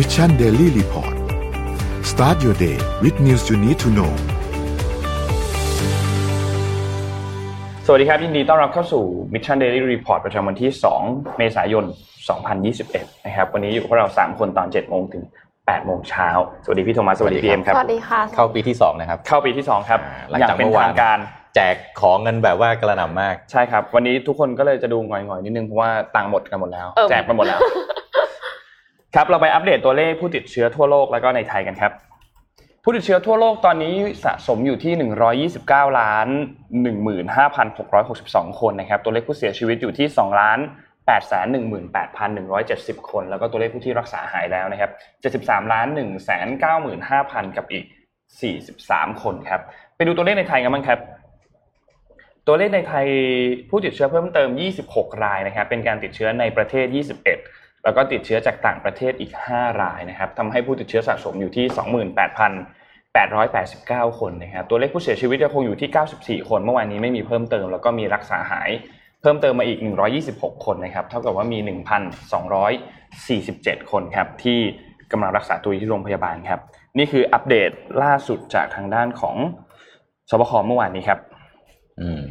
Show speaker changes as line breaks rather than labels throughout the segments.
Mission Daily Report start your day with news you need to know
สวัสดีครับ ยินดีต้อนรับเข้าสู่ Mission Daily Report ประจำวันที่ 2 เมษายน 2021 นะครับ วันนี้อยู่กับเรา 3 คนตอน 7 โมงถึง 8 โมงเช้า สวัสดีพี่โทมัส สวัสดีพี่เอ็มครับ
สวัสดีค่ะ
เข้าปีที่ 2 นะครับ
เข้าปีที่ 2 ครับ
อ่าหลัง
อย่าง
จาก
เป็น
เมื่อวาน
ทางการ
แจกของเงินแบบว่ากระหน่ำมาก
ใช่ครับ วันนี้ทุกคนก็เลยจะดูหงอยๆ นิดนึงเพราะว่าตังค์หมดกันหมดแล้ว
เออ
แจกไปหมดแล้ว ครับเราไปอัปเดตตัวเลขผู้ติดเชื้อทั่วโลกแล้วก็ในไทยกันครับ ผู้ติดเชื้อทั่วโลกตอนนี้สะสมอยู่ที่ 129 ล้าน 15,662 คนนะครับ ตัวเลขผู้เสียชีวิตอยู่ที่ 2 ล้าน818,170 คน แล้วก็ตัวเลขผู้ที่รักษาหายแล้วนะครับ 73ล้าน195,000 กับอีก 43 คนครับ ไปดูตัวเลขในไทยกันบ้างครับ ตัวเลขในไทยผู้ติดเชื้อเพิ่มเติม 26 รายนะครับ เป็นการติดเชื้อในประเทศ 21 แล้วก็ติดเชื้อจากต่างประเทศอีก 5 รายนะครับทำให้ผู้ติดเชื้อสะสมอยู่ที่ 28,889 คนนะครับ ตัวเลขผู้เสียชีวิตยังคงอยู่ที่ 94 คน เมื่อวานนี้ไม่มีเพิ่มเติม แล้วก็มีรักษาหายเพิ่มเติมมาอีก 126 คนนะครับ เท่ากับว่ามี 1,247 คนครับที่กำลังรักษาตัวอยู่ที่โรงพยาบาลครับ นี่คืออัปเดตล่าสุดจากทางด้านของสบคเมื่อวานนี้ครับ
อืม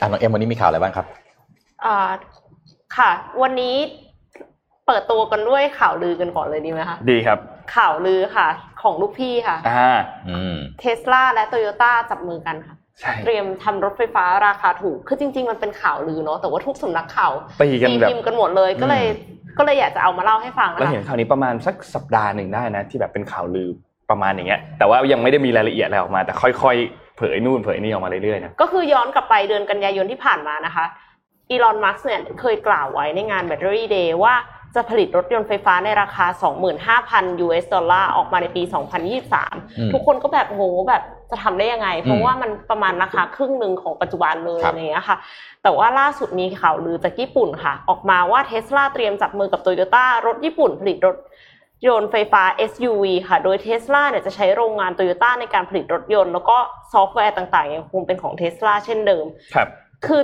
อะน้องเอ็มวันนี้มีข่าวอะไรบ้างครับ
อ่าค่ะ วันนี้ เปิดตัวกันด้วยข่าวลือกันก่อนเลยดีไหมคะ
ดีครับ
ข่าวลือค่ะ ของลูกพี่ค่ะ
อ่า
อืม
เทสลาและโตโยต้าจับมือกันค่ะ
ใช่
เตรียมทำรถไฟฟ้าราคาถูก คือจริง ๆ มันเป็นข่าวลือเนาะ แต่ว่าทุกสำนักข่าว
ตีกัน
ตี
แบบ
พิมพ์กันหมดเลย ก็เลย ก็เลยอยากจะเอามาเล่าให้ฟัง
เรา
นะ
เห็น
คะ
ข่าวนี้ประมาณสักสัปดาห์หนึ่งได้นะ ที่แบบเป็นข่าวลือประมาณอย่างเงี้ย แต่ว่ายังไม่ได้มีรายละเอียดอะไรออกมา แต่ค่อยๆ เผยนู่นเผยนี่ออกมาเรื่อยๆนะ
ก็คือย้อนกลับไปเดือนกันยายนที่ผ่านมานะคะ อีลอน มัสก์เนี่ยเคยกล่าวไว้ในงาน Battery Day ว่า จะผลิตรถยนต์ไฟฟ้าในราคา 25,000 US ดอลลาร์ออกมาในปี
อืม
2023 ทุกคนก็แบบโหแบบจะทำได้ยังไง เพราะว่ามันประมาณราคาครึ่งหนึ่งของปัจจุบันเลย
ครับ
อะไรอย่างเงี้ยค่ะ แต่ว่าล่าสุดมีข่าวลือจากญี่ปุ่นค่ะ ออกมาว่าเทสลาเตรียมจับมือกับโตโยต้ารถญี่ปุ่นผลิตรถยนต์ไฟฟ้า SUV ค่ะ โดยเทสลาเนี่ยจะใช้โรงงานโตโยต้าในการผลิตรถยนต์ แล้วก็ซอฟต์แวร์ต่างๆ ยังคงเป็นของเทสลาเช่นเดิม
ครับ
คือ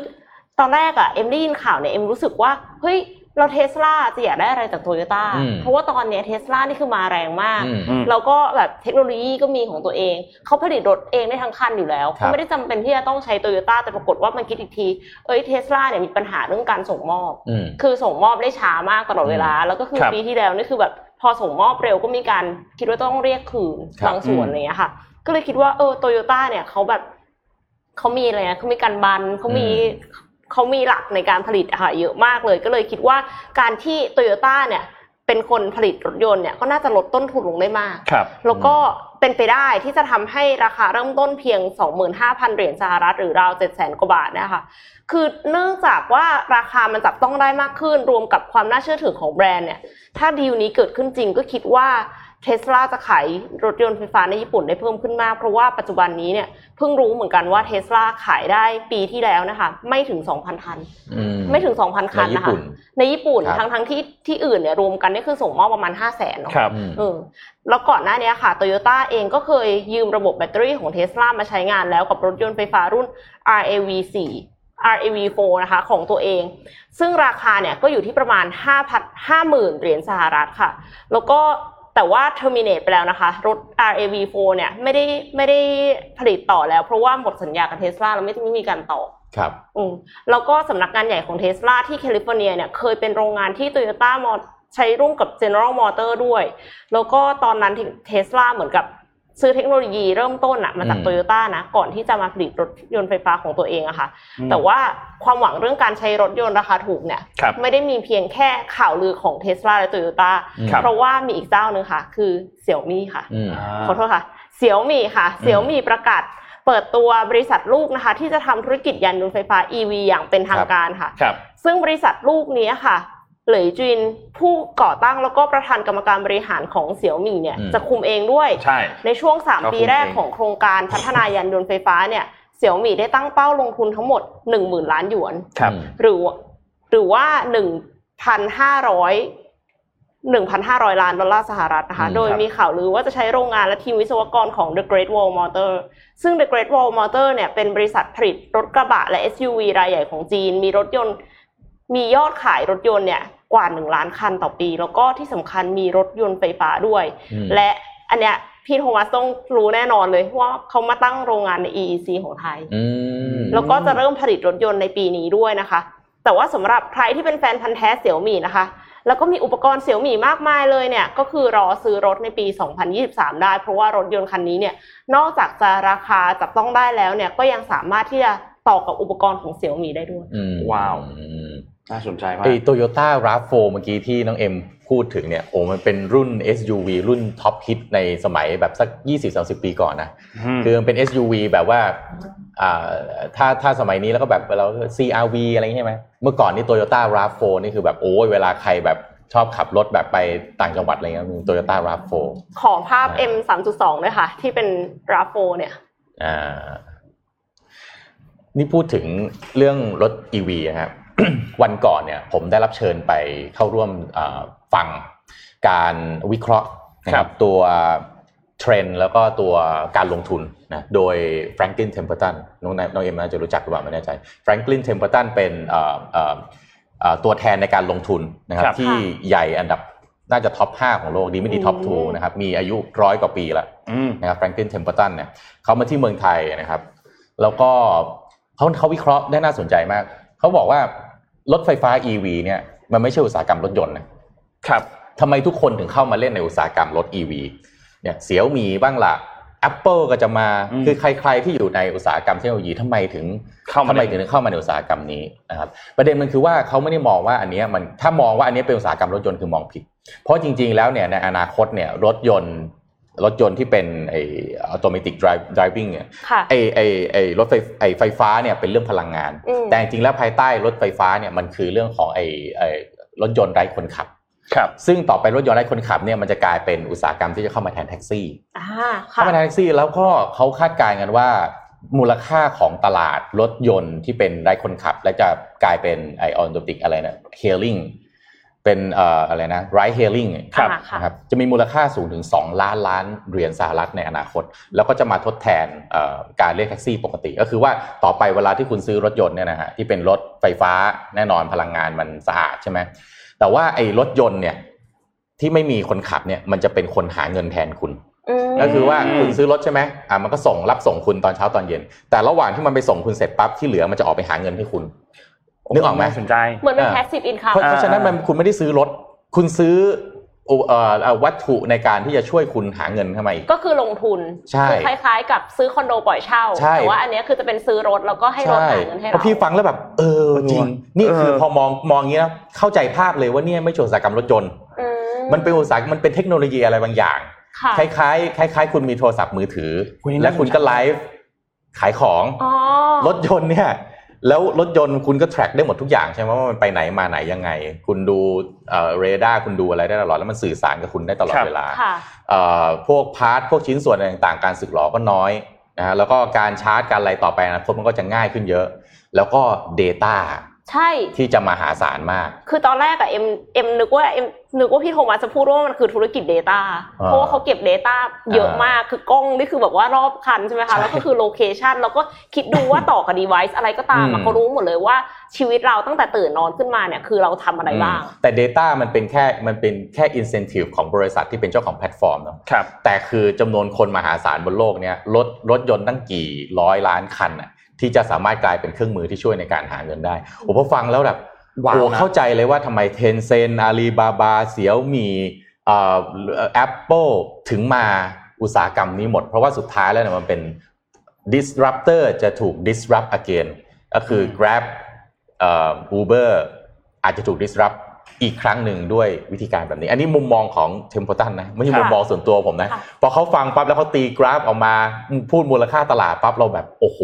ตอนแรกอะเอ็มได้ยินข่าวเนี่ยเอ็มรู้สึกว่า เฮ้ย แล้วเทสลาจะอยากได้อะไรจากโตโยต้า
อืม
เพราะว่าตอนเนี้ยเทสลานี่คือมาแรงมาก
อืม
อืม
แล้วก็แบบเทคโนโลยีก็มีของตัวเอง เขาผลิตรถเองได้ทั้งคันอยู่แล้ว
ครับ
เขาไม่ได้จำเป็นที่จะต้องใช้โตโยต้าแต่ปรากฏว่ามันคิดอีกที เอ้ยเทสลาเนี่ยมีปัญหาเรื่องการส่งมอบ
อืม
คือส่งมอบได้ช้ามากตลอดเวลา แล้วก็คือ
ครับ
ปีที่แล้วนี่คือแบบพอส่งมอบเร็วก็มีการคิดว่าต้องเรียกคืน
ครับ
บางส่วน
อืม
อะไรอย่างเงี้ยค่ะ ก็เลยคิดว่าเออโตโยต้าเนี่ยเขาแบบเขามีอะไรนะเขามีการบันเขามี เขามีหลักในการผลิตอะค่ะเยอะมากเลย ก็เลยคิดว่าการที่โตโยต้าเนี่ยเป็นคนผลิตรถยนต์เนี่ยก็น่าจะลดต้นทุนลงได้มาก
ครับ
แล้วก็เป็นไปได้ที่จะทำให้ราคาเริ่มต้นเพียง 25,000 เหรียญสหรัฐหรือราว 700,000 กว่าบาทเนะคะคือเนื่องจากว่าราคามันจับต้องได้มากขึ้น รวมกับความน่าเชื่อถือของแบรนด์เนี่ย ถ้าดีลนี้เกิดขึ้นจริงก็คิดว่า เทสลาจะขายรถยนต์ไฟฟ้าในญี่ปุ่นได้เพิ่มขึ้นมาก เพราะว่าปัจจุบันนี้เนี่ยเพิ่งรู้เหมือนกันว่าเทสลาขายได้ปีที่แล้วนะคะไม่ถึง 2,000 คัน
อื
ไม่ถึง 2,000 คัน
ในญี่
นะคะ
ปุ่น
ในญี่ปุ่น
ครับ
ทั้งทั้งๆที่ที่อื่นเนี่ยรวมกันนี่คือส่งมอบประมาณ 5 0 0 0 0นเนาะ
ครับ
อืม
เออแล้วก่อนหน้านี้ค่ะโตโยต้าเองก็เคยยืมระบบแบตเตอรี่ของเทสลามาใช้งานแล้วกับรถยนต์ไฟฟ้ารุ่น RAV4 RAV4 นะคะของตัวเอง ซึ่งราคาเนี่ยก็อยู่ที่ประมาณ 5,000 50,000 เหรียญสหรัฐค่ะ แล้วก็ แต่ว่า terminate ไปแล้วนะคะ รถ RAV4 เนี่ยไม่ได้ไม่ได้ผลิตต่อแล้ว เพราะว่าหมดสัญญากับเทสลาแล้วไม่ไม่มีการต่อ
ครับ
อืมแล้วก็สำนักงานใหญ่ของเทสลาที่แคลิฟอร์เนียเนี่ยเคยเป็นโรงงานที่โตโยต้ามอใช้ร่วมกับ General Motor ด้วย แล้วก็ตอนนั้นเทสลาเหมือนกับ ซื้อเทคโนโลยีเริ่มต้นอะมาจาก
อืม
โตโยต้านะก่อนที่จะมาผลิตรถยนต์ไฟฟ้าของตัวเองอะค่ะ
อืม
แต่ว่าความหวังเรื่องการใช้รถยนต์ราคาถูกเนี่ย
ครับ
ไม่ได้มีเพียงแค่ข่าวลือของเทสลาและโตโยต้า
ครับ
เพราะว่ามีอีกเจ้าหนึ่งค่ะ คือเสี่ยวมี่ค่ะ
อืม
ขอโทษค่ะเสี่ยวมี่ค่ะเสี่ยวมี่ประกาศเปิดตัวบริษัทลูกนะคะ ที่จะทำธุรกิจยานยนต์ไฟฟ้า EV อย่างเป็นทางการค่ะ
ครับ
ซึ่งบริษัทลูกนี้ค่ะ เหลยจินผู้ก่อตั้งแล้วก็ประธานกรรมการบริหารของเสี่ยวมี่เนี่ย
อืม
จะคุมเองด้วย
ใช่
ในช่วง
ก็คุม
3ปีแรก
เอง
ของโครงการพัฒนายานยนต์ไฟฟ้าเนี่ยเสี่ยวมี่ได้ตั้งเป้าลงทุนทั้งหมด 10,000 ล้านหยวน
ครับ
หรือหรือว่า 1,500 1,500 ล้านดอลลาร์สหรัฐนะคะ
อืม
โดย
ครับ
มีข่าวลือว่าจะใช้โรงงานและทีมวิศวกรของ The Great Wall Motor ซึ่ง The Great Wall Motor เนี่ยเป็นบริษัทผลิตรถกระบะและ SUV รายใหญ่ของจีน มีรถยนต์ มียอดขายรถยนต์เนี่ยกว่าหนึ่งล้านคันต่อปี แล้วก็ที่สำคัญมีรถยนต์ไฟฟ้าด้วย
อืม
และอันเนี้ยพี่โทมัสต้องรู้แน่นอนเลยว่าเขามาตั้งโรงงานใน EEC ของไทย
อืม
แล้วก็จะเริ่มผลิตรถยนต์ในปีนี้ด้วยนะคะ แต่ว่าสำหรับใครที่เป็นแฟนพันธ์แท้เสี่ยวหมี่นะคะ แล้วก็มีอุปกรณ์เสี่ยวหมี่มากมายเลยเนี่ย ก็คือรอซื้อรถในปี 2023 ได้ เพราะว่ารถยนต์คันนี้เนี่ย นอกจากจะราคาจับต้องได้แล้วเนี่ย ก็ยังสามารถที่จะต่อกับอุปกรณ์ของเสี่ยวหมี่ได้ด้วย
อืม
ว้าว
อืม
น่าสนใจมาก
ไอโตโยต้า RAV4เมื่อกี้ที่น้องเอ็มพูดถึงเนี่ยโอ้มันเป็นรุ่น SUV รุ่นท็อปฮิตในสมัยแบบสัก 20-30 ปีก่อนนะ คือมันเป็น SUV แบบว่าอ่าถ้าถ้าสมัยนี้แล้วก็แบบเรา CRV อะไรอย่างเงี้ยใช่ไหมเมื่อก่อนนี่ Toyota RAV4 นี่คือแบบโอ้ยเวลาใครแบบชอบขับรถแบบไปต่างจังหวัดอะไรเงี้ยมี Toyota RAV4
ขอภาพ M 3.2ด้วยค่ะ ที่เป็น RAV4 เนี่ย
อ่านี่พูดถึงเรื่องรถ EV นะครับ วันก่อนเนี่ยผมได้รับเชิญไปเข้าร่วมอ่าฟังการวิเคราะห์นะค
ครั
รับบตัวเทรนด์แล้วก็ตัวการลงทุนนะโดย Franklin Templeton น้องนายน้องเอ็มน่าจะรู้จักหรือเปล่าไม่แน่ใจ Franklin Templeton เป็นเอ่อเอ่อเอ่อตัวแทนในการลงทุนนะครับ
ครับ
ที่ใหญ่อันดับน่าจะท็อป 5 ของโลกดีไม่ดีท็อป
อืม
2นะครับ มีอายุร้อยกว่าปีแล้ว
อืม
นะครับ Franklin Templeton เนี่ยเขามาที่เมืองไทยนะครับ แล้วก็เขาเขาวิเคราะห์ได้น่าสนใจมาก เขาบอกว่า รถไฟฟ้า EV เนี่ยมันไม่ใช่อุตสาหกรรมรถยนต์นะครับทำไมทุกคนถึงเข้ามาเล่นในอุตสาหกรรมรถ EV เนี่ยเสียวมีบ้างละ Apple ก็จะมา
อืม
คือใคร ๆที่อยู่ในอุตสาหกรรมเทคโนโลยีทำไมถึง
เข้ามา
ทำไม
เล่น
ถึงเข้ามาในอุตสาหกรรมนี้นะครับประเด็นมันคือว่าเขาไม่ได้มองว่าอันเนี้ยมันถ้ามองว่าอันเนี้ยเป็นอุตสาหกรรมรถยนต์คือมองผิด เพราะจริง ๆ แล้วเนี่ยในอนาคตเนี่ยรถยนต์ รถยนต์ที่เป็นไอ้ automatic drive driving เนี่ย
ค่ะ
ไอ้ไอ้ไอ้รถไฟไอ้ไฟฟ้าเนี่ยเป็นเรื่องพลังงาน
อืม
แต่จริงๆแล้วภายใต้รถไฟฟ้าเนี่ยมันคือเรื่องของไอ้ไอ้รถยนต์ไร้คนขับ
ครับ
ซึ่งต่อไปรถยนต์ไร้คนขับเนี่ยมันจะกลายเป็นอุตสาหกรรมที่จะเข้ามาแทนแท็กซี่
อ่า
เข้า
ค่ะ
มาแทนแท็กซี่แล้วก็เขาคาดการณ์กันว่า มูลค่าของตลาดรถยนต์ที่เป็นไร้คนขับ และจะกลายเป็นไอ automatic อะไรนะ hailing เป็นเอ่ออะไรนะ ride hailing
ครับค่ะ
นะครับจะมีมูลค่าสูงถึง 2 ล้านล้านเหรียญสหรัฐในอนาคต แล้วก็จะมาทดแทนเอ่อการเรียกแท็กซี่ปกติ ก็คือว่าต่อไปเวลาที่คุณซื้อรถยนต์เนี่ยนะฮะที่เป็นรถไฟฟ้าแน่นอนพลังงานมันสะอาดใช่ไหมแต่ว่าไอ้รถยนต์เนี่ยที่ไม่มีคนขับเนี่ยมันจะเป็นคนหาเงินแทนคุณ
อืม
ก็คือว่า
อืม
คุณซื้อรถใช่ไหมอ่ามันก็ส่งรับส่งคุณตอนเช้าตอนเย็น แต่ระหว่างที่มันไปส่งคุณเสร็จปั๊บที่เหลือมันจะออกไปหาเงินให้คุณ นึกออกไหมา
สนใจ
เหมือนเป็น
อ่า
passive income
เพราะเพราะฉะนั้นมันคุณไม่ได้ซื้อรถ คุณซื้ออุเอ่อเอ่อวัตถุในการที่จะช่วยคุณหาเงินเข้ามาอีก
ก็คือลงทุน
ใช่
คือคล้ายๆ กับซื้อคอนโดปล่อยเช่า
ใช่
แต่ว่าอันเนี้ยคือจะเป็นซื้อรถแล้วก็ให้รถ
ใช่
หาเงินให้
พอ
เรา
พี่ฟังแล้วแบบ เออจริง นี่คือ
เออ
พอมองมองอย่างนี้นะเข้าใจภาพเลยว่าเนี่ยไม่ใช่อุตสาหกรรมรถยนต์
อื
ม มันเป็นอุตสาหกรรมมันเป็นเทคโนโลยีอะไรบางอย่าง
ค่ะ
คล้ายๆคล้าย ๆ คุณมีโทรศัพท์มือถือ
อุ๊ย
และคุณก็ไลฟ์ขายของ
อ๋อ
รถยนต์เนี่ย แล้วรถยนต์คุณก็ track ได้หมดทุกอย่างใช่ไหมว่ามันไปไหนมาไหนยังไง คุณดูเอ่อเรดาร์คุณดูอะไรได้ตลอดแล้วมันสื่อสารกับคุณได้ตลอด
ครับ
เวลา
ค่ะ
เอ่อพวก part พวกชิ้นส่วนอะไรต่างๆ การสึกหรอก็น้อยนะฮะแล้วก็การชาร์จการอะไรต่อไปอนาคตมันก็จะง่ายขึ้นเยอะ แล้วก็ Data
ใช่
ที่จะมหาศาลมาก
คือตอนแรกอะเอ็มเอ็มนึกว่าเอ็มนึกว่าพี่โทมัสจะพูดว่ามันคือธุรกิจ Data
อ่า
เพราะว่าเขาเก็บ Data เยอะมากคือกล้องนี่คือแบบว่ารอบคันใช่ไหม
ใช่
คะแล้วก็คือ location แล้วก็คิดดูว่าต่อกับ device อะไรก็ตาม
อื
อะ
ม
เขารู้หมดเลยว่าชีวิตเราตั้งแต่ตื่นนอนขึ้นมาเนี่ยคือเราทำอะไรบ้าง
อืมแต่ Data มันเป็นแค่มันเป็นแค่ incentive ของบริษัทที่เป็นเจ้าของแพลตฟอร์มเนาะ
ครับ
แต่คือจำนวนคนมหาศาลบนโลกเนี้ยรถรถยนต์ตั้งกี่ร้อยล้านคันน่ะ ที่จะสามารถกลายเป็นเครื่องมือที่ช่วยในการหาเงินได้โอ้พอฟังแล้วแบบ
ว้าว
โอ้
นะ
เข้าใจเลยว่าทำไมเทนเซนอาลีบาบาเสียวมีเอ่อแอปเปิลถึงมาอุตสาหกรรมนี้หมด เพราะว่าสุดท้ายแล้วเนี่ยมันเป็น disruptor จะถูก disrupt again ก็คือ Grab เอ่อ Uber อาจจะถูก disrupt อีกครั้งหนึ่งด้วยวิธีการแบบนี้ อันนี้มุมมองของ Templeton นะ ไม่ใช่
ค่ะ
มุมมองส่วนตัวผมนะ
ค่ะ
พอเขาฟังปั๊บแล้วเขาตีกราฟออกมาพูดมูลค่าตลาดปั๊บเราแบบโอ้โห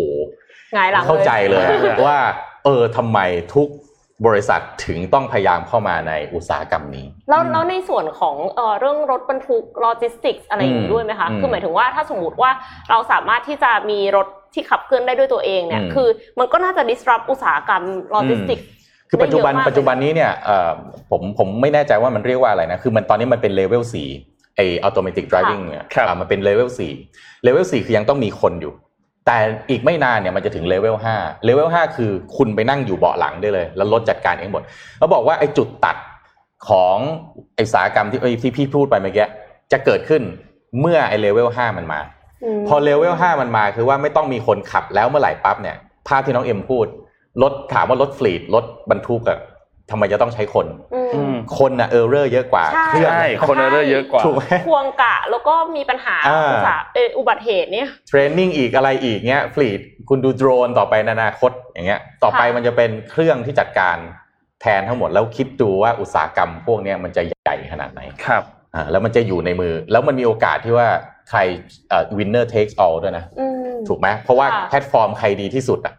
หงายหลัง
เข้าใจเลย
เลย
ว่า เออทำไมทุกบริษัทถึงต้องพยายามเข้ามาในอุตสาหกรรมนี้
แล้วแล้วในส่วนของเอ่อเรื่องรถบรรทุกโลจิสติกส์อะไรอย่างนี้
อืม
ด้วยไหมคะ
อืม
คือหมายถึงว่าถ้าสมมติว่าเราสามารถที่จะมีรถที่ขับเคลื่อนได้ด้วยตัวเองเนี่ย
อืม
คือมันก็น่าจะ disrupt อุตสาหกรรมโลจิสติกส์
คือปัจจุบัน
ได้เยอะมาก
ปัจจุบันนี้เนี่ยเอ่อผมผมไม่แน่ใจว่ามันเรียกว่าอะไรนะ คือมันตอนนี้มันเป็นเลเวลสี่ไอ automatic driving เนี่ย
ครับ
อ่ามันเป็นเลเวลสี่เลเวลสี่คือยังต้องมีคนอยู่ แต่อีกไม่นานเนี่ยมันจะถึงเลเวลห้าเลเวลห้าคือคุณไปนั่งอยู่เบาะหลังได้เลย แล้วรถจัดการเองหมดแล้วบอกว่าไอ้จุดตัดของอุตสาหกรรมที่เอ้ยที่พี่พูดไปเมื่อกี้จะเกิดขึ้นเมื่อไอ level ห้ามันมาพอ level ห้ามันมาคือว่าไม่ต้องมีคนขับแล้วเมื่อไหร่ปั๊บเนี่ยภาพที่น้องเอ็มพูดรถถามว่ารถ fleet รถบรรทุกอะ ทำไมจะต้องใช้คน
อืม
อืม
คนอะ error เยอะกว่า
ใช่
เครื่อง
ใช่คน error เยอะกว่า
ถูกไหม
ควงกะแล้วก็มีปัญหา
อ่า
อุตสาหเอ่ออุบัติเหตุเนี่ย
training อีกอะไรอีกเงี้ย fleet คุณดูโดรนต่อไปในอนาคตอย่างเงี้ยต่อไป
ค่ะ
มันจะเป็นเครื่องที่จัดการแทนทั้งหมดแล้วคิดดูว่าอุตสาหกรรมพวกเนี้ยมันจะใหญ่ขนาดไหน
ครับ
อ่าแล้วมันจะอยู่ในมือ แล้วมันมีโอกาสที่ว่าใครเอ่อ winner takes all ด้วยนะ
อืม
ถูกไหมเพราะว่า
ค่ะ
แพลตฟอร์มใครดีที่สุดอะ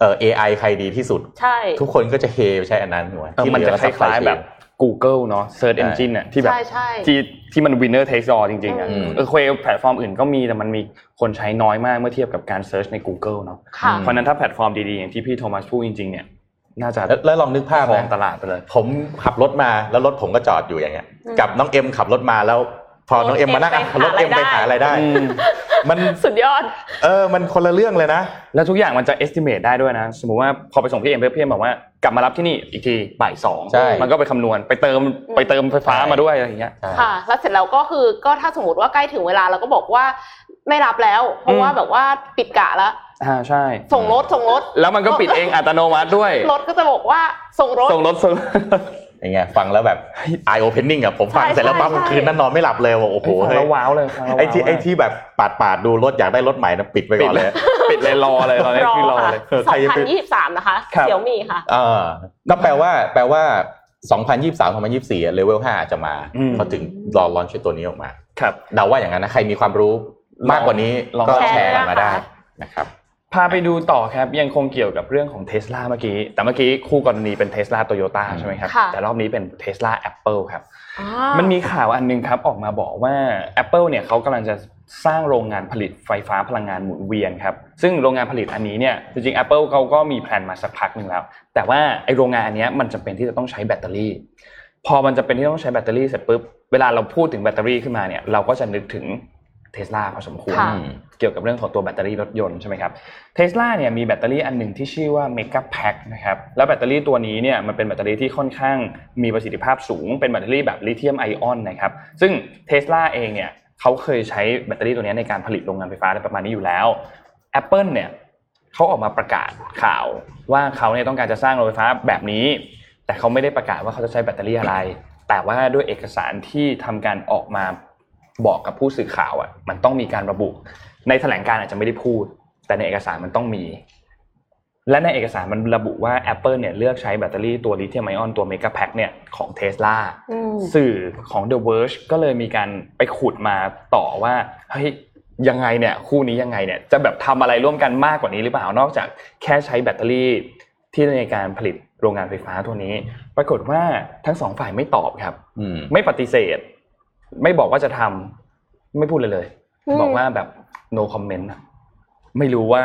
เอ่อ AI ใครดีที่สุด
ใช่
ทุกคนก็จะเฮไปใช้อันนั้นหัว
เออมันจะคล้ายๆแบบ Google เนาะ Search
ใช่
Engine น่ะที่แบบ
ใช่ใช่
ที่ที่มัน winner takes all จริงๆอะ
อืม
เออเคยแพลตฟอร์มอื่นก็มีแต่มันมีคนใช้น้อยมากเมื่อเทียบกับการ search ใน Google เนาะ
ค่ะ
เพราะฉะนั้นถ้าแพลตฟอร์มดีๆอย่างที่พี่โทมัสพูดจริงๆเนี่ยน่าจะ
แล้วแล้วลองนึกภาพ
ครอง
นะ
ตลาดไปเลย
ผมขับรถมาแล้วรถผมก็จอดอยู่อย่างเงี้ย
อืม
กับน้องเอ็มขับรถมาแล้ว พอน้องเอ็มมานั่งอะรถเอ็มไปหาอะไรได้
อื ม
มัน
สุดยอด
เออ มันคนละเรื่องเลยนะ
แล้วทุกอย่างมันจะ estimate ได้ด้วยนะ สมมุติว่าพอไปส่งพี่เอ็มพี่เอ็มบอกว่ากลับมารับที่นี่อีกทีบ่ายสอง
ใช่
มันก็ไปคำนวณไปเติมไปเติมไฟฟ้ามาด้วยอะไรอย่างเงี้ย
ค่ะ แล้วเสร็จแล้วก็คือก็ถ้าสมมติว่าใกล้ถึงเวลาเราก็บอกว่าไม่รับแล้ว เพราะว่าแบบว่าปิดกะแล้ว
อ่าใช่
ส่งรถส่งรถ
แล้วมันก็ปิดเองอัตโนมัติด้วย
รถก็จะบอกว่าส่งรถ
ส่งรถส่ง
อย่างเงี้ยฟังแล้วแบบ eye opening อะผมฟัง
ใช่
เสร็จแล้วปั๊บ
ใช่
คืนนั้นนอนไม่หลับเลยว่าโอ้โห
ฟังแล้วว้าวเลยฟังแล้ว
ไอ้ที่
ว้าว
ไอ้ที่แบบปาดปาดๆดูรถอยากได้รถใหม่นะปิดไป
ปิ
ก่
ด
อน
เล
เลยย
ปิดเลยรอเลยตอนนี้
รอ
คือรอ
ค่ะ
เลย
เออใครจะไป
2023นะคะ
ครับ
เสี่ยวมีค่ะ
อ่าก็แปลว่าแปลว่า 2023 2024อะเลเวล5อาจจะมา
อืม
พอถึงรอลอนชตัวนี้ออกมา
ครับ
เดาว่าอย่างนั้นนะใครมีความรู้มากกว่านี้
ลอง
ก็
แช
แช
ร์
ร์กันมาได้
นะคะ
นะครับ
พาไปดูต่อครับยังคงเกี่ยวกับเรื่องของเทสลาเมื่อกี้ แต่เมื่อกี้คู่กรณีเป็นเทสลาโตโยต้าใช่ไหมครับ
ค่ะ
แต่รอบนี้เป็นเทสลาแอปเปิลครับ
อ่า
มันมีข่าวอันหนึงครับออกมาบอกว่า Apple เนี่ยเขากำลังจะสร้างโรงงานผลิตไฟฟ้าพลังงานหมุนเวียนครับ ซึ่งโรงงานผลิตอันนี้เนี่ยจริงๆ Apple เขาก็มีแผนมาสักพักหนึ่งแล้ว แต่ว่าไอ้โรงงานอันเนี้ยมันจำเป็นที่จะต้องใช้แบตเตอรี่ พอมันจำเป็นที่ต้องใช้แบตเตอรี่เสร็จปุ๊บเวลาเราพูดถึงแบตเตอรี่ขึ้นมาเนี่ยเราก็จะนึกถึง เทสลาพอสมควร
ค่ะ
เกี่ยวกับเรื่องของตัวแบตเตอรี่รถยนต์ใช่ไหมครับเทสลาเนี่ยมีแบตเตอรี่อันหนึ่งที่ชื่อว่า Mega Pack นะครับแล้วแบตเตอรี่ตัวนี้เนี่ยมันเป็นแบตเตอรี่ที่ค่อนข้างมีประสิทธิภาพสูงเป็นแบตเตอรี่แบบลิเธียมไอออนนะครับซึ่งเทสลาเองเนี่ยเขาเคยใช้แบตเตอรี่ตัวนี้ในการผลิตโรงงานไฟฟ้าอะไรประมาณนี้อยู่แล้ว Apple เนี่ยเขาออกมาประกาศข่าวว่าเขาเนี่ยต้องการจะสร้างโรงไฟฟ้าแบบนี้ แต่เขาไม่ได้ประกาศว่าเขาจะใช้แบตเตอรี่อะไร แต่ว่าด้วยเอกสารที่ทำการออกมา บอกกับผู้สื่อข่าวอะ มันต้องมีการระบุ ในแถลงการอาจจะไม่ได้พูด แต่ในเอกสารมันต้องมี และในเอกสารมันระบุว่า Apple เนี่ยเลือกใช้แบตเตอรี่ตัวลิเธียมไอออนตัวเมกะแพ็คเนี่ยของ Tesla
อืม
สื่อของ The Verge ก็เลยมีการไปขุดมาต่อว่าเฮ้ยยังไงเนี่ยคู่นี้ยังไงเนี่ยจะแบบทำอะไรร่วมกันมากกว่านี้หรือเปล่านอกจากแค่ใช้แบตเตอรี่ที่ในการผลิตโรงงานไฟฟ้าตัวนี้ ปรากฏว่าทั้งสองฝ่ายไม่ตอบครับ
อืม
ไม่ปฏิเสธ ไม่บอกว่าจะทำไม่พูดเลยเลย
อืม
บอกว่าแบบ no comment อะไม่รู้ว่า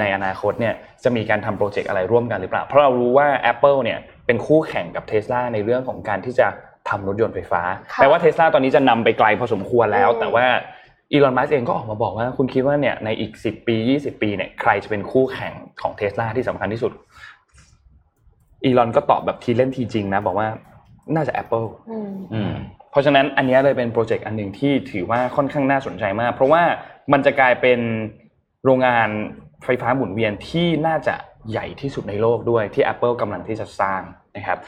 ในอนาคตเนี่ยจะมีการทำโปรเจกต์อะไรร่วมกันหรือเปล่า เพราะเรารู้ว่า Apple เนี่ยเป็นคู่แข่งกับ Tesla ในเรื่องของการที่จะทำรถยนต์ไฟฟ้า
ค่ะ
แปลว่า Tesla ตอนนี้จะนำไปไกลพอสมควรแล้ว
อืม
แต่ว่าอีลอนมัสเองก็ออกมาบอกว่าคุณคิดว่าเนี่ยในอีก 10 ปี 20 ปีเนี่ยใครจะเป็นคู่แข่งของ Tesla ที่สำคัญที่สุดอีลอนก็ตอบแบบทีเล่นทีจริงนะ บอกว่าน่าจะ Apple
อืม
อืม
เพราะฉะนั้นอันเนี้ยเลยเป็นโปรเจกต์อันหนึ่งที่ถือว่าค่อนข้างน่าสนใจมาก เพราะว่ามันจะกลายเป็นโรงงานไฟฟ้าหมุนเวียนที่น่าจะใหญ่ที่สุดในโลกด้วยที่ Apple กำลังที่จะสร้างนะครับ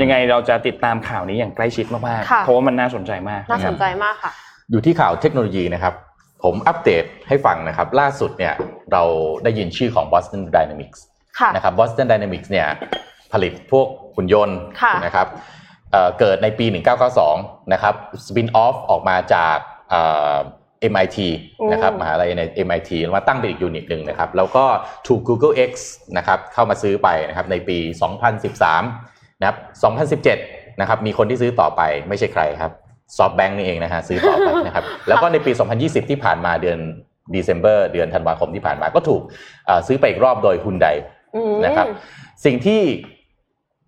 ยังไงเราจะติดตามข่าวนี้อย่างใกล้ชิดมาก
ค่ะ
ๆเพราะว่ามันน่าสนใจมาก
น่าะ
ค
ส
รับ
นใจมากค่ะ
อยู่ที่ข่าวเทคโนโลยีนะครับ ผมอัปเดตให้ฟังนะครับ ล่าสุดเนี่ยเราได้ยินชื่อของ Boston Dynamics
ค่ะ
นะครับ Boston Dynamics เนี่ยผลิตพวกหุ่นยนต์
ค่ะ
นะครับ เอ่อเกิดในปี 1992 นะครับ spin-off ออกมาจากเอ่อ MIT นะครับมหาลัยใน MIT แล้วมาตั้งเป็นอีก unit หนึ่งนะครับ แล้วก็ถูก Google X นะครับเข้ามาซื้อไปนะครับในปี 2013 นะครับ 2017 นะครับมีคนที่ซื้อต่อไปไม่ใช่ใครครับ SoftBank นี่เองนะฮะซื้อต่อไปนะครับ แล้วก็ในปี 2020 ที่ผ่านมาเดือน December เดือนธันวาคมที่ผ่านมาก็ถูกเอ่อซื้อไปอีกรอบโดย Hyundai
อืม
นะครับ สิ่งที่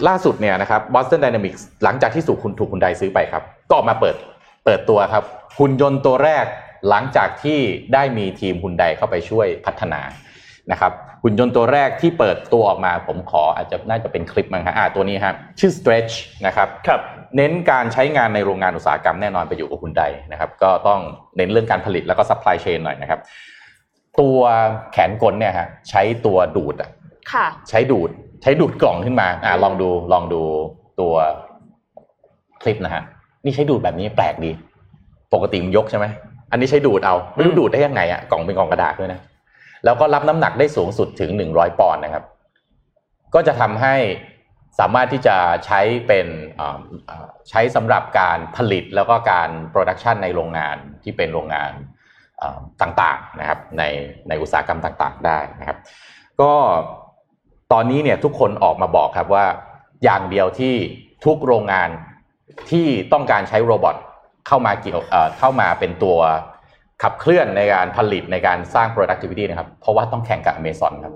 ล่าสุดเนี่ยนะครับ Boston Dynamics หลังจากที่สูกคุณถูกคุณไดซื้อไปครับ ก็ออกมาเปิดเปิดตัวครับหุ่นยนต์ตัวแรกหลังจากที่ได้มีทีมหุ่นไดเข้าไปช่วยพัฒนานะครับหุ่นยนต์ตัวแรกที่เปิดตัวออกมาผมขออาจจะน่าจะเป็นคลิปมั้งฮะอ่าตัวนี้ครับชื่อ Stretch นะครับ
ครับ
เน้นการใช้งานในโรงงานอุตสาหกรรมแน่นอนไปอยู่กับคุณใดนะครับก็ต้องเน้นเรื่องการผลิตแล้วก็ supply chain หน่อยนะครับตัวแขนกลเนี่ยฮะใช้ตัวดูดอะ
ค่ะ
ใช้ดูด ใช้ดูดกล่องขึ้นมาอ่าลองดูลองดูตัวคลิปนะฮะนี่ใช้ดูดแบบนี้แปลกดี ปกติมันยกใช่ไหมอันนี้ใช้ดูดเอาไม่รู้ดูดได้ยังไงอะกล่องเป็นกล่องกระดาษด้วยนะแล้วก็รับน้ำหนักได้สูงสุดถึงหนึ่งร้อยปอนด์นะครับ ก็จะทำให้สามารถที่จะใช้เป็นอ่าอ่าใช้สำหรับการผลิตแล้วก็การ production ในโรงงานที่เป็นโรงงานอ่าต่างๆนะครับในในอุตสาหกรรมต่างๆได้นะครับ ก็ ตอนนี้เนี่ยทุกคนออกมาบอกครับว่า อย่างเดียวที่ทุกโรงงานที่ต้องการใช้ robot เข้ามาเกี่ยวเอ่อเข้ามาเป็นตัวขับเคลื่อนในการผลิตในการสร้าง productivity นะครับ เพราะว่าต้องแข่งกับ Amazon ครับ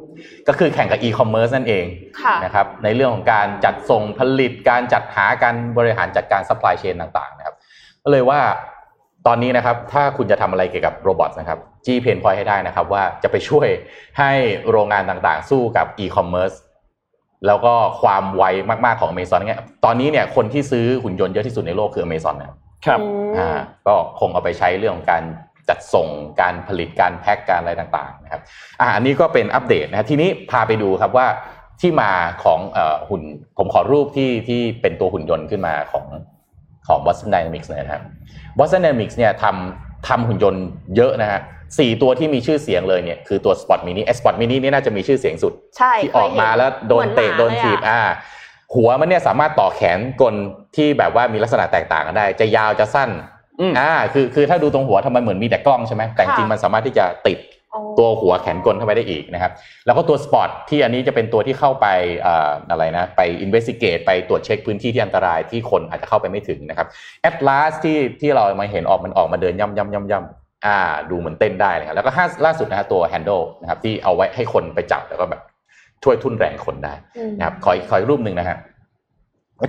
ก็คือแข่งกับ e-commerce นั่นเอง
ค่ะ
นะครับ ในเรื่องของการจัดส่งผลิต การจัดหาการบริหารจัดการ supply chain ต่างๆ นะครับ ก็เลยว่าตอนนี้นะครับ ถ้าคุณจะทำอะไรเกี่ยวกับโรบอทนะครับ จี้เพนพอยให้ได้นะครับ ว่าจะไปช่วยให้โรงงานต่างๆ สู้กับ e-commerce แล้วก็ความไวมากๆของ Amazon เนี่ยตอนนี้เนี่ยคนที่ซื้อหุ่นยนต์เยอะที่สุดในโลกคือ Amazon นะครับ
ครับ
อืม
อ่าก็คงเอาไปใช้เรื่องของการจัดส่งการผลิตการแพ็กการอะไรต่างๆนะครับอ่าอันนี้ก็เป็นอัปเดตนะครับทีนี้พาไปดูครับว่าที่มาของเอ่อหุ่นผมขอรูปที่ที่เป็นตัวหุ่นยนต์ขึ้นมาของของ Boston Dynamics หนอยนะครับ Boston Dynamics เนี่ยทำทำหุ่นยนต์เยอะนะฮะ สี่ตัวที่มีชื่อเสียงเลยเนี่ยคือตัว Spot Mini ไอ้ Spot Mini นี่น่าจะมีชื่อเสียงสุด
ใช่
ที่ออกมาแล้วโดนเตะ
หมือหมา
โดนถีบ
เลยอะ
อ่าหัวมันเนี่ยสามารถต่อแขนกลที่แบบว่ามีลักษณะแตกต่างกันได้ จะยาวจะสั้น
อืม
อ่าคือคือถ้าดูตรงหัวทำไมเหมือนมีแต่กล้องใช่ไหมแต่จริงๆมันสามารถที่จะติด
อ๋อ
ตัวหัวแขนกลเข้าไปได้อีกนะครับ แล้วก็ตัว Spot ที่อันนี้จะเป็นตัวที่เข้าไปอ่าอะไรนะ ไป investigate ไปตรวจเช็คพื้นที่ที่อันตรายที่คนอาจจะเข้าไปไม่ถึงนะครับ Atlas ที่ที่เรามาเห็นออกมันออกมาเดินย่ำย่ำย่ำย่ำ อ่าดูเหมือนเต้นได้เลยครับแล้วก็ห้าล่าสุดนะฮะตัว Handle นะครับที่เอาไว้ให้คนไปจับแล้วก็แบบช่วยทุ่นแรงคนได้
อืม
นะครับขออีกขออีกรูปหนึ่งนะฮะ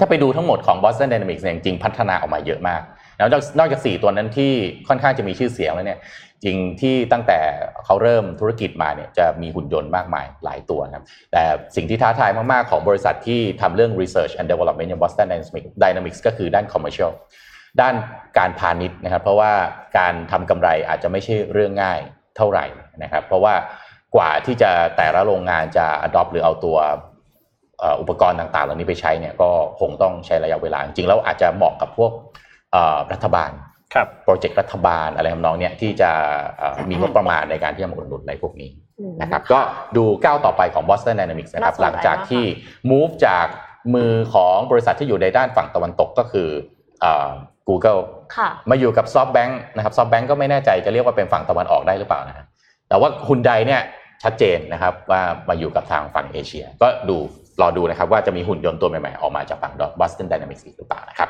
ถ้าไปดูทั้งหมดของ Boston Dynamics เนี่ยจริงๆพัฒนาออกมาเยอะมากแล้วนอกนอกจาก4ตัวนั้นที่ค่อนข้างจะมีชื่อเสียงแล้วเนี่ย จริงที่ตั้งแต่เขาเริ่มธุรกิจมาเนี่ยจะมีหุ่นยนต์มากมายหลายตัวนะครับ แต่สิ่งที่ท้าทายมาก ๆ ของบริษัทที่ทำเรื่อง research and development อย่าง Boston Dynamics Dynamics ก็คือด้าน commercial ด้านการพาณิชย์นะครับ เพราะว่าการทำกำไรอาจจะไม่ใช่เรื่องง่ายเท่าไหร่นะครับ เพราะว่ากว่าที่จะแต่ละโรงงานจะ adopt หรือเอาตัวเอ่ออุปกรณ์ต่างๆ เหล่านี้ไปใช้เนี่ยก็คงต้องใช้ระยะเวลาจริงๆแล้วอาจจะเหมาะกับพวกเอ่อรัฐบาล
ครับ
โปรเจกต์รัฐบาลอะไรทำนองเนี้ยที่จะเอ่อมีงบประมาณในการที่จะมาอุดหนุนในพวกนี้
อืม
นะครับก็ดูก้าวต่อไปของ Boston Dynamics นะครับ
น่าสนใจ
หลังจากที่ move จากมือของบริษัทที่อยู่ในด้านฝั่งตะวันตกก็คือเอ่อ Google
ค่ะ
มาอยู่กับ SoftBank นะครับ SoftBank ก็ไม่แน่ใจจะเรียกว่าเป็นฝั่งตะวันออกได้หรือเปล่านะฮะแต่ว่าคุณใดเนี่ยชัดเจนนะครับว่ามาอยู่กับทางฝั่งเอเชีย ก็ดูรอดูนะครับว่าจะมีหุ่นยนต์ตัวใหม่ๆ ออกมาจากฝั่ง Boston Dynamics อีกหรือเปล่านะครับ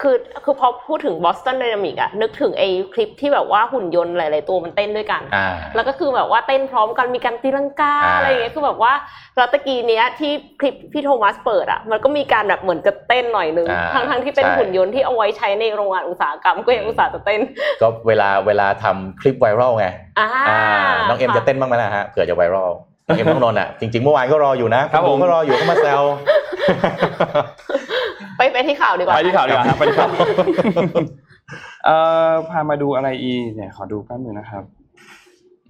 คือคือพอพูดถึง Boston Dynamics อะนึกถึงไอ้คลิปที่แบบว่าหุ่นยนต์หลาย ๆ ตัวมันเต้นด้วยกัน
อ่า
แล้วก็คือแบบว่าเต้นพร้อมกันมีการตีลังกา
อ่า
อะไรอย่างเงี้ยคือแบบว่าแล้วตะกี้เนี้ยที่คลิปพี่โทมัสเปิดอะมันก็มีการแบบเหมือนจะเต้นหน่อยนึง
อ่า
ทั้งทั้งๆที่เป็น
ใช่
หุ่นยนต์ที่เอาไว้ใช้ในโรงงานอุตสาหกรรมก็ยังอุตส่าห์จะเต้น
ก็เวลาเวลาทำคลิปไวรัลไง
อ่า
อ่าน้องเอ็มจะเต้นบ้างไหมล่ะฮะเผื่อจะไวรัลน้อง เอ็มน้องนนท์อะจริงๆเมื่อวานก็รออยู่นะครับ
ผม
ก็รออยู่ก็มาแซว
ไปไปที่ข่าวดีกว่า
ไปที่ข่าวดีกว่าครับไปที่ข่าวเอ่อพามาดูอะไรอีกเนี่ยขอดูแป๊บหนึงนะครับ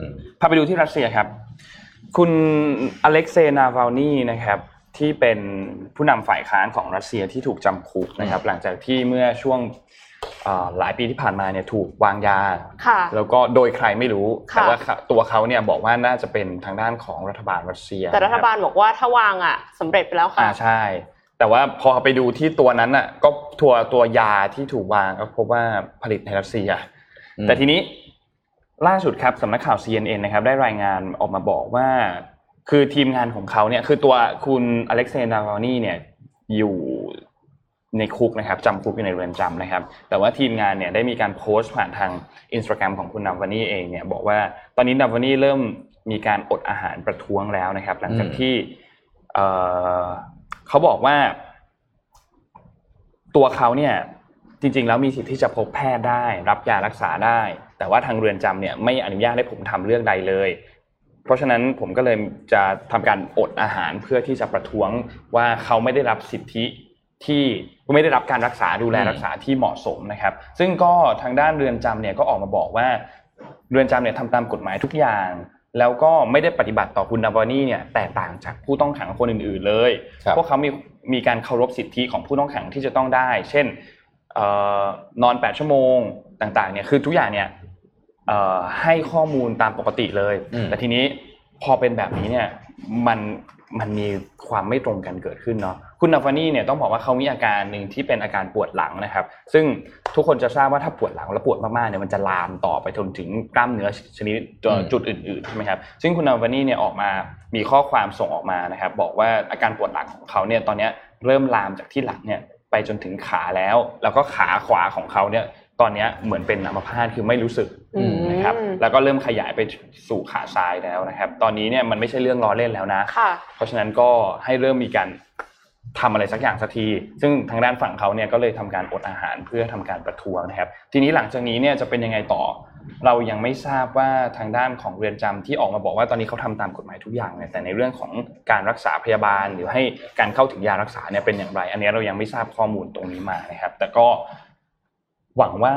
อืม
พาไปดูที่รัสเซียครับ คุณอเล็กเซย์นาวาลนีนะครับที่เป็นผู้นำฝ่ายค้านของรัสเซียที่ถูกจำคุกนะครับ หลังจากที่เมื่อช่วงเอ่อ หลายปีที่ผ่านมาเนี่ยถูกวางยา
ค่ะ
แล้วก็โดยใครไม่รู้
ค่ะ
แต่ว่าเขาตัวเขาเนี่ยบอกว่าน่าจะเป็นทางด้านของรัฐบาลรัสเซีย
แต่รัฐบาลบอกว่าถ้าวางอะสำเร็จไปแล้วค่ะ
อ่าใช่ แต่ว่าพอไปดูที่ตัวนั้นอะก็ตัวตัวยาที่ถูกวางก็พบว่าผลิตในรัสเซีย
อืม
แต่ทีนี้ล่าสุดครับสำนักข่าว CNN นะครับได้รายงานออกมาบอกว่า คือทีมงานของเขาเนี่ยคือตัวคุณอเล็กเซย์นาวานีเนี่ยอยู่ ในคุกนะครับจำคุกอยู่ในเรือนจำนะครับ แต่ว่าทีมงานเนี่ยได้มีการโพสต์ผ่านทางอินสตาแกรมของคุณนาวานี่เองเนี่ยบอกว่าตอนนี้นาวานี่เริ่มมีการอดอาหารประท้วงแล้วนะครับ หลังจากที่เอ่อเขาบอกว่า ตัวเขาเนี่ยจริง ๆ แล้วมีสิทธิ์ที่จะพบแพทย์ได้ รับยารักษาได้ แต่ว่าทางเรือนจำเนี่ยไม่อนุญาตให้ผมทำเรื่องใดเลยเพราะฉะนั้นผมก็เลยจะทำการอดอาหารเพื่อที่จะประท้วงว่าเขาไม่ได้รับสิทธิที่ ไม่ได้รับการรักษาดูแล
อืม
รักษาที่เหมาะสมนะครับ ซึ่งก็ทางด้านเรือนจำเนี่ยก็ออกมาบอกว่า เรือนจำเนี่ยทำตามกฎหมายทุกอย่าง แล้วก็ไม่ได้ปฏิบัติต่อคุณนาวานี่เนี่ยแตกต่างจากผู้ต้องขังคนอื่น ๆ เลย
ครับ
พวกเขามีมีการเคารพสิทธิของผู้ต้องขังที่จะต้องได้ เช่นเอ่อนอน 8 ชั่วโมงต่างๆเนี่ยคือทุกอย่างเนี่ยเอ่อให้ข้อมูลตามปกติเลย
อืม
แต่ทีนี้พอเป็นแบบนี้เนี่ยมันมันมีความไม่ตรงกันเกิดขึ้นเนาะ คุณนาฟานี่เนี่ยต้องบอกว่าเขามีอาการหนึ่งที่เป็นอาการปวดหลังนะครับ ซึ่งทุกคนจะทราบว่าถ้าปวดหลังแล้วปวดมากๆเนี่ยมันจะลามต่อไปจนถึงกล้ามเนื้อชนิด
อืม
จุดอื่นๆใช่ไหมครับซึ่งคุณนาฟานี่เนี่ยออกมามีข้อความส่งออกมานะครับ บอกว่าอาการปวดหลังของเขาเนี่ยตอนเนี้ยเริ่มลามจากที่หลังเนี่ยไปจนถึงขาแล้ว แล้วก็ขาขวาของเขาเนี่ยตอนเนี้ยเหมือนเป็นอัมพาตคือไม่รู้สึก
อืม
นะครับแล้วก็เริ่มขยายไปสู่ขาซ้ายแล้วนะครับ ตอนนี้เนี่ยมันไม่ใช่เรื่องล้อเล่นแล้วนะ
ค่ะ
เพราะฉะนั้นก็ให้เริ่มมีการ ทำอะไรสักอย่างสักที ซึ่งทางด้านฝั่งเขาเนี่ยก็เลยทำการอดอาหารเพื่อทำการประท้วงนะครับ ทีนี้หลังจากนี้เนี่ยจะเป็นยังไงต่อ เรายังไม่ทราบว่าทางด้านของเรือนจำที่ออกมาบอกว่าตอนนี้เขาทำตามกฎหมายทุกอย่างเนี่ยแต่ในเรื่องของการรักษาพยาบาล หรือให้การเข้าถึงยารักษาเนี่ยเป็นอย่างไร อันนี้เรายังไม่ทราบข้อมูลตรงนี้มานะครับ แต่ก็หวังว่า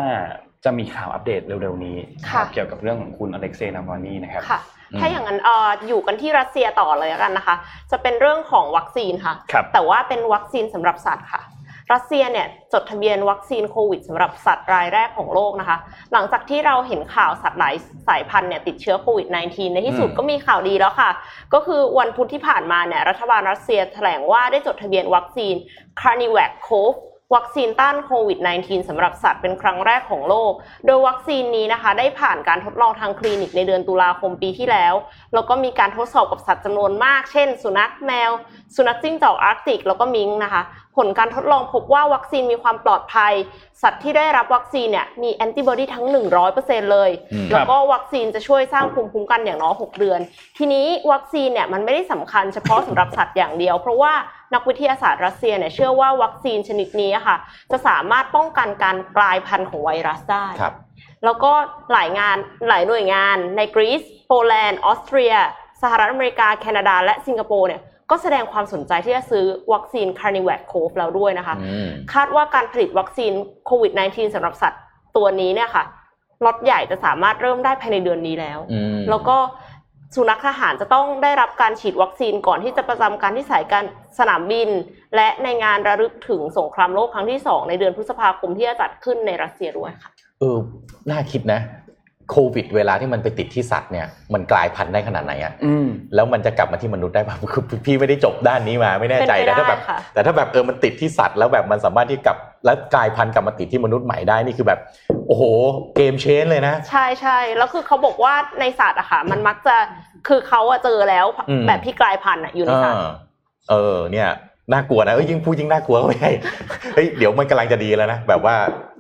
จะมีข่าวอัปเดตเร็วๆนี้
ค่ะ
เกี่ยวกับเรื่องของคุณอเล็กเซย์นาวานีนะครับ
ค่ะ
อืม
ถ้าอย่างนั้นเอ่ออยู่กันที่รัสเซียต่อเลยแล้วกันนะคะ จะเป็นเรื่องของวัคซีนค่ะ
ครับ
แต่ว่าเป็นวัคซีนสำหรับสัตว์ค่ะรัสเซียเนี่ยจดทะเบียนวัคซีนโควิดสำหรับสัตว์รายแรกของโลกนะคะ หลังจากที่เราเห็นข่าวสัตว์หลายสายพันธุ์เนี่ยติดเชื้อโควิด -19 ในที่สุด
อืม
ก็มีข่าวดีแล้วค่ะ ก็คือวันพุธที่ผ่านมาเนี่ยรัฐบาลรัสเซียแถลงว่าได้จดทะเบียนวัคซีน c a r n i v a c c o v วัคซีนต้านโควิด -19 สำหรับสัตว์เป็นครั้งแรกของโลก โดยวัคซีนนี้นะคะ ได้ผ่านการทดลองทางคลินิกในเดือนตุลาคมปีที่แล้ว แล้วก็มีการทดสอบกับสัตว์จำนวนมาก เช่น สุนัขแมว สุนัขจิ้งจอกอาร์กติก แล้วก็มิงค์นะคะผลการทดลองพบว่าวัคซีนมีความปลอดภัย สัตว์ที่ได้รับวัคซีนเนี่ยมีแอนติบอดีทั้ง 100%เลย
อืม
แล้วก็วัคซีนจะช่วยสร้างภูมิคุ้มกันอย่างน้อย6เดือน ทีนี้วัคซีนเนี่ยมันไม่ได้สำคัญเฉพาะสำหรับสัตว์อย่างเดียว เพราะว่านักวิทยาศาสตร์รัสเซียเนี่ยเชื่อว่าวัคซีนชนิดนี้อะค่ะ จะสามารถป้องกันการกลายพันธุ์ของไวรัสได้
ครับ
แล้วก็หลายงานหลายหน่วยงานในกรีซโปแลนด์ออสเตรีย สหรัฐอเมริกา แคนาดา และสิงคโปร์เนี่ย ก็แสดงความสนใจที่จะซื้อวัคซีน c a r n i v a c c o v แล้วด้วยนะคะ
อืม
คาดว่าการผลิตวัคซีนโควิด -19 สำหรับสัตว์ตัวนี้เนี่ยค่ะล็อตใหญ่จะสามารถเริ่มได้ภายในเดือนนี้แล้ว
อืม
แล้วก็สุนัขทหารจะต้องได้รับการฉีดวัคซีนก่อนที่จะประจำการที่สายการสนามบิน และในงานระลึกถึงสงครามโลกครั้งที่2ในเดือนพฤษภาคมที่จะจัดขึ้นในรัสเซียด้วยค่ะ
เออ น่าคิดนะ โควิด เวลาที่มันไปติดที่สัตว์เนี่ยมันกลายพันธุ์ได้ขนาดไหนอะ
อืม
แล้วมันจะกลับมาที่มนุษย์ได้ป่ะคือพี่ไม่ได้จบด้านนี้มาไม่แน่ใจ
เป็นไป
แต่ถ้าแบบ
ได้ค่ะ
แต่ถ้าแบบเออมันติดที่สัตว์แล้วแบบมันสามารถที่กลับแล้วกลายพันธุ์กลับมาติดที่มนุษย์ใหม่ได้นี่คือแบบ โอ้โหเกมเชนเลยนะ
ใช่ใช่แล้วคือเขาบอกว่าในสัตว์อะค่ะ มันมักจะคือเขาอะเจอแล้ว
อืม
แบบที่กลายพันธุ์อะอยู่ในสัตว์
เออเออเนี่ยน่ากลัวนะเอ้ยยิ่งพูดยิ่งน่ากลัวไม่ใช่เฮ้ยเดี๋ยวมันกำลังจะดีแล้วนะแบบว่า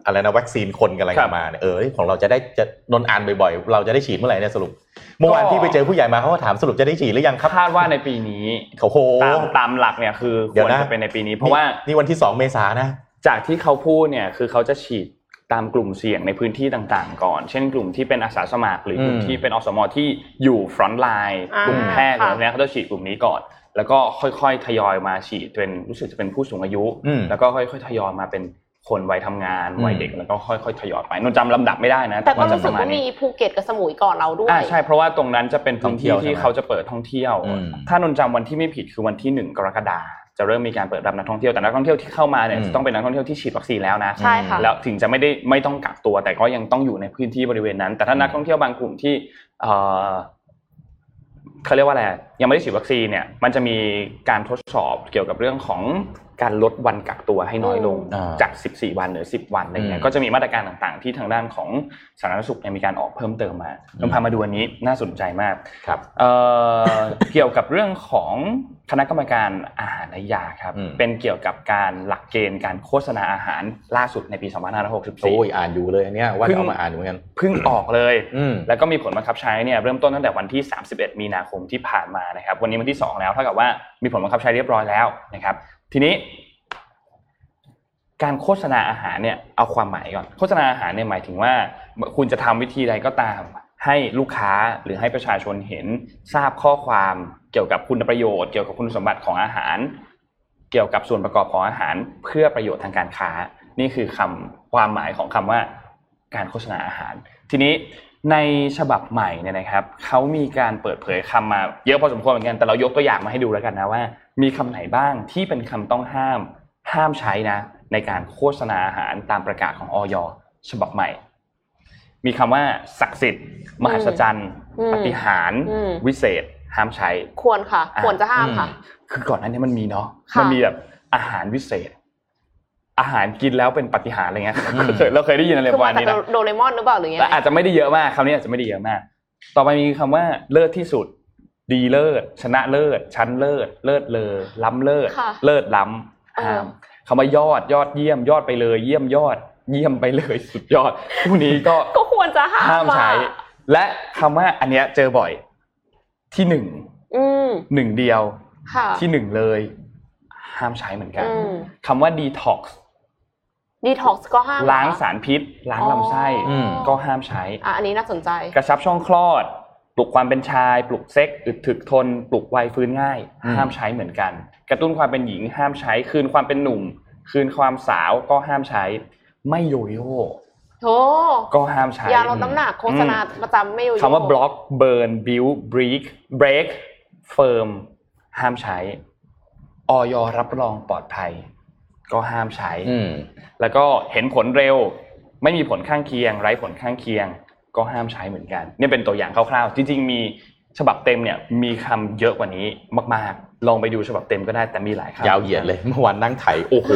อะไรนะวัคซีนคนกำลัง
ครั
จะ
บ
มาเนี่ยเออของเราจะได้จะนนอ่านบ่อยๆ เราจะได้ฉีดเมื่อไหร่เนี่ยสรุปเมื่อวานพี่ไปเจอผู้ใหญ่มาเขาก็ถามสรุปจะได้ฉีดหรือยังครับ
คาดว่าในปีนี้
โอ้โห
ตามตามหลักเนี่ยคือ
เดี๋
ค
ยว
วร
นะ
จะเป็นในปีนี้เพราะว่า
นี่วันที่สองเมษายนนะ
จากที่เขาพูดเนี่ยคือเขาจะฉีดตามกลุ่มเสี่ยงในพื้นที่ต่างๆ ก่อน เช่นกลุ่มที่เป็นอาสาสมัคร หรือกลุ่ม
อืม
ที่เป็นอสมที่อยู่ frontline อ่า
ก
ลุ่มแพทย์
ค่ะ
อะไรเนี้ยเขาจะฉีดกลุ่มนี้ก่อน แล้วก็ค่อยๆทยอยมาฉีดเป็นรู้สึกจะเป็นผู้สูงอายุ
อืม
แล้วก็ค่อยๆทยอยมาเป็น คนวัยทำงาน
อืม
วัยเด็กแล้วก็ค่อยๆทยอยไปนนจำลำดับไม่ได้นะ
แต่ก็
ว่าจะ
รู้สึก
ประมาณ
ว่ามี
นี้
ภูเก็ตกับสมุยก่อนเราด้วย
อ่าใช่เพราะว่าตรงนั้นจะเป็นพื้นที่
ท่องเที่ยว
ที่
ใช่ไหม
เขาจะเปิดท่องเที่ยว
อืม
ถ้านนจำวันที่ไม่ผิดคือวันที่หนึ่งกรกฎาจะเริ่มมีการเปิดรับนักท่องเที่ยวแต่นักท่องเที่ยวที่เข้ามาเนี่ย
อืม
จะต้องเป็นนักท่องเที่ยวที่ฉีดวัคซีนแล้วนะ
ใช่ค่ะ
แล้วถึงจะไม่ได้ไม่ต้องกักตัว แต่ก็ยังต้องอยู่ในพื้นที่บริเวณนั้น แต่ถ้านักท่องเที่ยวบางกลุ่มที่เอ่อเขาเรียกว่าอะไรยังไม่ได้ฉีดวัคซีนเนี่ยมันจะมีการทดสอบเกี่ยวกับเรื่องของการลดวันกักตัวให้น้อยลง
อ่า
จาก 14 วันเหลือ 10 วันอะไรเงี้
อื
ย
ม
ก็จะมีมาตรการต่างๆ ที่ทางด้านของสาธารณสุขเนี่ยมีการออกเพิ่มเติมมาเราพามาดูอันนี้น่าสนใจมาก
ครับ
เอ่อเกี่ยวกับเรื่องของคณะกรรมการอาหารและยาครับ
อืม
เป็นเกี่ยวกับการหลักเกณฑ์การโฆษณาอาหารล่าสุดในปี
โอ้ย
2564
อ่านอยู่เลยอันเนี้ยว่าจะเอามาอ่านอยู่เหมือนกัน
เพิ่งออกเลย
อืม
แล้วก็มีผลบังคับใช้เนี่ยเริ่มต้นตั้งแต่วันที่ 31 มีนาคมที่ผ่านมานะครับวันนี้วันที่ 2 แล้วเท่ากับว่ามีผลบังคับใช้เรียบร้อยแล้วนะครับ ทีนี้ การโฆษณาอาหารเนี่ยเอาความหมายก่อน โฆษณาอาหารเนี่ยหมายถึงว่า คุณจะทำวิธีใดก็ตาม ให้ลูกค้าหรือให้ประชาชนเห็นทราบข้อความเกี่ยวกับคุณประโยชน์ เกี่ยวกับคุณสมบัติของอาหาร เกี่ยวกับส่วนประกอบของอาหาร เพื่อประโยชน์ทางการค้า นี่คือคำความหมายของคำว่า การโฆษณาอาหาร ทีนี้ในฉบับใหม่เนี่ยนะครับเขามีการเปิดเผยคำมาเยอะพอสมควรเหมือนกันแต่เรายกตัวอย่างมาให้ดูแล้วกันนะว่า มีคำไหนบ้างที่เป็นคำต้องห้าม ห้ามใช้นะ ในการโฆษณาอาหารตามประกาศของออยฉบับใหม่ มีคำว่าศักดิ์สิทธิ์ มหัศจรรย์
อืม
ปาฏิหารย์
อืม
วิเศษ ห้ามใช้
ควรค่ะ ควรจะห้ามค่ะ
คือก่อนหน้านี้มันมีเนาะ
ค่ะ
มันมีแบบอาหารวิเศษ อาหารกินแล้วเป็นปาฏิหารย์อะไรเงี้ย
อืม
เคยเราเคยได้ยินอะไร
คือ
ประมา
มา
ณ
จาก
นี้นะ
โดเรมอนหรือเปล่าหรือไง
แต่อาจจะไม่ได้เยอะมากคำนี้อาจจะไม่ได้เยอะมาก ต่อไปมีคำว่าเลิศที่สุด ดีเลิศ ชนะเลิศ ชั้นเลิศ เลิศเลอล้ำเลิศ
ค่ะ
เลิศล้ำ
เออ
ห้ามคำว่ายอดยอดเยี่ยมยอดไปเลย เยี่ยมยอด เยี่ยมไปเลยสุดยอดพวกนี้ก็
ก็ควรจะห้าม
ห้ามใช้
อะ
และคำว่าอันเนี้ยเจอบ่อย ที่หนึ่ง
อืม
หนึ่งเดียว
ค่ะ
ที่หนึ่งเลย ห้ามใช้เหมือนกัน
อืม
คำว่า detox
ดีท็อกซ์ก็ห้าม
ล้าง
เหรอ
สารพิษ ล้าง
อ๋อ
ลำไส้
อืม
ก็ห้ามใช้
อะอันนี้น่าสนใจ
กระชับช่องคลอด ปลุกความเป็นชาย ปลุกเซ็กอึดถึกทน ปลุกวัยฟื้นง่าย
อืม
ห้ามใช้เหมือนกัน กระตุ้นความเป็นหญิงห้ามใช้ คืนความเป็นหนุ่ม คืนความสาวก็ห้ามใช้ ไม่โยโย่
โอ้
ก็ห้ามใช้
ยาลดน้ำหนักโฆษณาประจำไม่อยู่
คำว่า block burn build break break firm ห้ามใช้ออยรับรองปลอดภัย ก็ห้ามใช้
อืม
แล้วก็เห็นผลเร็ว ไม่มีผลข้างเคียง ไร้ผลข้างเคียง ก็ห้ามใช้เหมือนกันนี่เป็นตัวอย่างคร่าวๆ จริง ๆ มีฉบับเต็มเนี่ยมีคำเยอะกว่านี้มากๆ ลองไปดูฉบับเต็มก็ได้แต่มีหลายคำ
ยาวเหยียดเลยเมื่อวานนั่งไถโอ้โห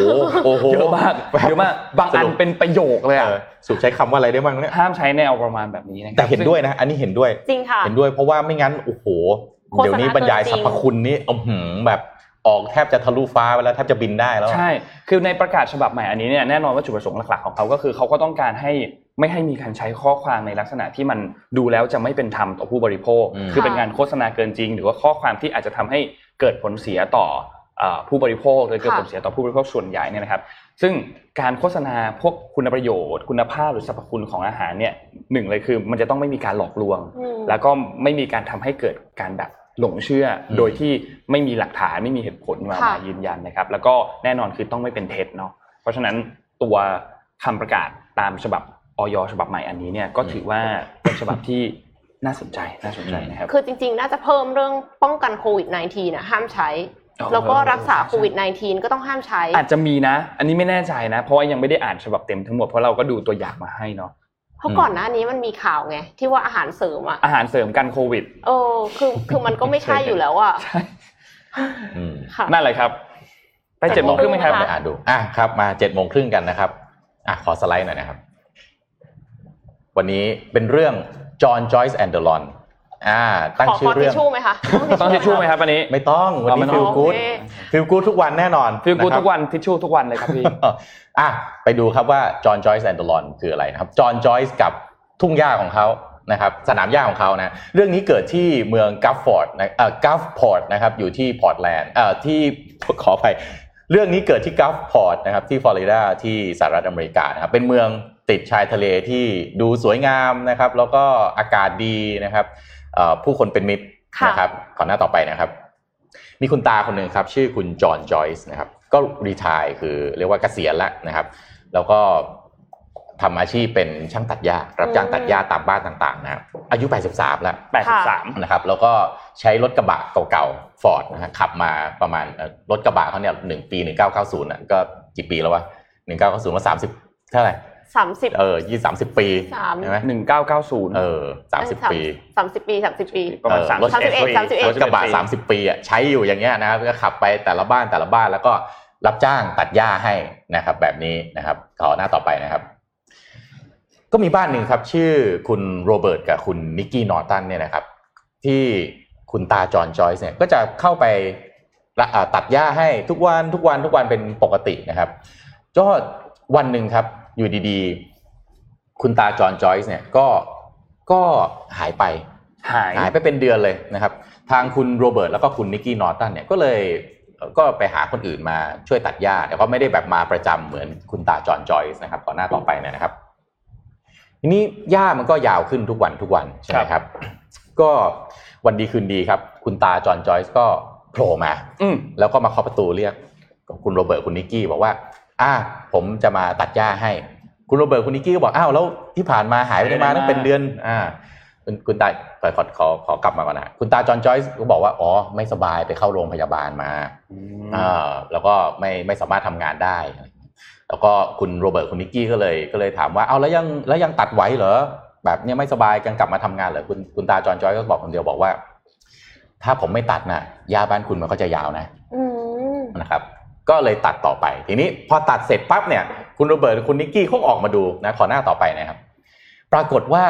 โอ้โห
เยอะมากเยอะมากบางอันเป็นประโยคเลย
เอ
อะ
อสุใช้คำว่าอะไรได้บ้างเนี่ย
ห้ามใช้แนวประมาณแบบนี้นะครับ
แต่เห็นด้วยนะ อันนี้เห็นด้วย
จริงค่ะ
เห็นด้วยเพราะว่าไม่งั้นโอ้โห
โฆษณา
เดี๋ยวนี้บรรยาย
เกินจ
ส
ริ
รงรพคุณนี่อื้อหือแบบ ออกแทบจะทะลุฟ้าไปแล้วแทบจะบินได้แล้ว
ใช่ คือในประกาศฉบับใหม่อันนี้เนี่ยแน่นอนว่าจุดประสงค์หลักๆของเขาก็คือเขาก็ต้องการให้ไม่ให้มีการใช้ข้อความในลักษณะที่มันดูแล้วจะไม่เป็นธรรมต่อผู้บริโภค
อืม
คือเป็นการโฆษณาเกินจริง หรือว่าข้อความที่อาจจะทำให้เกิดผลเสียต่อเอ่อผู้บริโภคหรือเกิดผลเสียต่อผู้บริโภคส่วนใหญ่เนี่ยนะครับ ซึ่งการโฆษณาพวกคุณประโยชน์ คุณภาพหรือสรรพคุณของอาหารเนี่ยหนึ่งเลยคือมันจะต้องไม่มีการหลอกลวง
อืม
แล้วก็ไม่มีการทำให้เกิดการแบบ หลงเชื่ออ
ม
โดยที่ไม่มีหลักฐานไม่มีเหตุผลมา
ค่ะ
มายืนยันนะครับ แล้วก็แน่นอนคือต้องไม่เป็นเท็จเนาะเพราะฉะนั้นตัวคำประกาศตามฉบับออยฉบับใหม่อันนี้เนี่ยก็ถือว่าเป็นฉบับที่น่าสนใจน่าสนใจนะครับ
คือจริงๆ น่าจะเพิ่มเรื่องป้องกันโควิด -19 นะห้ามใช้
อ๋อ
แล้วก็รักษาโควิด -19 ก็ต้องห้ามใช้
อาจจะมีนะ อันนี้ไม่แน่ใจนะ เพราะว่ายังไม่ได้อ่านฉบับเต็มทั้งหมดเพราะเราก็ดูตัวอย่างมาให้เนาะ
เพ ราะก่อนหน้านี้มันมีข่าวไง ที่ว่าอาหารเสริมอะ
อาหารเสริมกันโควิด
เออคือคือมันก็ไม่ใช่อยู่แล้วอะ
ใช่
อืม
ค่ะ
นั่นแหละครับไปเจ็ดโมงครึ่งไหมครับ
เจ็ดโมง
ไปอ่านดูอะครับ มาเจ็ดโมงครึ่งกันนะครับอะขอสไลด์หน่อยนะครับ วันนี้เป็นเรื่อง John Joyce and the Lon อ่าตั้ง
ขอ
ชื่
ข
อ
อทิ
เรื่
ช
อง
ชู่ไหมคะ
ต้องทิชชู่ไหมครับอันนี้
ไม่ต้องวัน
อ๋อไม่
นี้
ต้
ฟิ
อง
ลกู๊ด
โอเค
ฟิลกู๊ดทุกวันแน่นอน
ฟิลกูด
นะครับ
ทุกวันทิชชู่ทุกวันเลยครับพี่
อะไปดูครับว่าจอห์นจอยส์ and lawn คืออะไรนะครับจอห์นจอยส์กับทุ่งหญ้าของเขานะครับสนามหญ้าของเขานะเรื่องนี้เกิดที่เมืองกัฟฟอร์ดนะเอ่อกัฟพอร์ตนะครับอยู่ที่พอร์ตแลนด์เอ่อที่ขออภัยเรื่องนี้เกิดที่กัฟพอร์ตนะครับที่ฟลอริดาที่สหรัฐอเมริกานะครับเป็นเมืองติดชายทะเลที่ดูสวยงามนะครับ แล้วก็อากาศดีนะครับเอ่อ ผู้คนเป็นมิตร
ค่ะ
นะครับขอหน้าต่อไปนะครับ มีคุณตาคนหนึ่งครับ ชื่อคุณจอห์นจอยส์นะครับ ก็รีทายคือเรียกว่าเกษียณแล้วนะครับ แล้วก็ทำอาชีพเป็นช่างตัดหญ้ารับจ้างตัดหญ้าตามบ้านต่างๆนะครับอายุ 83 แล้ว
83
นะครับ แล้วก็ใช้รถกระบะเก่าๆฟอร์ดนะฮะขับมาประมาณเอ่อรถกระบะเขาเนี่ยหนึ่งปี 1990อะก็กี่ปีแล้ววะ1990มา30 เท่าไหร่
สามสิบ
เออยี่สามสิบปี
สาม
ใช่ไหม
หนึ่งเก้าเก้าศูนย์
เออสามสิบปี
สามสิบปีสามสิบปี
ประมาณ
เออ
สาม
รถ
สิบเอ็ด
31 31
รถกระบะ
ปี
สามสิบปีอะใช้อยู่อย่างเงี้ยนะครับก็ขับไปแต่ละบ้านแต่ละบ้านแล้วก็รับจ้างตัดหญ้าให้นะครับ แบบนี้นะครับขอหน้าต่อไปนะครับ ก็มีบ้านหนึ่งครับ ชื่อคุณโรเบิร์ตกับคุณนิกกี้นอร์ตันเนี่ยนะครับ ที่คุณตาจอห์นจอยส์เนี่ยก็จะเข้าไปละอ่าตัดหญ้าให้ทุกวันทุกวันทุกวันเป็นปกตินะครับก็วันหนึ่งครับ อยู่ดีๆ คุณตาจอห์นจอยส์เนี่ยก็ก็หายไป
หาย
หายไปเป็นเดือนเลยนะครับ ทางคุณโรเบิร์ตแล้วก็คุณนิกกี้นอร์ตันเนี่ยก็เลยเอ่อก็ไปหาคนอื่นมาช่วยตัดหญ้าแต่ก็ไม่ได้แบบมาประจำเหมือนคุณตาจอห์นจอยส์นะครับก่อนหน้าต่อไปเนี่ยนะครับทีนี้หญ้ามันก็ยาวขึ้นทุกวันทุกวันใช่ไหมครับ ก็วันดีคืนดีครับ คุณตาจอห์นจอยส์ก็โผล่มา
อืม
แล้วก็มาเคาะประตูเรียกคุณโรเบิร์ตคุณนิกกี้บอกว่า อ่าผมจะมาตัดหญ้าให้ คุณโรเบิร์ตคุณนิกกี้ก็บอกอ้าวแล้วที่ผ่านมาหายไปไหนมาตั้งเป็นเดือนอ่าคุณคุณตาขอขอขอขอกลับมาก่อนนะคุณตาจอห์นจอยส์ก็บอกว่าอ๋อไม่สบายไปเข้าโรงพยาบาลมาอ่าแล้วก็ไม่ไม่สามารถทำงานได้ แล้วก็คุณโรเบิร์ตคุณนิกกี้ก็เลยก็เลยถามว่าเอาแล้วยังแล้วยังตัดไหวเหรอแบบเนี้ยไม่สบายกันกลับมาทำงานเหรอคุณคุณตาจอห์นจอยส์ก็บอกคนเดียวบอกว่า ถ้าผมไม่ตัดนะหญ้าบ้านคุณมันก็จะยาวนะ
อืม
นะครับ ก็เลยตัดต่อไป ทีนี้พอตัดเสร็จปั๊บเนี่ย คุณโรเบิร์ตกับคุณนิกกี้เขาออกมาดูนะขอหน้าต่อไปนะครับ ปรากฏว่า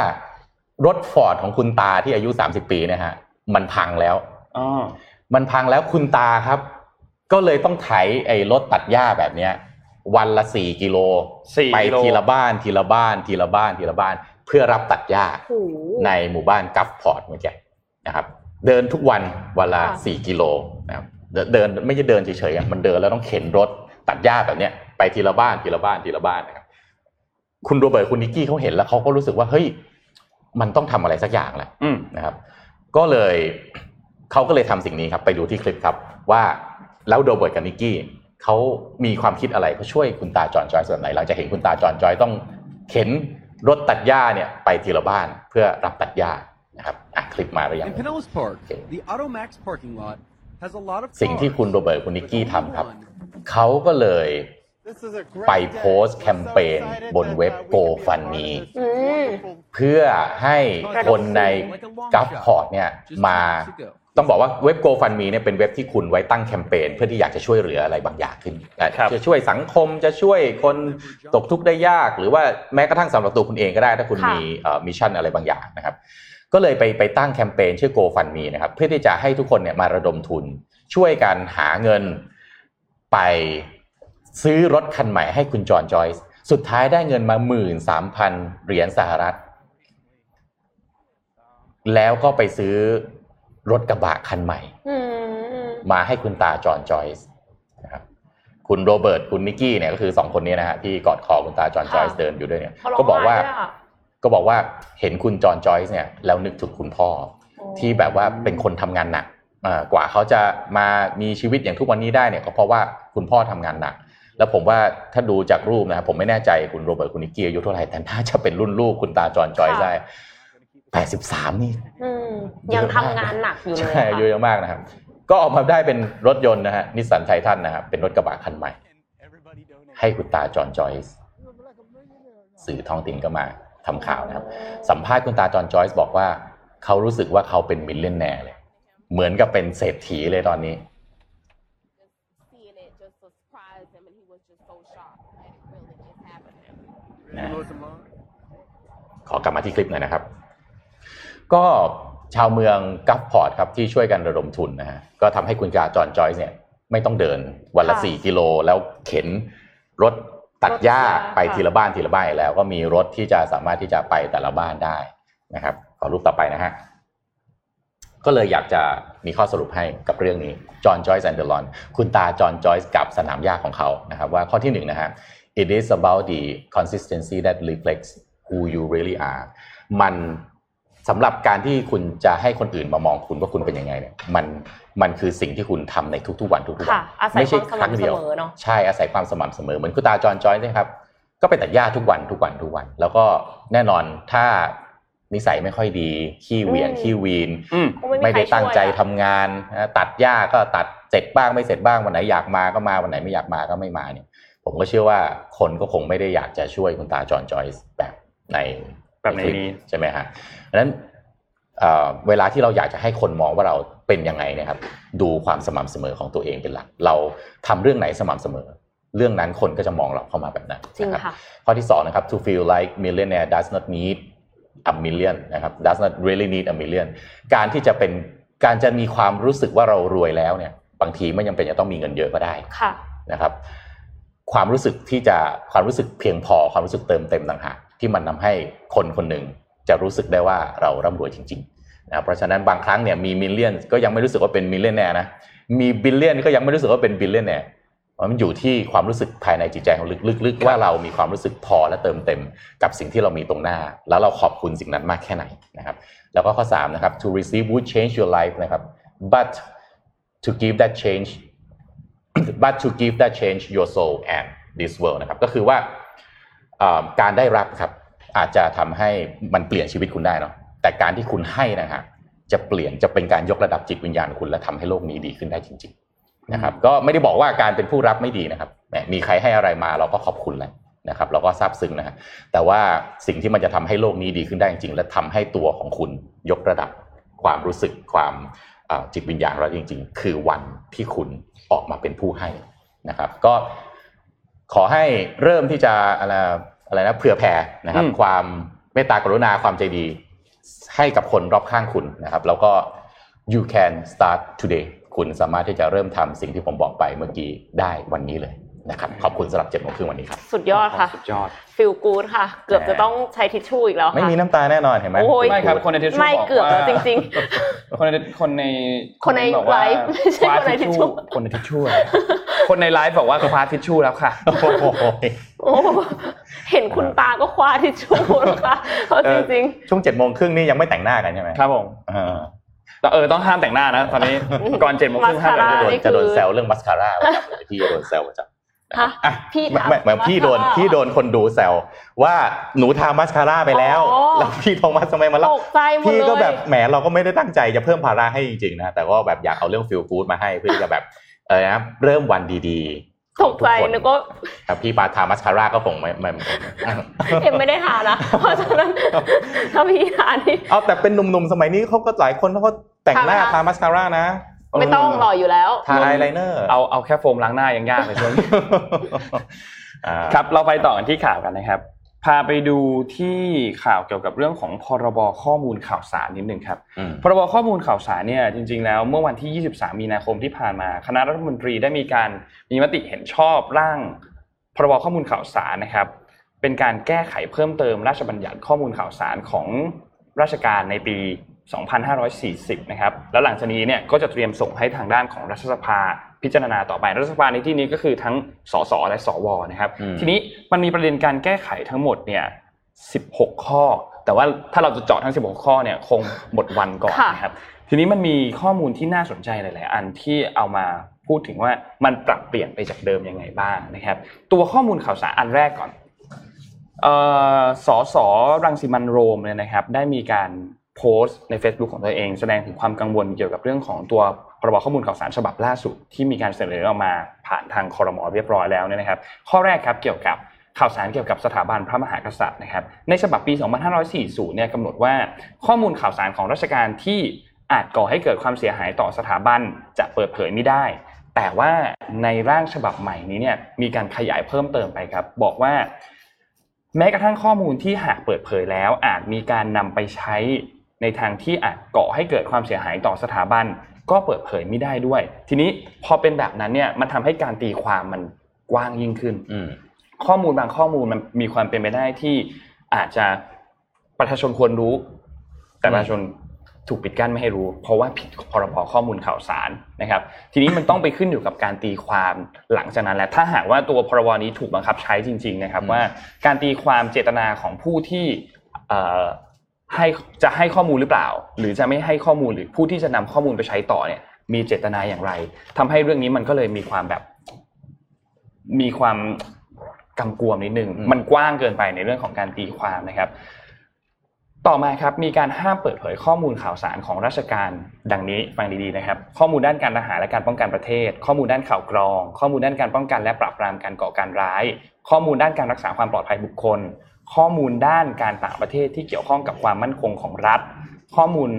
รถฟอร์ดของคุณตาที่อายุ 30 ปีเนะฮะมันพังแล้ว
อ๋อ
มันพังแล้วคุณตาครับ ก็เลยต้องไถไอ้รถตัดหญ้าแบบเนี้ย วันละสี่กิโล
สี่
ไป
กิโล
ทีละบ้านทีละบ้าน ทีละบ้านทีละบ้าน เพื่อรับตัดหญ้า
โอ้โห
ในหมู่บ้านกัฟพอร์ตเมื่อกี้นะครับ เดินทุกวันวันละ
ค่ะ
สี่กิโลนะครับ เดินเดินไม่ใช่เดินเฉยๆอะมันเดินแล้วต้องเข็นรถตัดหญ้าแบบเนี้ยไปทีละบ้านทีละบ้านทีละบ้านนะครับคุณโรเบิร์ตคุณนิกกี้เขาเห็นแล้วเขาก็รู้สึกว่าเฮ้ยมันต้องทำอะไรสักอย่างแหละ
อืม
นะครับ ก็เลยเขาก็เลยทำสิ่งนี้ครับ ไปดูที่คลิปครับ ว่าแล้วโรเบิร์ตกับนิกกี้เขามีความคิดอะไรเขาช่วยคุณตาจอห์นจอยส์ส่วนไหนหลังจากเห็นคุณตาจอห์นจอยส์ต้องเข็นรถตัดหญ้าเนี่ยไปทีละบ้านเพื่อรับตัดหญ้านะครับอะคลิปมาหรือยัง
In Pinellas Park,
Okay.
the AutoMax parking lot has a lot of
สิ่งที่
cars.
คุณโรเบิร์ตคุณนิกกี้ทำครับ เขาก็เลยไปโพสต์แคมเปญบนเว็บ GoFundMe
อืม
เพื่อให้คนในกัฟพอร์ตเนี่ยมาต้องบอกว่าเว็บ GoFundMe เนี่ยเป็นเว็บที่คุณไว้ตั้งแคมเปญเพื่อที่อยากจะช่วยเหลืออะไรบางอย่างขึ้นอะ
ครับ
จะช่วยสังคมจะช่วยคนตกทุกข์ได้ยาก หรือว่าแม้กระทั่งสำหรับตัวคุณเองก็ได้ถ้าคุณ
ค่ะ
มี mission อะไรบางอย่างนะครับ ก็เลยไปไปตั้งแคมเปญชื่อ GoFundMe นะครับเพื่อที่จะให้ทุกคนเนี่ยมาระดมทุน ช่วยกันหาเงินไปซื้อรถคันใหม่ให้คุณจอห์นจอยส์สุดท้ายได้เงินมาหมื่นสามพันเหรียญสหรัฐ แล้วก็ไปซื้อรถกระบะคันใหม่
อืม
มให้คุณตาจอห์นจอยส์นะครับคุณโรเบิร์ตคุณนิกกี้เนี่ยก็คือสองคนนี้นะฮะที่กอดคอคุณตาจอห์นจอยส์เดินอยู่ด้วยเนี่ย
เขา
ก็บอกว่าร้อง
ไห้ด้วยฮะ
ก็บอกว่าเห็นคุณจอห์นจอยส์เนี่ยแล้วนึกถึงคุณพ่อ
โอ้
ที่แบบว่าเป็นคนทำงานหนักอ่ากว่าเขาจะมามีชีวิตอย่างทุกวันนี้ได้เนี่ยก็เพราะว่าคุณพ่อทำงานหนัก แล้วผมว่าถ้าดูจากรูปนะครับผมไม่แน่ใจคุณโรเบิร์ตคุณนิกกี้อายุเท่าไหร่แต่น่าจะเป็นรุ่นลูกคุณตาจอห์นจอยส์ได้แปดสิบสามนี่
อืมยังทำงานหนักอยู่เลย
ใช่
ค่ะ
อายุเยอะมากนะครับ ก็ออกมาได้เป็นรถยนต์นะฮะ Nissan Titan นะครับเป็นรถกระบะคันใหม่ ให้คุณตาจอห์นจอยส์สื่อท้องถิ่นก็มา ทำข่าวนะครับ สัมภาษณ์คุณตาจอห์นจอยส์บอกว่า เขารู้สึกว่าเขาเป็น millionaire เลย เหมือนกับเป็นเศรษฐีเลยตอนนี้
seeing it just surprised him and he was just so shocked that it really is happening.
Ready to mow some lawn?
ขอกลับมาที่คลิปหน่อยนะครับ ก็ชาวเมืองกัฟพอร์ตครับที่ช่วยกันระดมทุนนะฮะก็ทำให้คุณตาจอห์นจอยส์เนี่ย ไม่ต้องเดินวันละ
ค่ะ
สี่กิโลแล้วเข็นรถ ตัดหญ้าร
ถตัดหญ้า
ไปทีละบ้านทีละบ้านแล้วก็มีรถที่จะสามารถที่จะไปแต่ละบ้านได้นะครับ ขอรูปต่อไปนะฮะก็เลยอยากจะมีข้อสรุปให้กับเรื่องนี้จอห์นจอยส์ and the lawn คุณตาจอห์นจอยส์กับสนามหญ้าของเขานะครับว่าข้อที่หนึ่งนะฮะ it is about the consistency that reflects who you really are มัน สำหรับการที่คุณจะให้คนอื่นมามองคุณว่าคุณเป็นยังไงเนี่ยมันมันคือสิ่งที่คุณทำในทุกๆวันทุกๆวั
ค่ะอาศัย
ไม่
ค
ใช่
วามส
ครั้ง
ม่ำเส
เดียว
มอเนาะ
ใช่อาศัยความสม่ำเสมอเหมือนคุณตาจอห์นจอยส์นะครับก็ไปตัดหญ้าทุกวันทุกวันทุกวัน แล้วก็แน่นอนถ้านิสัยไม่ค่อยดีขี้เหวียง
อืม
ขี้วีน
อืม
คงไม่มี
ไม่ได้
ใคร
ตั้งใจ
ช่วยอะ
ทำงานนะตัดหญ้าก็ตัดเสร็จบ้างไม่เสร็จบ้างวันไหนอยากมาก็มาวันไหนไม่อยากมาก็ไม่มาเนี่ย ผมก็เชื่อว่าคนก็คงไม่ได้อยากจะช่วยคุณตาจอห์นจอยส์แบบใน
แบบใน
คลิป
นี้
ใช่ไหมฮะดังนั้นเอ่อเวลาที่เราอยากจะให้คนมองว่าเราเป็นยังไงเนะครับ ดูความสม่ำเสมอของตัวเองเป็นหลัก เราทำเรื่องไหนสม่ำเสมอ เรื่องนั้นคนก็จะมองเราเข้ามาแบบนั้น
จริง
นะครับ
ค่ะ
ข้อที่สองนะครับ to feel like millionaire does not need a million นะครับ does not really need a million การที่จะเป็นการจะมีความรู้สึกว่าเรารวยแล้วเนี่ย บางทีไม่จำเป็นจะต้องมีเงินเยอะก็ได้
ค่ะ
นะครับ ความรู้สึกที่จะความรู้สึกเพียงพอความรู้สึกเติมเต็มต่างหาก ที่มันทำให้คนคนหนึ่งจะรู้สึกได้ว่าเราร่ำรวยจริงๆนะเพราะฉะนั้นบางครั้งเนี่ยมี million ก็ยังไม่รู้สึกว่าเป็น millionaire นะมี billion ก็ยังไม่รู้สึกว่าเป็น billionaire มันอยู่ที่ความรู้สึกภายในจิตใจของลึกๆว่าเรามีความรู้สึกพอและเติมเต็มกับสิ่งที่เรามีตรงหน้า แล้วเราขอบคุณสิ่งนั้นมากแค่ไหนนะครับ แล้วก็ข้อ3นะครับ to receive would change your life นะครับ but to give that change but to give that change your soul and this world นะครับก็คือว่า การได้รับครับอาจจะทำให้มันเปลี่ยนชีวิตคุณได้เนาะแต่การที่คุณให้นะฮะจะเปลี่ยนจะเป็นการยกระดับจิตวิญญาณคุณและทำให้โลกนี้ดีขึ้นได้จริง ๆ นะครับ ก็ไม่ได้บอกว่าการเป็นผู้รับไม่ดีนะครับแหมมีใครให้อะไรมาเราก็ขอบคุณแหละนะครับเราก็ซาบซึ้งนะฮะแต่ว่าสิ่งที่มันจะทำให้โลกนี้ดีขึ้นได้จริง ๆ และทำให้ตัวของคุณยกระดับความรู้สึกความเอ่อจิตวิญญาณเราจริง ๆ คือวันที่คุณออกมาเป็นผู้ให้นะครับ ก็ ขอให้เริ่มที่จะอะไรอะไรนะเผื่อแผ่นะครับ
อืม
ความเมตตากรุณาความใจดี ให้กับคนรอบข้างคุณนะครับ แล้วก็ you can start today คุณสามารถที่จะเริ่มทำสิ่งที่ผมบอกไปเมื่อกี้ได้วันนี้เลย นะครับขอบคุณสำหรับเจ็ดโมงครึ่งวันนี้ครับ
สุดยอดค่ะ
สุดยอด
feel good ค่ะ เกือบจะต้องใช้ทิชชู่อีกแล้วค่ะ
ไม่มีน้ำตาแน่นอนเห็นไหม
โอ้ย
ไม่ครับคนในทิชชู่
ไม่
บอก
เกือบ
ว่า
แล้วจริง
คนในคนใน
คนใน
บอกว่า
ไลฟ์ไม่ใช่
คว้า
คนใน
ทิชชู่
ทิชชู่
คนในทิชชู่อะไรคนในไลฟ์บอกว่าคว้าทิชชู่แล้วค่ะ
โอ้โห
ๆโอ้เห็นคุณตาก็คว้าทิชชู่แล้วค่ะเอาจริง
ช่วงเจ็ดโมงครึ่งนี่ยังไม่แต่งหน้ากันใช่ไหม
ครับผม
เออ
แต่เออต้องห้ามแต่งหน้านะตอนนี้ก่อนเจ็ดโมงครึ่งห้ามแต่งหน้า
มัสคาร่า
โดน
นี่คือ
จะโดนแซวเรื่องมัสคาร่าประจำเลยพี่จะโดนแซวประจำ
ๆฮะ
อะ
พี่
ไม่
ถาม
ไม่เหมือนพี่โดน
มัสคาร่า
พี่โดนคนดูแซวว่าหนูทามัสคาร่าไปแล้ว
อ๋อ
แล้วพี่โทมัสทำไมมาเล่า
ตกใจหมดเลย
พี่ก็แบบแหมเราก็ไม่ได้ตั้งใจจะเพิ่มภาระให้จริงๆนะแต่ก็แบบอยากเอาเรื่อง feel good มาให้เพื่อที่จะแบบเออนะเริ่มวันดีๆ
ตกใจ
ของทุกคน
นึกว่า
ครับพี่ปาทามัสคาร่าก็คงไม่ไม่
เอ็มไม่ได้ทานะเพราะฉะนั้นถ้าพี่ทานี่
เอาแต่เป็นหนุ่มๆสมัยนี้เขาก็หลายคนเขาก็แต่งหน้า
ทาไหมคะ
ทามัสคาร่านะ
ไม่ต้องหล่ออยู่แล้ว
ทาอายไลเนอร์
เอาเอาแค่โฟมล้างหน้ายังยากเลยช่วงนี้
อ่า
ครับเราไปต่อกันที่ข่าวกันนะครับ พาไปดูที่ข่าวเกี่ยวกับเรื่องของพรบข้อมูลข่าวสารนิดหนึ่งครับ
อืม
พรบข้อมูลข่าวสารเนี่ยจริง ๆ แล้วเมื่อวันที่ 23 มีนาคมที่ผ่านมา คณะรัฐมนตรีได้มีการมีมติเห็นชอบร่างพรบข้อมูลข่าวสารนะครับ เป็นการแก้ไขเพิ่มเติมราชบัญญัติข้อมูลข่าวสารของราชการในปี 2540 นะครับ แล้วหลังจากนี้เนี่ยก็จะเตรียมส่งให้ทางด้านของรัฐสภาพิจารณาต่อไป รัฐสภาในที่นี้ก็คือทั้งสสและสวนะครับ
อืม
ทีนี้มันมีประเด็นการแก้ไขทั้งหมดเนี่ย 16 ข้อ แต่ว่าถ้าเราจะเจาะทั้ง 16 ข้อเนี่ยคงหมดวันก่อน
ค่ะ
นะครับ ทีนี้มันมีข้อมูลที่น่าสนใจหลาย ๆ อันที่เอามาพูดถึงว่ามันปรับเปลี่ยนไปจากเดิมยังไงบ้างนะครับ ตัวข้อมูลข่าวสารอันแรกก่อนเอ่อสสรังสิมันต์โรมเนี่ยนะครับ ได้มีการ โพสต์ใน Facebook ของตัวเอง แสดงถึงความกังวลเกี่ยวกับเรื่องของตัวพรบข้อมูลข่าวสารฉบับล่าสุดที่มีการเสนอออกมาผ่านทางคอรมอเรียบร้อยแล้วเนี่ยนะครับ ข้อแรกครับเกี่ยวกับข่าวสารเกี่ยวกับสถาบันพระมหากษัตริย์นะครับ ในฉบับปี 2540 เนี่ยกำหนดว่าข้อมูลข่าวสารของราชการที่อาจก่อให้เกิดความเสียหายต่อสถาบันจะเปิดเผยไม่ได้ แต่ว่าในร่างฉบับใหม่นี้เนี่ยมีการขยายเพิ่มเติมไปครับ บอกว่า แม้กระทั่งข้อมูลที่หากเปิดเผยแล้ว อาจมีการนำไปใช้ ในทางที่อาจก่อให้เกิดความเสียหายต่อสถาบัน ก็เปิดเผยไม่ได้ด้วย ทีนี้พอเป็นแบบนั้นเนี่ยมันทำให้การตีความมันกว้างยิ่งขึ้น
อืม
ข้อมูลบางข้อมูลมันมีความเป็นไปได้ที่อาจจะประชาชนควรรู้ แต่ประชาชนถูกปิดกั้นไม่ให้รู้ เพราะว่าผิดพรบข้อมูลข่าวสารนะครับ ทีนี้มันต้องไปขึ้นอยู่กับการตีความหลังจากนั้นแหละถ้าหากว่าตัวพรบนี้ถูกบังคับใช้จริง ๆ นะครับ
อืม
ว่าการตีความเจตนาของผู้ที่เอ่อ ให้จะให้ข้อมูลหรือเปล่า หรือจะไม่ให้ข้อมูลหรือผู้ที่จะนำข้อมูลไปใช้ต่อเนี่ย มีเจตนาอย่างไรทำให้เรื่องนี้มันก็เลยมีความแบบ มีความกำกวมนิดนึง
อืม
มันกว้างเกินไปในเรื่องของการตีความนะครับ ต่อมาครับมีการห้ามเปิดเผยข้อมูลข่าวสารของราชการดังนี้ฟังดีๆนะครับ ข้อมูลด้านการทหารและการป้องกันประเทศ ข้อมูลด้านข่าวกรอง ข้อมูลด้านการป้องกันและปราบปรามการก่อการร้าย ข้อมูลด้านการรักษาความปลอดภัยบุคคล ข้อมูลด้านการต่างประเทศที่เกี่ยวข้องกับความมั่นคงของรัฐ ข้อมูล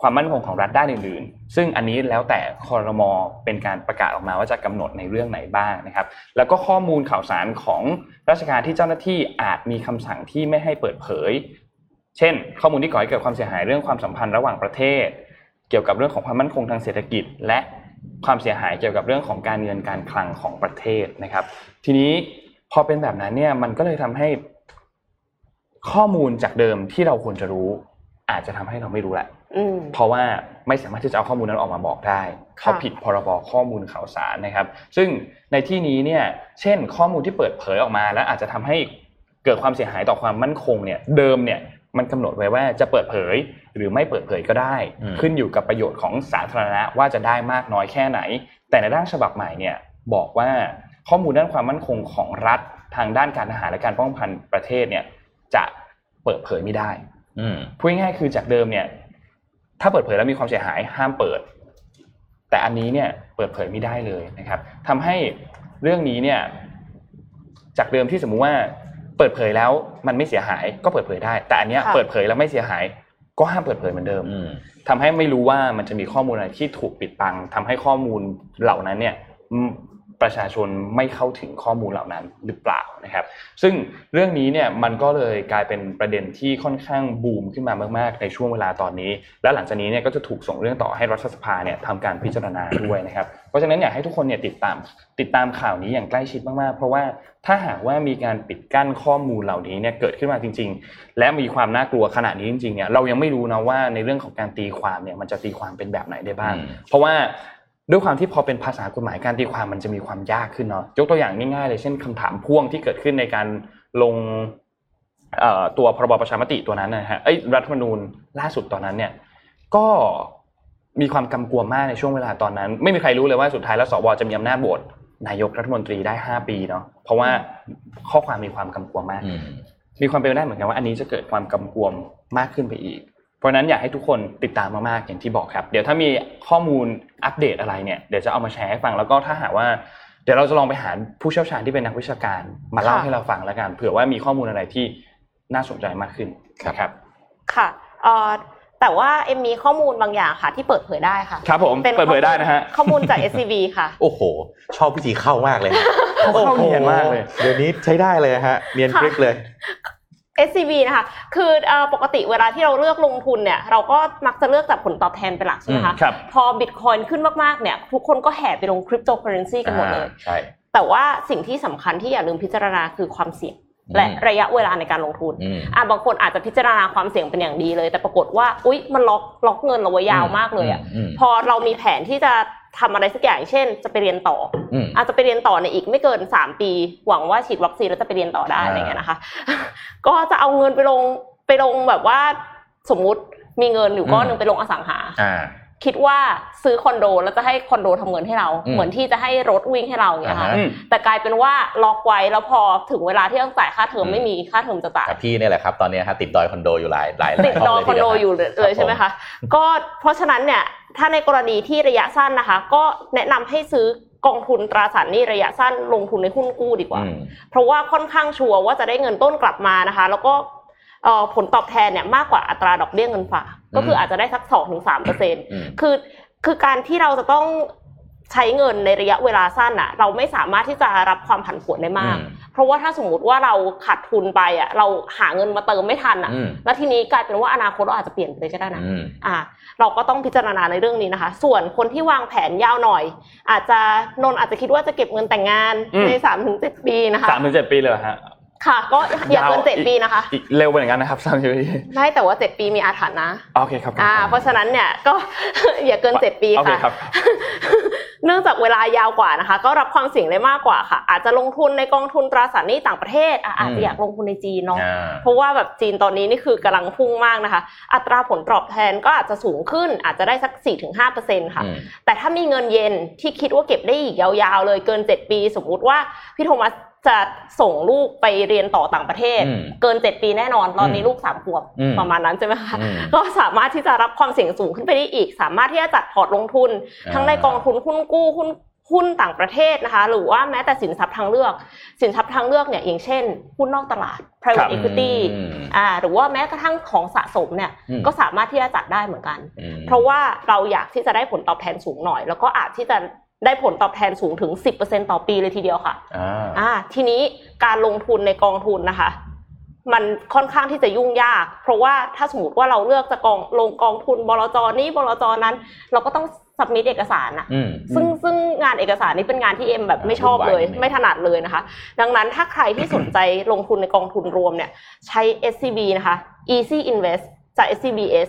ความมั่นคงของรัฐด้านอื่นๆ ซึ่งอันนี้แล้วแต่คอรมอเป็นการประกาศออกมาว่าจะกำหนดในเรื่องไหนบ้างนะครับ แล้วก็ข้อมูลข่าวสารของราชการที่เจ้าหน้าที่อาจมีคำสั่งที่ไม่ให้เปิดเผย เช่น ข้อมูลที่ก่อให้เกิดความเสียหายเรื่องความสัมพันธ์ระหว่างประเทศ เกี่ยวกับเรื่องของความมั่นคงทางเศรษฐกิจ และความเสียหายเกี่ยวกับเรื่องของการเงินการคลังของประเทศนะครับ ทีนี้พอเป็นแบบนั้นเนี่ยมันก็เลยทำให้ ข้อมูลจากเดิมที่เราควรจะรู้ อาจจะทำให้เราไม่รู้แหละ
อืม
เพราะว่าไม่สามารถที่จะเอาข้อมูลนั้นออกมาบอกได้
ค่ะ
เขาผิดพรบข้อมูลข่าวสารนะครับ ซึ่งในที่นี้เนี่ยเช่น ข้อมูลที่เปิดเผยออกมา แล้วอาจจะทำให้เกิดความเสียหายต่อความมั่นคงเนี่ยเดิมเนี่ยมันกำหนดไว้ว่าจะเปิดเผยหรือไม่เปิดเผยก็ได้
อืม
ขึ้นอยู่กับประโยชน์ของสาธารณะว่าจะได้มากน้อยแค่ไหน แต่ในร่างฉบับใหม่เนี่ยบอกว่าข้อมูลด้านความมั่นคงของรัฐทางด้านการทหารและการป้องกันประเทศเนี่ย จะเปิดเผยไม่ได้
อืม
พูดง่ายๆคือจากเดิมเนี่ย ถ้าเปิดเผยแล้วมีความเสียหายห้ามเปิด แต่อันนี้เนี่ยเปิดเผยไม่ได้เลยนะครับทำให้เรื่องนี้เนี่ย จากเดิมที่สมมุติว่าเปิดเผยแล้วมันไม่เสียหายก็เปิดเผยได้ แต่อันเนี้ย
ค่ะ
เปิดเผยแล้วไม่เสียหายก็ห้ามเปิดเผยเหมือนเดิม
อืม
ทำให้ไม่รู้ว่ามันจะมีข้อมูลอะไรที่ถูกปิดบังทำให้ข้อมูลเหล่านั้นเนี่ยอืม ประชาชนไม่เข้าถึงข้อมูลเหล่านั้นหรือเปล่านะครับ ซึ่งเรื่องนี้เนี่ยมันก็เลยกลายเป็นประเด็นที่ค่อนข้างบูมขึ้นมามาก ๆ ในช่วงเวลาตอนนี้ และหลังจากนี้เนี่ยก็จะถูกส่งเรื่องต่อให้รัฐสภาเนี่ยทำการพิจารณาด้วยนะครับ เพราะฉะนั้นอยากให้ทุกคนเนี่ยติดตามติดตามข่าวนี้อย่างใกล้ชิดมาก ๆ เพราะว่าถ้าหากว่ามีการปิดกั้นข้อมูลเหล่านี้เนี่ยเกิดขึ้นมาจริง ๆ และมีความน่ากลัวขนาดนี้จริง ๆ เนี่ยเรายังไม่รู้นะว่าในเรื่องของการตีความเนี่ยมันจะตีความเป็นแบบไหนได้บ้าง
อืม
เพราะว่า ด้วยความที่พอเป็นภาษากฎหมายการตีความมันจะมีความยากขึ้นเนาะยกตัวอย่างง่ายๆเลยเช่นคำถามพ่วงที่เกิดขึ้นในการลงเอ่อตัวพรบประชามติตัวนั้นนะฮะเอ้ยรัฐธรรมนูญล่าสุดตอนนั้นเนี่ยก็มีความกำกวมมากในช่วงเวลาตอนนั้น ไม่มีใครรู้เลยว่าสุดท้ายแล้วสวจะมีอำนาจโหวตนายกรัฐมนตรีได้ 5 ปีเนาะเพราะว่าข้อความมีความกำกวมมาก
อืม
มีความเป็นไปได้เหมือนกันว่า อันนี้จะเกิดความกำกวมมากขึ้นไปอีก เพราะฉะนั้นอยากให้ทุกคนติดตามมากๆอย่างที่บอกครับ เดี๋ยวถ้ามีข้อมูลอัปเดตอะไรเนี่ยเดี๋ยวจะเอามาแชร์ให้ฟังแล้วก็ถ้าหากว่าเดี๋ยวเราจะลองไปหาผู้เชี่ยวชาญที่เป็นนักวิชาการมาเล่า
ค่ะ
ให้เราฟังแล้วกันเผื่อว่ามีข้อมูลอะไรที่น่าสนใจมากขึ้นนะครับ
ค่ะเอ่อแต่ว่าเอ็มมีข้อมูลบางอย่างค่ะ ที่เปิดเผยได้ค่ะ
ครับผม
ป็น
เปิดเผยได้นะฮะ
ข้อมูลจาก SCB ค่ะ
โอ้โห ชอบวิธีเข้ามากเลย
เขาเข้าเนียนมากเลย
โอ้โหเดี๋ยวนี้ใช้ได้เลยฮะเนียนกริกเลย
SCB นะคะ คือเอ่อปกติเวลาที่เราเลือกลงทุนเนี่ย เราก็มักจะเลือกจากผลตอบแทนเป็นหลักใช่ไหมคะ
ครับ
พอบิตคอยน์ขึ้นมากๆ เนี่ย ทุกคนก็แห่ไปลงคริปโตเคอเรนซีกันหมดเลย
ใช่
แต่ว่าสิ่งที่สำคัญที่อย่าลืมพิจารณาคือความเสี่ยง และ
อืม
ระยะเวลาในการลงทุน
อืม
อะบางคนอาจจะพิจารณาความเสี่ยงเป็นอย่างดีเลย แต่ปรากฏว่าอุ๊ยมันล็อกล็อกเงินเราไว้ยาวมากเลยอะ
อืม
พอเรามีแผนที่จะทำอะไรสักอย่างเช่น จะไปเรียนต่อ
อืม
อาจจะไปเรียนต่อในอีกไม่เกิน 3 ปี หวังว่าฉีดวัคซีนแล้วจะไปเรียนต่อได้
อ่า
อะไรเงี้ยนะคะ ก็จะเอาเงินไปลงไปลงแบบว่าสมมุติมีเงินอยู่ก้อนหนึ่งไปลงอสังหา
อ่า
คิดว่าซื้อคอนโดแล้วจะให้คอนโดทำเงินให้เรา
อืม
เหมือนที่จะให้รถวิ่งให้เราอย่างเงี้ยค่ะ
อ่าฮะ
อืม
แต่กลายเป็นว่าล็อกไว้แล้วพอถึงเวลาที่ต้องจ่ายค่าเทอม
อืม
ไม่มีค่าเทอมจะจ่าย
แต่พี่เนี่ยแหละครับตอนเนี้ยฮะติดดอยคอนโดอยู่หลายหลายหลาย
ติดดอย
ห้ง
คอนโด
เล
อยู่
ทีดีว
เลยใช่ไหมคะก็เพราะฉะนั้นเนี่ยถ้าในกรณีที่ระยะสั้นนะคะ ก็แนะนำให้ซื้อกองทุนตราสารหนี้ระยะสั้นลงทุนในหุ้นกู้ดีกว่า
อืม
เพราะว่าค่อนข้างชัวร์ว่าจะได้เงินต้นกลับมานะคะ แล้วก็เอ่อผลตอบแทนเนี่ยมากกว่าอัตราดอกเบี้ยเงินฝาก ก็คืออาจจะได้สักสองถึงสามเปอร์เซ็นต์
อืม
คือคือการที่เราจะต้องใช้เงินในระยะเวลาสั้นอะเราไม่สามารถที่จะรับความผันผวนได้มาก
อืม
เพราะว่าถ้าสมมุติว่าเราขาดทุนไปอะเราหาเงินมาเติมไม่ทันอะ
อืม
แล้วทีนี้กลายเป็นว่าอนาคตเราอาจจะเปลี่ยนไปเลยก็ได้นะ
อืม
อ่า เราก็ต้องพิจารณาในเรื่องนี้นะคะ ส่วนคนที่วางแผนยาวหน่อย อาจจะนนท์อาจจะคิดว่าจะเก็บเงินแต่งงาน
อืม
ในสามถึงเจ็ดปีนะคะ
สามถึงเจ็ดปีเลยเหรอฮะ
ค่ะ ก็อย่าเกิน
ยาว
เจ็ดปีนะคะ
อีกเร็วไปอย่างนั้นนะครับสามสิบปี
ไม่แต่ว่าเจ็ดปีมีอาถรรพ์นะ
โอเคครับ
อ่าเพราะฉะนั้นเนี่ยก็อย่าเกินเจ็ดปี
โอเค
ค่ะ
ครับ
เนื่องจากเวลายาวกว่านะคะ ก็รับความเสี่ยงได้มากกว่าค่ะ อาจจะลงทุนในกองทุนตราสารหนี้ต่างประเทศอะอาจ
อื
จะ
ม
อยากลงทุนในจีนเนาะ
อ่า
เพราะว่าแบบจีนตอนนี้นี่คือกำลังพุ่งมากนะคะ อัตราผลตอบแทนก็อาจจะสูงขึ้น อาจจะได้สัก 4-5%ค่ะ
อืม
แต่ถ้ามีเงินเย็นที่คิดว่าเก็บได้อีกยาวๆเลยเกิน 7 ปี สมมุติว่าพี่โทมัส จะส่งลูกไปเรียนต่อต่างประเทศ
อืม
เกิน7ปีแน่นอนตอนนี้
อืม
ลูกสามขวบ
อืม
ประมาณนั้นใช่ไหมคะ
อืม
ก็สามารถที่จะรับความเสี่ยงสูงขึ้นไปได้อีก สามารถที่จะจัดพอร์ตลงทุน
อ่า
ทั้งในกองทุนหุ้นกู้หุ้นหุ้นต่างประเทศนะคะ หรือว่าแม้แต่สินทรัพย์ทางเลือก สินทรัพย์ทางเลือกเนี่ยอย่างเช่นหุ้นนอกตลาด
ครั
private
บ
equity
อืม
อ่าหรือว่าแม้กระทั่งของสะสมเนี่ย
อืม
ก็สามารถที่จะจัดได้เหมือนกัน
อืม
เพราะว่าเราอยากที่จะได้ผลตอบแทนสูงหน่อย แล้วก็อาจที่จะ ได้ผลตอบแทนสูงถึง 10%ต่อปีเลยทีเดียวค่ะ
อ่า
อ่าทีนี้การลงทุนในกองทุนนะคะ มันค่อนข้างที่จะยุ่งยาก เพราะว่าถ้าสมมติว่าเราเลือกจะกองลงกองทุนบลจนี้บลจนั้น เราก็ต้องสับมิดเอกสารอะ
อืม
ซึ่งซึ่งงานเอกสารนี้เป็นงานที่เอ็มแบบไม่ชอบเลย
วุ่นวายนิดนึง
ไม่ถนัดเลยนะคะ ดังนั้นถ้าใครที่สนใจลงทุนในกองทุนรวมเนี่ย ใช้ SCB นะคะ Easy Invest จาก SCBS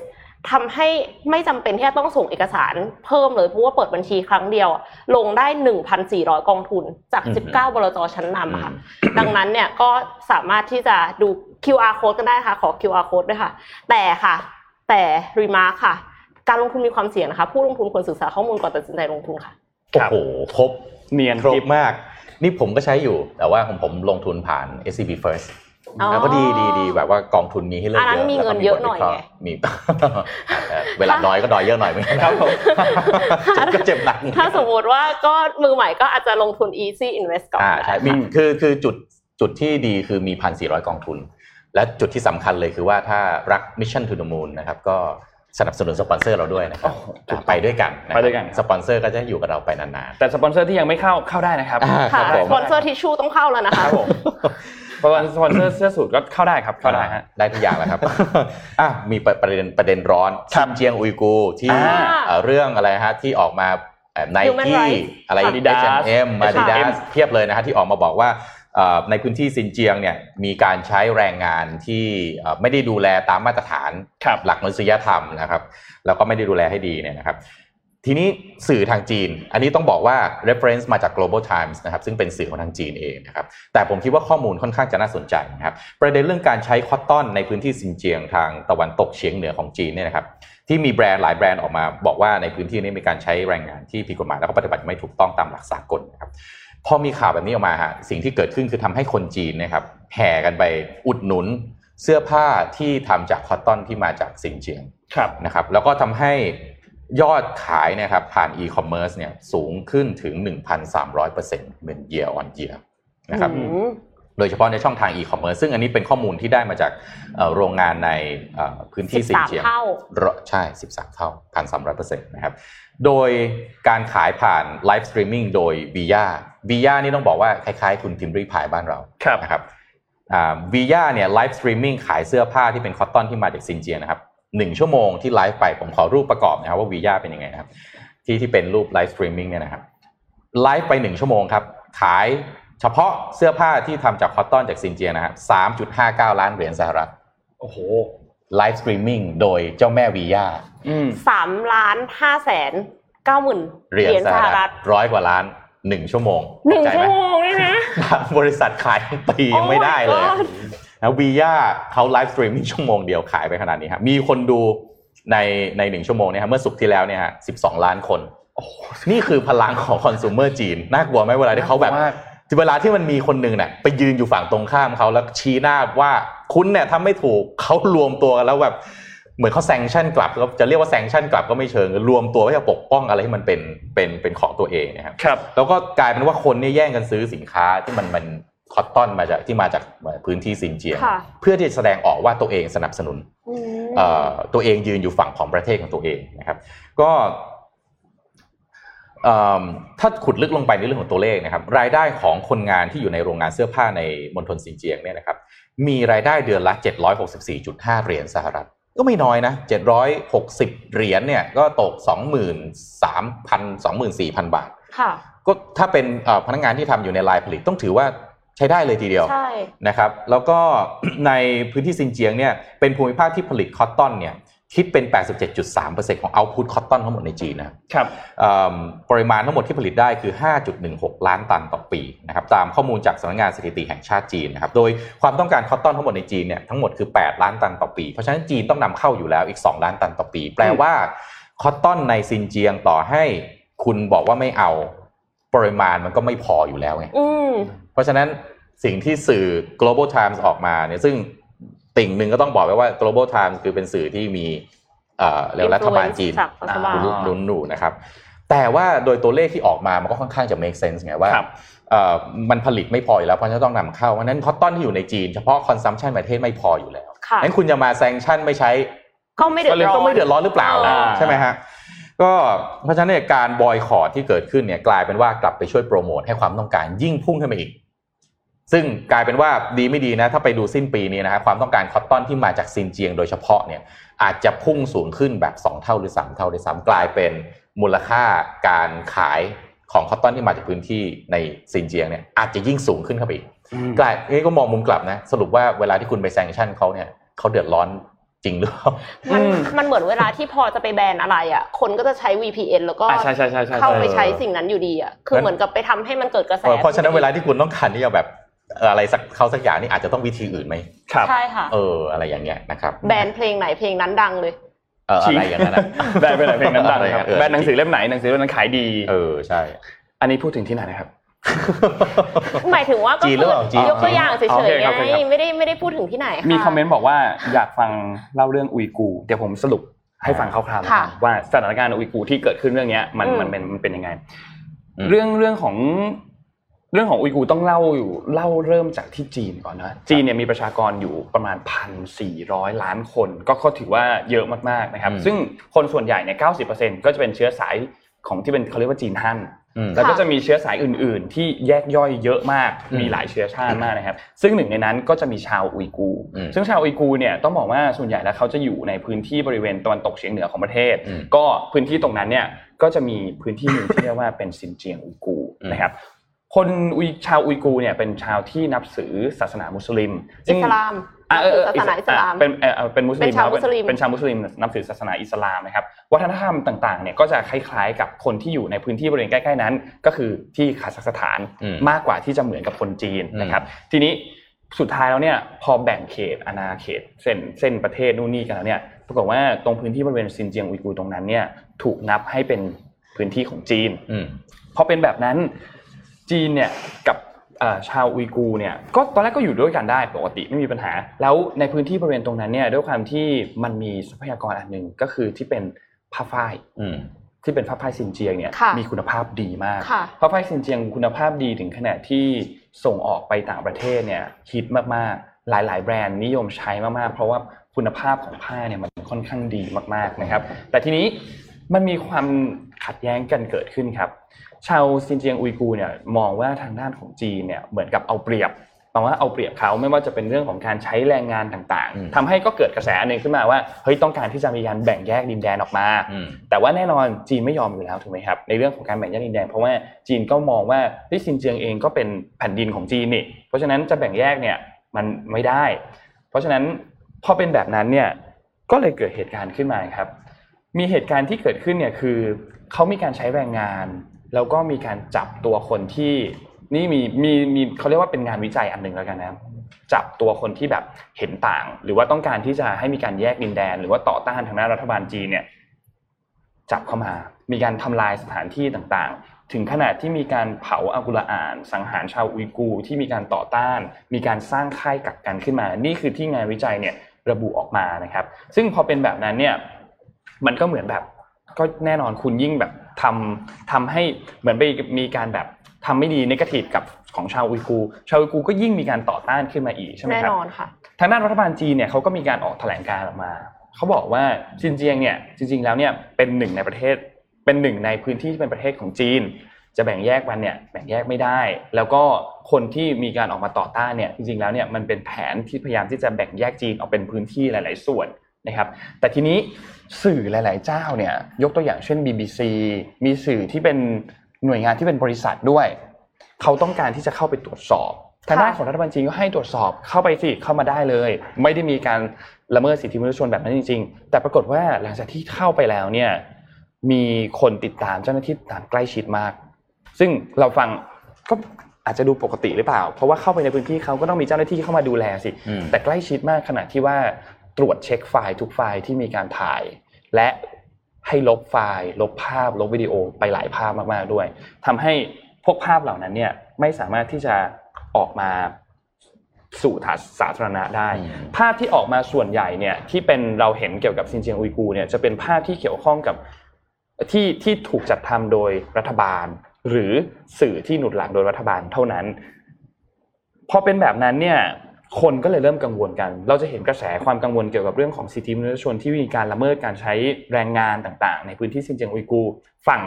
ทำให้ไม่จำเป็นที่จะต้องส่งเอกสารเพิ่มเลยเพราะว่าเปิดบัญชีครั้งเดียวอะลงได้1,400กองทุน จาก
อืม
19 บลจชั้นนำอะค่ะ ดังนั้นเนี่ยก็สามารถที่จะดู QR code กันได้ค่ะ ขอ QR code ด้วยค่ะ แต่ค่ะ แต่ remark ค่ะ การลงทุนมีความเสี่ยงนะคะ ผู้ลงทุนควรศึกษาข้อมูลก่อนตัดสินใจลงทุนค่ะ
โอ้โหครบ
เนียน
คร
กริ
บบมาก นี่ผมก็ใช้อยู่แต่ว่าของผมลงทุนผ่าน SCB First
อ๋อ
แล้วก็ดีดีดีแบบว่ากองทุนมีให้เลือก
อันนั้น
เยอะ
มี
แล้วก็
เงินเยอะหน่อย
บทวิคราะห์มีเออเวลาน้อยก็น้อยเยอะหน่อยเหมือนกัน
ครับผม
เจ็บก็เจ็บหนัก
ถ้าสมมติว่าก็มือใหม่ก็อาจจะลงทุน easy invest ก่อน
อ่าใช่มีคือคือจุดจุดที่ดีคือมีพันสี่ร้อยกองทุน และจุดที่สำคัญเลยคือว่าถ้ารัก Mission to the Moon นะครับก็สนับสนุนสปอนเซอร์เราด้วยนะครับ
โอ้โหถูกต้อง
ไปด้วยกันนะครับ
ไปด้วยกัน
สปอนเซอร์ก็จะอยู่กับเราไปนาน
แต่สปอนเซอร์ที่ยังไม่เข้าเข้าได้นะครับ
อ่า
ค่ะ
ครับผม
สปอนเซอร์ทิชชู่ต้องเข้าแล้วนะ
คะรับผม สปอนสปอนเซอร์เสื้อสูทก็เข้าได้ครับ
ๆ
เข้าได้ฮะ
ได้ทุกอย่างแล้วครับอะมีประเด็นประเด็นร้อน
ครับ
ซินเจียงอุยกูร์ที่
อ่า
เอ่อเรื่องอะไรฮะที่ออกมาไน
Human
กี้
rights
อะไร
ค่ะ
Adidas H&M Adidas
H&M
เพียบเลยนะฮะที่ออกมาบอกว่าเอ่อในพื้นที่ซินเจียงเนี่ยมีการใช้แรงงานที่เอ่อไม่ได้ดูแลตามมาตรฐาน
ครับ
หลักมนุษยธรรมนะครับ แล้วก็ไม่ได้ดูแลให้ดีเนี่ยนะครับ ทีนี้สื่อทางจีน อันนี้ต้องบอกว่า reference มาจาก Global Times นะครับ ซึ่งเป็นสื่อของทางจีนเองนะครับ แต่ผมคิดว่าข้อมูลค่อนข้างจะน่าสนใจนะครับ ประเด็นเรื่องการใช้ cotton ในพื้นที่ซินเจียงทางตะวันตกเฉียงเหนือของจีนเนี่ยนะครับ ที่มีแบรนด์หลายแบรนด์ออกมาบอกว่าในพื้นที่นี้มีการใช้แรงงานที่ผิดกฎหมายแล้วก็ปฏิบัติไม่ถูกต้องตามหลักสากลนะครับ พอมีข่าวแบบนี้ออกมาฮะ สิ่งที่เกิดขึ้นคือทำให้คนจีนนะครับแห่กันไปอุดหนุนเสื้อผ้าที่ทำจาก cotton ที่มาจากซินเจียง
ครับ
นะครับ แล้วก็ทำให้ ยอดขายนะครับผ่านอีคอมเมิร์ซเนี่ยสูงขึ้นถึง 1,300%เป็น year on year นะครับ
อืม
โดยเฉพาะในช่องทางอีคอมเมิร์ซซึ่งอันนี้เป็นข้อมูลที่ได้มาจากเอ่อโรงงานในเอ่อพื้นที่ซินเจียง 13
เท่า
ใช่ 13 เท่า1,300%นะครับ โดยการขายผ่านไลฟ์สตรีมมิ่งโดย v ียาวียานี่ต้องบอกว่าคล้ายๆ คุณพิมรี่พายบ้านเรา
ครับ
นะครับวียาเนี่ย live streaming ขายเสื้อผ้าที่เป็น cotton ที่มาจากซินเจียงนะครับ หนึ่งชั่วโมงที่ไลฟ์ไปผมขอรูปประกอบนะครับว่าวียาเป็นยังไงนะครับ ที่ที่เป็นรูป live streaming เนี่ยนะครับไลฟ์ไปหนึ่งชั่วโมงครับ ขายเฉพาะเสื้อผ้าที่ทำจาก cotton จากซินเจียงนะครับสามจุดห้าเก้าล้านเหรียญสหรัฐ
โอ้โห
live streaming โดยเจ้าแม่วีย่า
อืม
สามล้านห้าแสนเก้าหมื่น
เหรียญสหรัฐร้อยกว่าล้านหนึ่งชั่วโมง
หนึ่ง
เข้าใจ
ชั่ว
ไโม
งเลยนะ
บริษัทขายทั้งปียังไม่ได้เลย
Oh my god
นะวีย่าเขา live streaming ชั่วโมงเดียวขายไปขนาดนี้ครับมีคนดูในในหนึ่งชั่วโมงเนี่ยครับเมื่อศุกร์ที่แล้วเนี่ยฮะสิบสองล้านคนโอ้โหนี่คือพลังของคอน sumer จีนน่ากลัวไหมเวลาที่เขาแบบ
น่ากลัวมาก
เวลาที่มันมีคนหนึ่งเนี่ยไปยืนอยู่ฝั่งตรงข้ามเขาแล้วชี้หน้าว่าคุณเนี่ยทำไม่ถูกเขารวมตัวกันแล้วแบบเหมือนเขาแซงชั่นกลับแล้วจะเรียกว่าแซงชั่นกลับก็ไม่เชิง รวมตัวเพื่อจะปกป้องอะไรที่มันเป็นเป็นเป็นของตัวเองนะครับ
ครับ
แล้วก็กลายเป็นว่าคนเนี่ยแย่งกันซื้อสินค้าที่มันมัน คอตตอนมาจากที่มาจากพื้นที่ซินเจียง
ค่ะ
เพื่อที่จะแสดงออกว่าตัวเองสนับสนุน
อืม
เอ่อตัวเองยืนอยู่ฝั่งของประเทศของตัวเองนะครับ ก็เอิ่มถ้าขุดลึกลงไปในเรื่องของตัวเลขนะครับ รายได้ของคนงานที่อยู่ในโรงงานเสื้อผ้าในมณฑลซินเจียงเนี่ยนะครับ มีรายได้เดือนละ 764.5 เหรียญสหรัฐ ก็ไม่น้อยนะ 760 เหรียญเนี่ยก็ตก 23,000 24,000 บาท
ค่ะ
ก็ถ้าเป็นเอ่อพนักงานที่ทำอยู่ในไลน์ผลิตต้องถือว่า ใช้ได้เลยทีเดียว
ใช่
นะครับ แล้วก็ในพื้นที่ซินเจียงเนี่ยเป็นภูมิภาคที่ผลิต cotton เนี่ยคิดเป็น 87.3%ของ output cotton ทั้งหมดในจีนนะครับ
ครับ
เอิ่มปริมาณทั้งหมดที่ผลิตได้คือ 5.16 ล้านตันต่อปีนะครับตามข้อมูลจากสำนักงานสถิติแห่งชาติจีนนะครับโดยความต้องการคอตตอนทั้งหมดในจีนเนี่ยทั้งหมดคือ 8 ล้านตันต่อปี เพราะฉะนั้นจีนต้องนำเข้าอยู่แล้วอีก 2 ล้านตันต่อปี แปลว่าคอตตอนในซินเจียงต่อให้คุณบอกว่าไม่เอา ปริมาณมันก็ไม่พออยู่แล้วไง
อืม
เพราะฉะนั้นสิ่งที่สื่อ global times ออกมาเนี่ยซึ่งติ่งหนึ่งก็ต้องบอกไว้ว่า global times คือเป็นสื่อที่มีเอ่อเรียกว่ารัฐบาลจีน
จากรัฐบาล
หนุนหนุนหนูนะครับ แต่ว่าโดยตัวเลขที่ออกมามันก็ค่อนข้างจะ make sense ไงว่า
ครับ
เอ่อมันผลิตไม่พออยู่แล้วเพราะฉะนั้นต้องนำเข้าเพราะฉะนั้นคอตตอนที่อยู่ในจีนเฉพาะ consumption ประเทศไม่พออยู่แล้ว
ค่ะ
งั้นคุณจะมา sanction ไม่ใช้
ก็ไม่เดือดร้อน
ก็ไม่เดือดร้อนหรือเปล่า
อ่า
ใช่ไหมฮะก็เพราะฉะนั้นเนี่ยการบอยคอรดที่เกิดขึ้นเนี่ยกลายเป็นว่ากลับไปช่วยโปรโมทให้ความต้องการยิ่งพุ่งขึ้นไปอีก ซึ่งกลายเป็นว่าดีไม่ดีนะถ้าไปดูสิ้นปีนี้นะฮะความต้องการคอตตอนที่มาจากซินเจียงโดยเฉพาะเนี่ยอาจจะพุ่งสูงขึ้นแบบ 2 เท่าหรือ 3 เท่าด้วยซ้ำกลายเป็นมูลค่าการขายของคอตตอนที่มาจากพื้นที่ในซินเจียงเนี่ยอาจจะยิ่งสูงขึ้นเข้าไปอีกกลายนี่ก็มองมุมกลับนะสรุปว่าเวลาที่คุณไปแซงชั่นเขาเนี่ยเขาเดือดร้อนจริงหรือเปล่า
มัน
อืม
มันเหมือนเวลาที่พอจะไปแบนอะไรอะ คนก็จะใช้ VPN แล้วก็
อ่าใช่ใช่ใช่ใช่
เข้าไป
ใช่
ใช้สิ่งนั้นอยู่ดีอะคือเหมือนกับไปทำให้มันเกิดกระแส
เออเพราะฉะนั้นเวลาที่คุณต้องการที่จะแบบเอ่ออะไรสักเขาสักอย่างนี่อาจจะต้องวิธีอื่นไหม
ครับ
ใช่ค่ะ
เอออะไรอย่างเงี้ยนะครับ
แบนเพลงไหนเพลงนั้นดังเลย
เอออะไรอย่างนั้นนะ
แบนไปไหนเพลงนั้นดังครับ
เออ
แบนหนังสือเล่มไหนหนังสือเล่มนั้นขายดี
เออใช่
อันนี้พูดถึงที่ไหนนะครับ
หมายถึงว่าก็
จีนหรือเปล่าจีน
ยกตัวอย่างเฉ
โอยเค
ๆ
ครับ
ไง
โอเคครับ
ไม่ได้ไม่ได้พูดถึงที่ไหนค่ะ
มีคอมเมนต์บอกว่าอยากฟังเล่าเรื่องอุยกูร์เดี๋ยวผมสรุปให้ฟังคร่าวๆ
ค่ะ
นะครับว่าสถานการณ์อุยกูร์ที่เกิดขึ้นเรื่องเนี้ยมัน
อืม
มันเป็นมันเป็นยังไง
อืม
เรื่องเรื่องของ เรื่องของอุยกูร์ต้องเล่าอยู่เล่าเริ่มจากที่จีนก่อนนะจีนเนี่ยมีประชากรอยู่ประมาณพันสี่ร้อยล้านคน ก็ก็ถือว่าเยอะมากๆนะครับ
อืม
ซึ่งคนส่วนใหญ่เนี่ยเก้าสิบเปอร์เซ็นก็จะเป็นเชื้อสายของที่เป็นเขาเรียกว่าจีนฮั่น
อืม
แล้วก็จะมีเชื้อสายอื่น ๆ ที่แยกย่อยเยอะมาก
อืม
มีหลายเชื้อชาติมากนะครับ ซึ่งหนึ่งในนั้นก็จะมีชาวอุยกูร์
อืม
ซึ่งชาวอุยกูร์เนี่ยต้องบอกว่าส่วนใหญ่แล้วเขาจะอยู่ในพื้นที่บริเวณตะวันตกเฉียงเหนือของประเทศ
อืม
ก็พื้นที่ตรงนั้นเนี่ยก็จะมีพื้นที่หนึ่งที่เรียกว่าเป็นซินเจียงอุยกูร์
อืม
นะครับ คนอุยชาวอุยกูร์เนี่ยเป็นชาวที่นับถือศาสนามุสลิม
อิสลาม
อะเออเออ
ศาสนาอิสลาม
อะเป็นเออเออเป็นมุสลิม
เป็นชาว
ครับ
มุสลิม
เป็นชาวมุสลิมนับถือศาสนาอิสลามนะครับวัฒนธรรมต่างๆเนี่ยก็จะคล้ายๆ กับคนที่อยู่ในพื้นที่บริเวณใกล้ๆนั้น ก็คือที่คาซัคสถาน
อืม
มากกว่าที่จะเหมือนกับคนจีน
อืม
นะครับ ทีนี้สุดท้ายแล้วเนี่ยพอแบ่งเขตอาณาเขตเส้นเส้นประเทศนู่นนี่กันแล้วเนี่ยปรากฏว่าตรงพื้นที่บริเวณซินเจียงอุยกูร์ตรงนั้นเนี่ยถูกนับให้เป็นพื้นที่ของจีน
อืม
พอเป็นแบบนั้น จีนเนี่ยกับเอ่อชาวอุยกูร์เนี่ยก็ตอนแรกก็อยู่ด้วยกันได้ปกติไม่มีปัญหา แล้วในพื้นที่บริเวณตรงนั้นเนี่ยด้วยความที่มันมีทรัพยากรอันหนึ่งก็คือที่เป็นผ้าฝ้าย
อืม
ที่เป็นผ้าฝ้ายซินเจียงเนี่ย
ค่ะ
มีคุณภาพดีมาก
ค่ะ
ผ้าฝ้ายซินเจียงคุณภาพดีถึงขนาดที่ส่งออกไปต่างประเทศเนี่ยฮิตมากๆ หลาย ๆ แบรนด์นิยมใช้มากๆ เพราะว่าคุณภาพของผ้าเนี่ยมันค่อนข้างดีมากๆนะครับ แต่ทีนี้มันมีความขัดแย้งกันเกิดขึ้นครับ ชาวซินเจียงอุยกูร์เนี่ยมองว่าทางด้านของจีนเนี่ยเหมือนกับเอาเปรียบแปลว่าเอาเปรียบเขาไม่ว่าจะเป็นเรื่องของการใช้แรงงานต่าง
อืม
ๆทำให้ก็เกิดกระแสอันหนึ่งขึ้นมาว่าเฮ้ยต้องการที่จะมีการแบ่งแยกดินแดนออกมา
อืม
แต่ว่าแน่นอนจีนไม่ยอมอยู่แล้วถูกไหมครับในเรื่องของการแบ่งแยกดินแดนเพราะว่าจีนก็มองว่าที่ซินเจียงเองก็เป็นแผ่นดินของจีนนี่เพราะฉะนั้นจะแบ่งแยกเนี่ยมันไม่ได้ เพราะฉะนั้นพอเป็นแบบนั้นเนี่ยก็เลยเกิดเหตุการณ์ขึ้นมาครับ มีเหตุการณ์ที่เกิดขึ้นเนี่ยคือเขามีการใช้แรงงาน แล้วก็มีการจับตัวคนที่นี่มีมีมีเขาเรียกว่าเป็นงานวิจัยอันหนึ่งแล้วกันนะครับจับตัวคนที่แบบเห็นต่าง หรือว่าต้องการที่จะให้มีการแยกดินแดน หรือว่าต่อต้านทางด้านรัฐบาลจีนเนี่ยจับเข้ามา มีการทำลายสถานที่ต่างๆ ถึงขนาดที่มีการเผาอากุลอ่าน สังหารชาวอุยกูที่มีการต่อต้าน มีการสร้างค่ายกักกันขึ้นมา นี่คือที่งานวิจัยเนี่ยระบุออกมานะครับ ซึ่งพอเป็นแบบนั้นเนี่ยมันก็เหมือนแบบ ก็แน่นอนคุณยิ่งแบบทำทำให้เหมือนไปมีการแบบทำไม่ดีนกาทีฟกับของชาวอุยกูร์ชาวอุยกูร์ก็ยิ่งมีการต่อต้านขึ้นมาอีกใช่ไหม
แน่
ครับ
นอนค่ะ
ทางด้านรัฐบาลจีนเนี่ยเขาก็มีการออกแถลงการณ์ออกมาเขาบอกว่าซินเจียงเนี่ยจริง ๆ แล้วเนี่ยเป็นหนึ่งในประเทศ เป็นหนึ่งในพื้นที่ที่เป็นประเทศของจีน จะแบ่งแยกมันเนี่ยแบ่งแยกไม่ได้ แล้วก็คนที่มีการออกมาต่อต้านเนี่ยจริงๆแล้วเนี่ยมันเป็นแผนที่พยายามที่จะแบ่งแยกจีนออกเป็นพื้นที่หลาย ๆ ส่วนนะครับ แต่ทีนี้ สื่อหลาย ๆ เจ้าเนี่ยยกตัวอย่างเช่น BBC มีสื่อที่เป็นหน่วยงานที่เป็นบริษัทด้วย เขาต้องการที่จะเข้าไปตรวจสอบทางด้านของรัฐบาลจีนก็ให้ตรวจสอบเข้าไปสิเข้ามาได้เลย ไม่ได้มีการละเมิดสิทธิมนุษยชนแบบนั้นจริง ๆ แต่ปรากฏว่าหลังจากที่เข้าไปแล้วเนี่ยมีคนติดตามเจ้าหน้าที่ตามใกล้ชิดมาก ซึ่งเราฟังก็อาจจะดูปกติหรือเปล่า เพราะว่าเข้าไปในพื้นที่เขาก็ต้องมีเจ้าหน้าที่เข้ามาดูแลสิ
อืม
แต่ใกล้ชิดมากขนาดที่ว่า ตรวจเช็คไฟล์ทุกไฟล์ที่มีการถ่าย และให้ลบไฟล์ ลบภาพ ลบวิดีโอไปหลายภาพมากๆด้วยทำให้พวกภาพเหล่านั้นเนี่ยไม่สามารถที่จะออกมาสู่สาธารณะได้
อืม
ภาพที่ออกมาส่วนใหญ่เนี่ยที่เป็นเราเห็นเกี่ยวกับซินเจียงอุยกูร์เนี่ยจะเป็นภาพที่เกี่ยวข้องกับที่ที่ถูกจัดทำโดยรัฐบาล หรือสื่อที่หนุนหลังโดยรัฐบาลเท่านั้น พอเป็นแบบนั้นเนี่ย คนก็เลยเริ่มกังวลกัน เราจะเห็นกระแสความกังวลเกี่ยวกับเรื่องของสิทธิมนุษยชนที่มีการละเมิดการใช้แรงงานต่างๆ ในพื้นที่ซินเจียงอุยกูร์ฝั่ง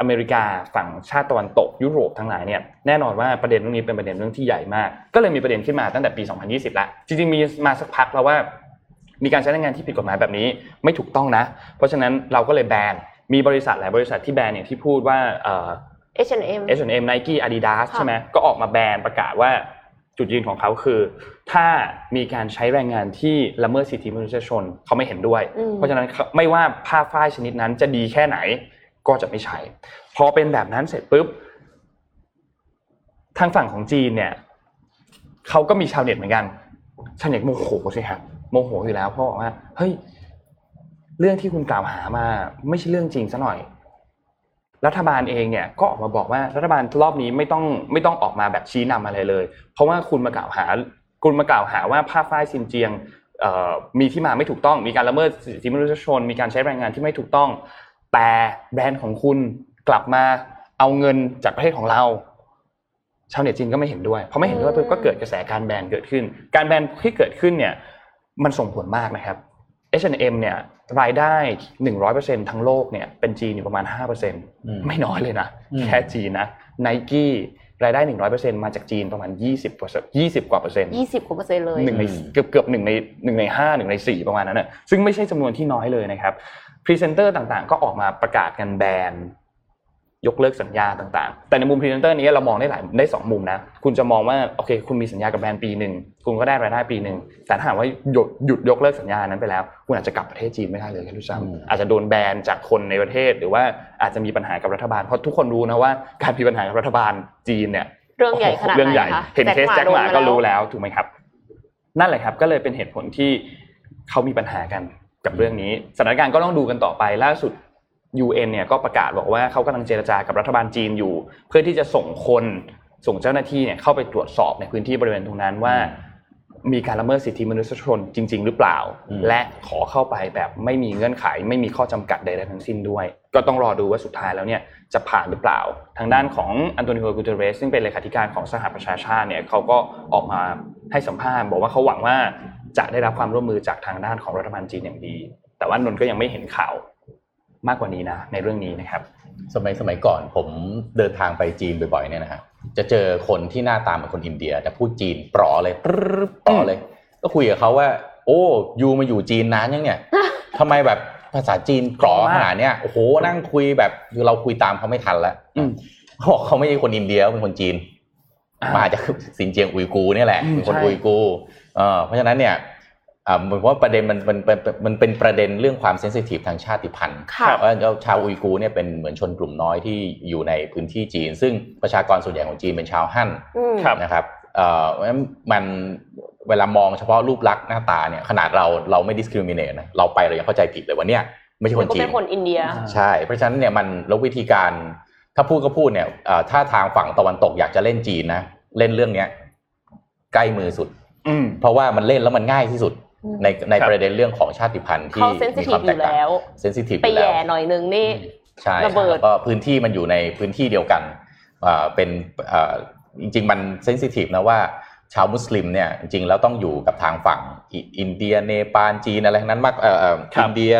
อเมริกา ฝั่งชาติตะวันตกยุโรปทั้งหลายเนี่ยแน่นอนว่าประเด็นเรื่องนี้เป็นประเด็นเรื่องที่ใหญ่มาก ก็เลยมีประเด็นขึ้นมาตั้งแต่ปี 2020แล้วจริงๆ มีมาสักพักแล้วว่า มีการใช้แรงงานที่ผิดกฎหมายแบบนี้ไม่ถูกต้องนะ เพราะฉะนั้นเราก็เลยแบนมีบริษัทหลายบริษัทที่แบนอย่างที่พูดว่าเอ่อ
H&M
H&M Nike Adidas
ค่ะ
ใช่ไหมก็ออกมาแบนประกาศว่า จุดยืนของเขาคือ ถ้ามีการใช้แรงงานที่ละเมิดสิทธิมนุษยชนเขาไม่เห็นด้วย เพราะฉะนั้นไม่ว่าผ้าฝ้ายชนิดนั้นจะดีแค่ไหนก็จะไม่ใช้ พอเป็นแบบนั้นเสร็จปุ๊บทางฝั่งของจีนเนี่ยเขาก็มีชาวเน็ตเหมือนกันชาวเน็ตโมโหสิครับโมโหอยู่แล้วเพราะบอกว่าเฮ้ยเรื่องที่คุณกล่าวหามา ไม่ใช่เรื่องจริงซะหน่อย รัฐบาลเองเนี่ยก็ออกมาบอกว่ารัฐบาลรอบนี้ไม่ต้องไม่ต้องออกมาแบบชี้นำอะไรเลย เพราะว่าคุณมากล่าวหา คุณมากล่าวหาว่าผ้าฝ้ายซินเจียงมีที่มาไม่ถูกต้อง มีการละเมิดสิทธิมนุษยชน มีการใช้แรงงานที่ไม่ถูกต้อง แต่แบรนด์ของคุณกลับมาเอาเงินจากประเทศของเราชาวเน็ตจีนก็ไม่เห็นด้วยพอไม่เห็นด้วยปุ๊บก็เกิดกระแสการแบนเกิดขึ้น การแบนที่เกิดขึ้นเนี่ยมันส่งผลมากนะครับ H&M เนี่ย รายได้ 100%ทั้งโลกเนี่ยเป็นจีนอยู่ประมาณ
อืม
5%ไม่น้อยเลยนะ
อืม
แค่จีนนะ Nike รายได้ 100%มาจากจีนประมาณ 20% 20 กว่าเปอร์เซ็นต์
ยี่สิบกว่าเปอร์เซ็นต์เลย
หนึ่งในเกือบเกือบหนึ่งในหนึ่งในห้าหนึ่งในสี่ประมาณนั้นนะซึ่งไม่ใช่จำนวนที่น้อยเลยนะครับพรีเซนเตอร์ต่างๆ ก็ออกมาประกาศกันแบน ยกเลิกสัญญาต่างๆ แต่ในมุมพรีเซนเตอร์นี้เรามองได้หลายได้สองมุมนะ คุณจะมองว่าโอเคคุณมีสัญญากับแบรนด์ปีหนึ่งคุณก็ได้รายได้ปีหนึ่งแต่ถ้าหากว่าหยุดหยุดยกเลิกสัญญานั้นไปแล้ว คุณอาจจะกลับประเทศจีนไม่ได้เลยแค่ด้วย
อืม
ซ้ำอาจจะโดนแบนจากคนในประเทศหรือว่าอาจจะมีปัญหากับรัฐบาลเพราะทุกคนรู้นะว่าการมีปัญหากับรัฐบาลจีนเนี่ย
เรื่องใหญ่ขนาดไหน
เรื่องใหญ่
คะ
เห็นเคสแจ็คหมาก็รู้
แล้ว
แล้วถูกไหมครับ นั่นแหละครับก็เลยเป็นเหตุผลที่เขามีปัญหากันกับเรื่องนี้สถานการณ์ก็ต้องดูกันต่อไปล่าสุด UN เนี่ยก็ประกาศบอกว่าเขากำลังเจรจากับรัฐบาลจีนอยู่ เพื่อที่จะส่งคนส่งเจ้าหน้าที่เนี่ยเข้าไปตรวจสอบในพื้นที่บริเวณตรงนั้นว่า มีการละเมิดสิทธิมนุษยชนจริง ๆ หรือเปล่า
อืม
และขอเข้าไปแบบไม่มีเงื่อนไข ไม่มีข้อจำกัดใดๆทั้งสิ้นด้วย ก็ต้องรอดูว่าสุดท้ายแล้วเนี่ยจะผ่านหรือเปล่า ทางด้านของอันโตนิโอกูเตเรสซึ่งเป็นเลขาธิการของสหประชาชาติเนี่ยเขาก็ออกมาให้สัมภาษณ์บอกว่าเขาหวังว่าจะได้รับความร่วมมือจากทางด้านของรัฐบาลจีนอย่างดี แต่ว่านนท์ก็ยังไม่เห็นข่าว มากกว่านี้นะในเรื่องนี้นะครับ
สมัยสมัยก่อนผมเดินทางไปจีนบ่อยๆเนี่ยนะฮะจะเจอคนที่หน้าตาเหมือนคนอินเดีย แต่พูดจีนปลอเลยปรึ๊บปลอเลย ก็คุยกับเขาว่า โอ้ยูมาอยู่จีนนานยังเนี่ยทำไมแบบภาษาจีนกรอขนาดเนี้ยโอ้โหนั่งคุยแบบคือเราคุยตามเขาไม่ทันแล้ว
อืม
เขาบอกเขาไม่ใช่คนอินเดียเขาเป็นคนจีน มาจากสินเจียงอุยกูร์เนี่ยแหละ
อืม
เป็นคน
ใช่
อุยกูร์เอ่อเพราะฉะนั้นเนี่ย อ่าผมว่าประเด็นมันมันมันมันเป็นประเด็นเรื่องความเซนซิทีฟทางชาติพันธุ์
ค่ะ
ว่าชาวอุยกูร์เนี่ยเป็นเหมือนชนกลุ่มน้อยที่อยู่ในพื้นที่จีน ซึ่งประชากรส่วนใหญ่ของจีนเป็นชาวฮั่น
อืม
ครับ
นะครับเอ่อเพราะฉะนั้นมันเวลามองเฉพาะรูปลักษณ์หน้าตาเนี่ยขนาดเราเราไม่ discriminate นะเราไปเรายังเข้าใจผิดเลยว่าเนี่ยไม่ใช่คน
ก็
จี
เป็นนคนอินเดีย
ใช่เพราะฉะนั้นเนี่ยมันแล้ววิธีการถ้าพูดก็พูดเนี่ยเอ่อถ้าทางฝั่งตะวันตกอยากจะเล่นจีนนะเล่นเรื่องเนี้ยใกล้มือสุด
อืม
เพราะว่ามันเล่นแล้วมันง่ายที่สุด
อืม
ในใน
ครับ
ประเด็นเรื่องของชาติพันธุ์ที่
เขาเซนซิ
มี
ที
ค
ฟ
วาม
อ
แตก
ยู่
ต่าง
แล้ว
เซนซิทีฟ
ไปแย่หน่อยนึงนี่
ใช่
ระเบิด
แล้วก็พื้นที่มันอยู่ในพื้นที่เดียวกันอ่าเป็นอ่าจริงๆ มัน sensitive นะว่าชาวมุสลิมเนี่ยจริงๆแล้วต้องอยู่กับทางฝั่งอิอินเดียเนปาลจีนอะไรทั้งนั้นมากเอ่อเอ่อ
ครับ
อินเดีย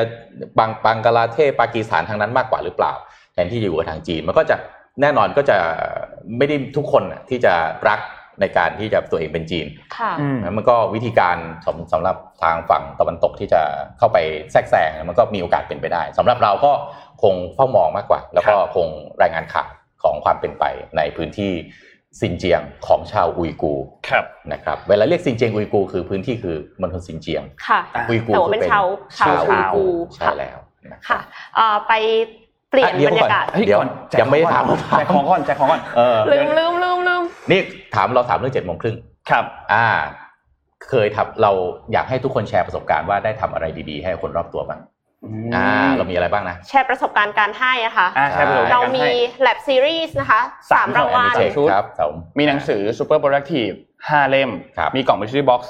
บังบังกลาเทศปากีสถานทางนั้นมากกว่าหรือเปล่าแทนที่จะอยู่กับทางจีนมันก็จะแน่นอนก็จะไม่ได้ทุกคนน่ะที่จะรัก ในการที่จะตัวเองเป็นจีน
ค่ะ
อืม
นะมันก็วิธีการสำสำหรับทางฝั่งตะวันตกที่จะเข้าไปแทรกแซงมันก็มีโอกาสเป็นไปได้สำหรับเราก็คงเฝ้ามองมากกว่า แล้วก็คงรายงานข่าวของความเป็นไปในพื้นที่ซินเจียงของชาวอุยกูร์
ครับ
นะครับเวลาเรียกซินเจียงอุยกูร์คือพื้นที่คือมณฑลซินเจียง
ค่ะ
อะ
อุยกูร์
แต่ว่าเป็นชาวชาวอุยกูร์
ใช่
ค่ะ
แล้วนะครับ
ค่ะเอ่อไป เปลี่ยน
อะเดี๋ยว
บรรยากาศ
ก่อน
เฮ้ย
เดี๋ยว
ก่อนแจก
ยังไม่ได้
ของ
ถาม
ก่อนแจกของก่อนแจกของก่อน
เออ
ลืมลืมลืมลืม
นี่ถามเราถามเรื่องเจ็ดโมงครึ่ง
ครับ
อ่า เคยทำเราอยากให้ทุกคนแชร์ประสบการณ์ว่าได้ทำอะไรดีๆ ให้คนรอบตัวบ้างอ่าเรามีอะไรบ้างนะ
แชร์ประสบการณ์การให้นะคะ
อ่าใช่ประสบการณ์
เรา
กให้
มี Lab Series นะคะสาม
สาม
รางวัล
สามชุด
ครับผม
มีหนังสือ Super Productive 5เล่ม
ครับ
มีกล่อง Mystery Box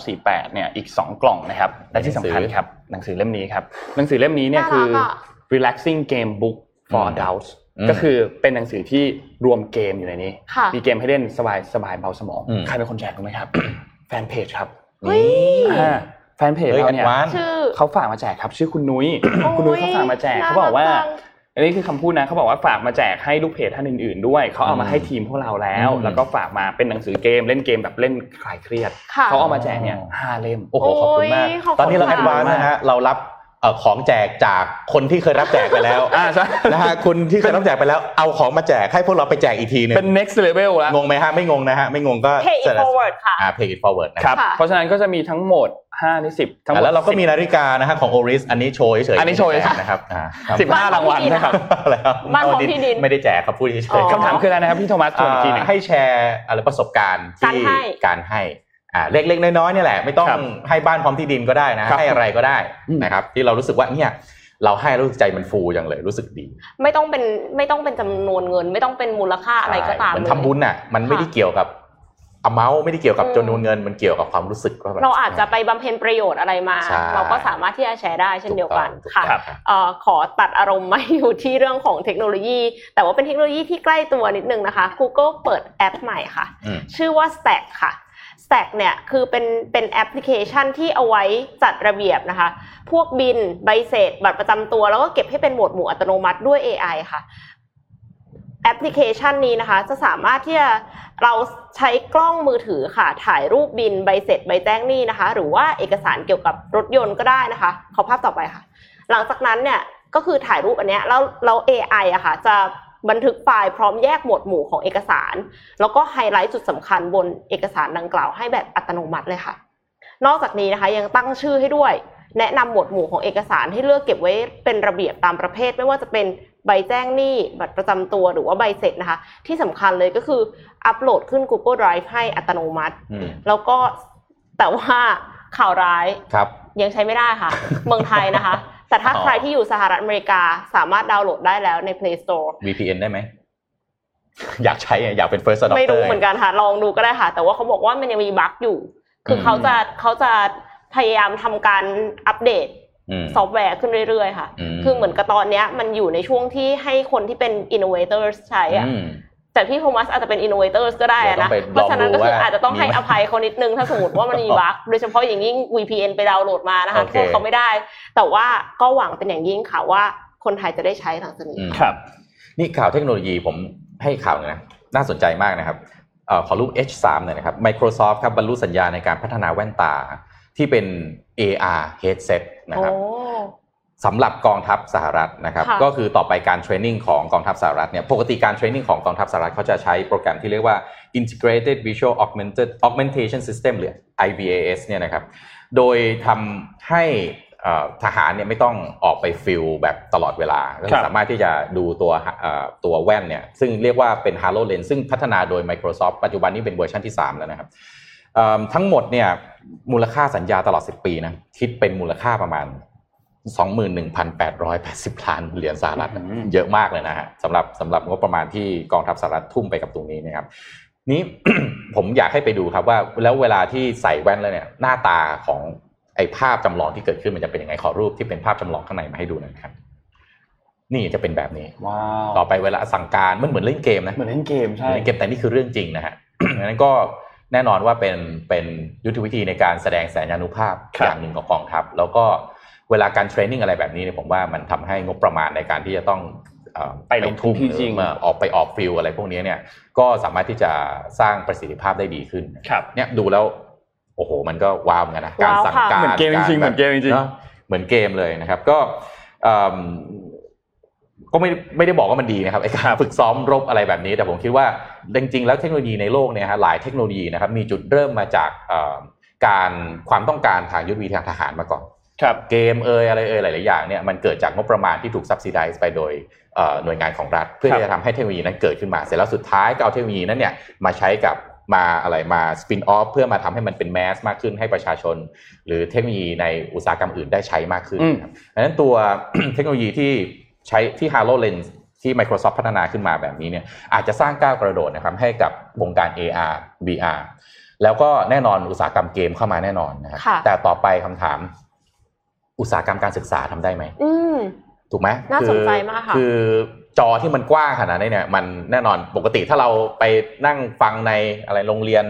1948เนี่ยอีก 2 กล่องนะครับและที่สำคัญ
หนังสือ
ครับหนังสือเล่มนี้ครับหนังสือเล่มนี้เนี่ย
น่ารัก
คือ
อะ
Relaxing Game Book for
อืม
Adults
อืม
ก็คือเป็นหนังสือที่รวมเกมอยู่ในนี้
ค่ะ
มีเกมให้เล่นสบายสบายเบาสมอง
อืม
ใครเป็นคนแจกรู้ไหมครับ แฟนเพจครับ
เฮ้ย
อ่าแฟนเพจ
เฮ้ย
เราเนี่ย
advance
ชื่อ
เขาฝากมาแจกครับ ชื่อคุณนุ้ย
โอ้ย
คุณนุ้ยเขาฝากมาแจก
น่า
เขาบอกว่า
รักจัง
อันนี้คือคำพูดนะเขาบอกว่าฝากมาแจกให้ลูกเพจท่านอื่นๆ ด้วยเขาเอามาให้ทีมพวกเราแล้ว
อืม
แล้วก็ฝากมาเป็นหนังสือเกมเล่นเกมแบบเล่นคลายเครียด
ค่ะ
เขาเอามาแจกเนี่ยห้าเล่ม
โอ้โหขอบคุณมาก
โอ้ยขอบคุณ
ตอนนี้เรา
ค่ะ
advance นะฮะเรารับเอ่อ ของแจกจากคนที่เคยรับแจกไปแล้ว
อ่าใช่
นะฮะคุณที่เคยรับแจกไปแล้วเอาของมาแจกให้พวกเราไปแจกอีกทีหนึง
เป็น next level แล้ว
งงไหมฮะไม่งงนะฮะไม่งงก็
pay it forward ค่ะ
อ่า pay it forward นะ
ค
ค
รั
รั
บบเพราะฉะนั้นก็จะมีทั้งหมด5ใน10ทั้งหมด
แล้วเราก็มี
10
นาฬิกานะฮะของ Oris อันนี้โชว์เฉยๆ
อันนี้โชว์เฉยๆ
นะครับอ่าครับ
สิบห้ารางวัลนะครับ
อะไรครับ
บ้านของพี่ดิน
ไม่ได้แจกครับพูดเฉ
อ๋
ย
อ
ๆ
คำถามคืออะไรนะครับพี่โทมัสทวนอีกทีหนึง
อ่าให้แชร์อะไรประสบการณ์
การ
ที่
ให้
การให้ อ่าเล็กๆน้อยๆเนี่ยแหละไม่ต้อง
ครับ
ให้บ้านพร้อมที่ดินก็ได้นะ
ครับ
ให้อะไรก็ได้
อืม
นะครับที่เรารู้สึกว่าเนี่ยเราให้แล้วรู้สึกใจมันฟูจังเลยรู้สึกดี
ไม่ต้องเป็นไม่ต้องเป็นจำนวนเงิน ไม่ต้องเป็นมูลค่าอะไรก็ตาม
เหมือน
เลย
ทำบุญน่ะมันไม่ได้เกี่ยวกับ amount ไม่ได้เกี่ยวกับ
อืม
จำนวนเงินมันเกี่ยวกับความรู้สึกว่าแบบ
เราอาจจะไปบำเพ็ญประโยชน์อะไรมา
ใช่
เราก็สามารถที่จะแชร์ได้เช่นเดียวกัน
ถูกต้
ค่ะ
อง
เอ่อขอตัดอารมณ์มาอยู่ที่เรื่องของเทคโนโลยี แต่ว่าเป็นเทคโนโลยีที่ใกล้ตัวนิดนึงนะคะ Google เปิดแอปใหม่ค่ะ
อืม
ชื่อว่า Stack ค่ะ Stack เนี่ยคือเป็นเป็นแอปพลิเคชันที่เอาไว้จัดระเบียบนะคะ พวกบินใบเสร็จ บัตรประจำตัว แล้วก็เก็บให้เป็นหมวดหมู่อัตโนมัติด้วย AI ค่ะแอปพลิเคชันนี้นะคะ จะสามารถที่จะเราใช้กล้องมือถือค่ะ ถ่ายรูปบินใบเสร็จใบแจ้งหนี้นะคะ หรือว่าเอกสารเกี่ยวกับรถยนต์ก็ได้นะคะ ขอภาพต่อไปค่ะ หลังจากนั้นเนี่ยก็คือถ่ายรูปอันเนี้ยแล้วแล้ว AI อะค่ะ จะ บันทึกไฟล์พร้อมแยกหมวดหมู่ของเอกสาร แล้วก็ไฮไลท์จุดสำคัญบนเอกสารดังกล่าวให้แบบอัตโนมัติเลยค่ะ นอกจากนี้นะคะยังตั้งชื่อให้ด้วย แนะนำหมวดหมู่ของเอกสารให้เลือกเก็บไว้เป็นระเบียบตามประเภท ไม่ว่าจะเป็นใบแจ้งหนี้บัตรประจำตัวหรือว่าใบเสร็จนะคะ ที่สำคัญเลยก็คืออัปโหลดขึ้น Google Drive ให้อัตโนมัติ
อืม
แล้วก็แต่ว่าข่าวร้าย
ครับ
ยังใช้ไม่ได้ค่ะ เมืองไทยนะคะ แต่ถ้า
อ๋อ
ใครที่อยู่สหรัฐอเมริกาสามารถดาวน์โหลดได้แล้วใน Play Store
VPN ได้ไหมอยากใช้อะอยากเป็น first adopter
ไม่รู้เหมือนกันค่ะ ลองดูก็ได้ค่ะ แต่ว่าเขาบอกว่ามันยังมีบั๊กอยู่ คืออ
ม
เขาจะเขาจะพยายามทำการอัปเดต
อืม
ซอฟต์แวร์ขึ้นเรื่อยๆ ค่ะ
อืม
คือเหมือนกับตอนเนี้ยมันอยู่ในช่วงที่ให้คนที่เป็น innovators ใช้อะ
อืม
แต่พี่โทมัสอาจจะเป็น innovators ก็ได้อะนะ
เดี๋ยวต้องไป
เพราะฉะนั้นก็คือ
ลองดูว่า
อาจจะต้องให้
มีไหม
อภัยเขานิดนึง ถ้าสมมติว่ามันมีบั๊กโดยเฉพาะอย่างยิ่ง VPN ไปดาวน์โหลดมานะคะ
โอเค
โทษเขาไม่ได้ แต่ว่าก็หวังเป็นอย่างยิ่งค่ะว่าคนไทยจะได้ใช้หลังจากนี้
อืม
ครับ
นี่ข่าวเทคโนโลยีผมให้ข่าวหนงนะน่าสนใจมากนะครับเอ่อขอรูป H3 หน่อยนะครับ Microsoft ครับบรรลุสัญญาในการพัฒนาแว่นตาที่เป็น AR headset นะครับ
โอ้
สำหรับกองทัพสหรัฐนะครับ
ค่ะ
ก็คือต่อไปการเทรนนิ่งของกองทัพสหรัฐเนี่ยปกติการเทรนนิ่งของกองทัพสหรัฐเขาจะใช้โปรแกรมที่เรียกว่า Integrated Visual Augmented Augmentation System หรือ IVAS เนี่ยนะครับโดยทำให้เอ่อทหารเนี่ยไม่ต้องออกไป field แบบตลอดเวลาก็
ครับ
สามารถที่จะดูตัวเอ่อตัวแว่นเนี่ยซึ่งเรียกว่าเป็น HoloLens ซึ่งพัฒนาโดย Microsoft ปัจจุบันนี้เป็นเวอร์ชันที่ 3 แล้วนะครับเอิ่มทั้งหมดเนี่ยมูลค่าสัญญาตลอด 10 ปีนะคิดเป็นมูลค่าประมาณ 21,880 ล้านเหรียญสหรัฐนะ
อืม
เยอะมากเลยนะฮะสำหรับสำหรับงบประมาณที่กองทัพสหรัฐทุ่มไปกับตรงนี้นะครับนี้ผมอยากให้ไปดูครับว่าแล้วเวลาที่ใส่แว่นแล้วเนี่ยหน้าตาของไอ้ภาพจำลองที่เกิดขึ้นมันจะเป็นยังไงขอรูปที่เป็นภาพจำลองข้างในมาให้ดูหน่อยนะครับ นี่จะเป็นแบบนี้
ว้าว
ต่อไปเวลาสั่งการมันเหมือนเล่นเกมนะ
เหมือนเล่นเกม
เห
ใช่
มือนเล่นเกมแต่นี่คือเรื่องจริงนะฮะดังนั้นก็แน่นอนว่าเป็นเป็นยุทธวิธีในการแสดงแสนยานุภาพ
ครับ
อย่างหนึ่งของกองทัพแล้วก็ เวลาการเทรนนิ่งอะไรแบบนี้เนี่ยผมว่ามันทำให้งบประมาณในการที่จะต้องเอ่อ
ไปลงทุน
ทุ่ม
ที่จริง
หอมาออกไปออกฟิลอะไรพวกนี้เนี่ยก็สามารถที่จะสร้างประสิทธิภาพได้ดีขึ้น
ครับ
เนี่ยดูแล้วโอ้โห มันก็ว้าวเหมือนกันนะการ
ว้าว
สั่ง
ค่ะ
การ
เหมือนเกมจริงๆเหมือนเกมจริงๆะ
เหมือนเกมเลยนะครับ ก็เอิ่มก็ไม่ไม่ได้บอกว่ามันดีนะครับไอ้การฝึกซ้อมรบอะไรแบบนี้ แต่ผมคิดว่าจริงๆแล้วเทคโนโลยีในโลกเนี่ยฮะหลายเทคโนโลยีนะครับมีจุดเริ่มมาจากเอ่อการความต้องการทางยุทธวิธีทางทหารมาก่อน
ครับ
เกมเอยอะไรเอยหลาย ๆ อย่างเนี่ยมันเกิดจากงบประมาณที่ถูก subsidize ไปโดยเอ่อหน่วยงานของรัฐ เพื่อ
ครับ
ที่จะทำให้เทคโนโลยีนั้นเกิดขึ้นมา เสร็จแล้วสุดท้ายก็เอาเทคโนโลยีนั้นเนี่ยมาใช้กับมาอะไรมา spin off เพื่อมาทำให้มันเป็นแมสมากขึ้นให้ประชาชน หรือเทคโนโลยีในอุตสาหกรรมอื่นได้ใช้มากขึ้น
อืม
ครับดังนั้นตัวเทคโนโลยีที่ใช้ที่ HoloLens ที่ Microsoft พัฒนาขึ้นมาแบบนี้เนี่ยอาจจะสร้างก้าวกระโดดนะครับให้กับวงการ AR VR แล้วก็แน่นอนอุตสาหกรรมเกมเข้ามาแน่นอนนะครับ
ค่ะ
แต่ต่อไปคำถาม อุตสาหกรรมการศึกษาทำได้ไหม
อืม
ถูกไหม
น่า
คือ
สนใจมากค่ะ
คือจอที่มันกว้างขนาดนี้เนี่ยมันแน่นอนปกติถ้าเราไปนั่งฟังในอะไรโรงเรียน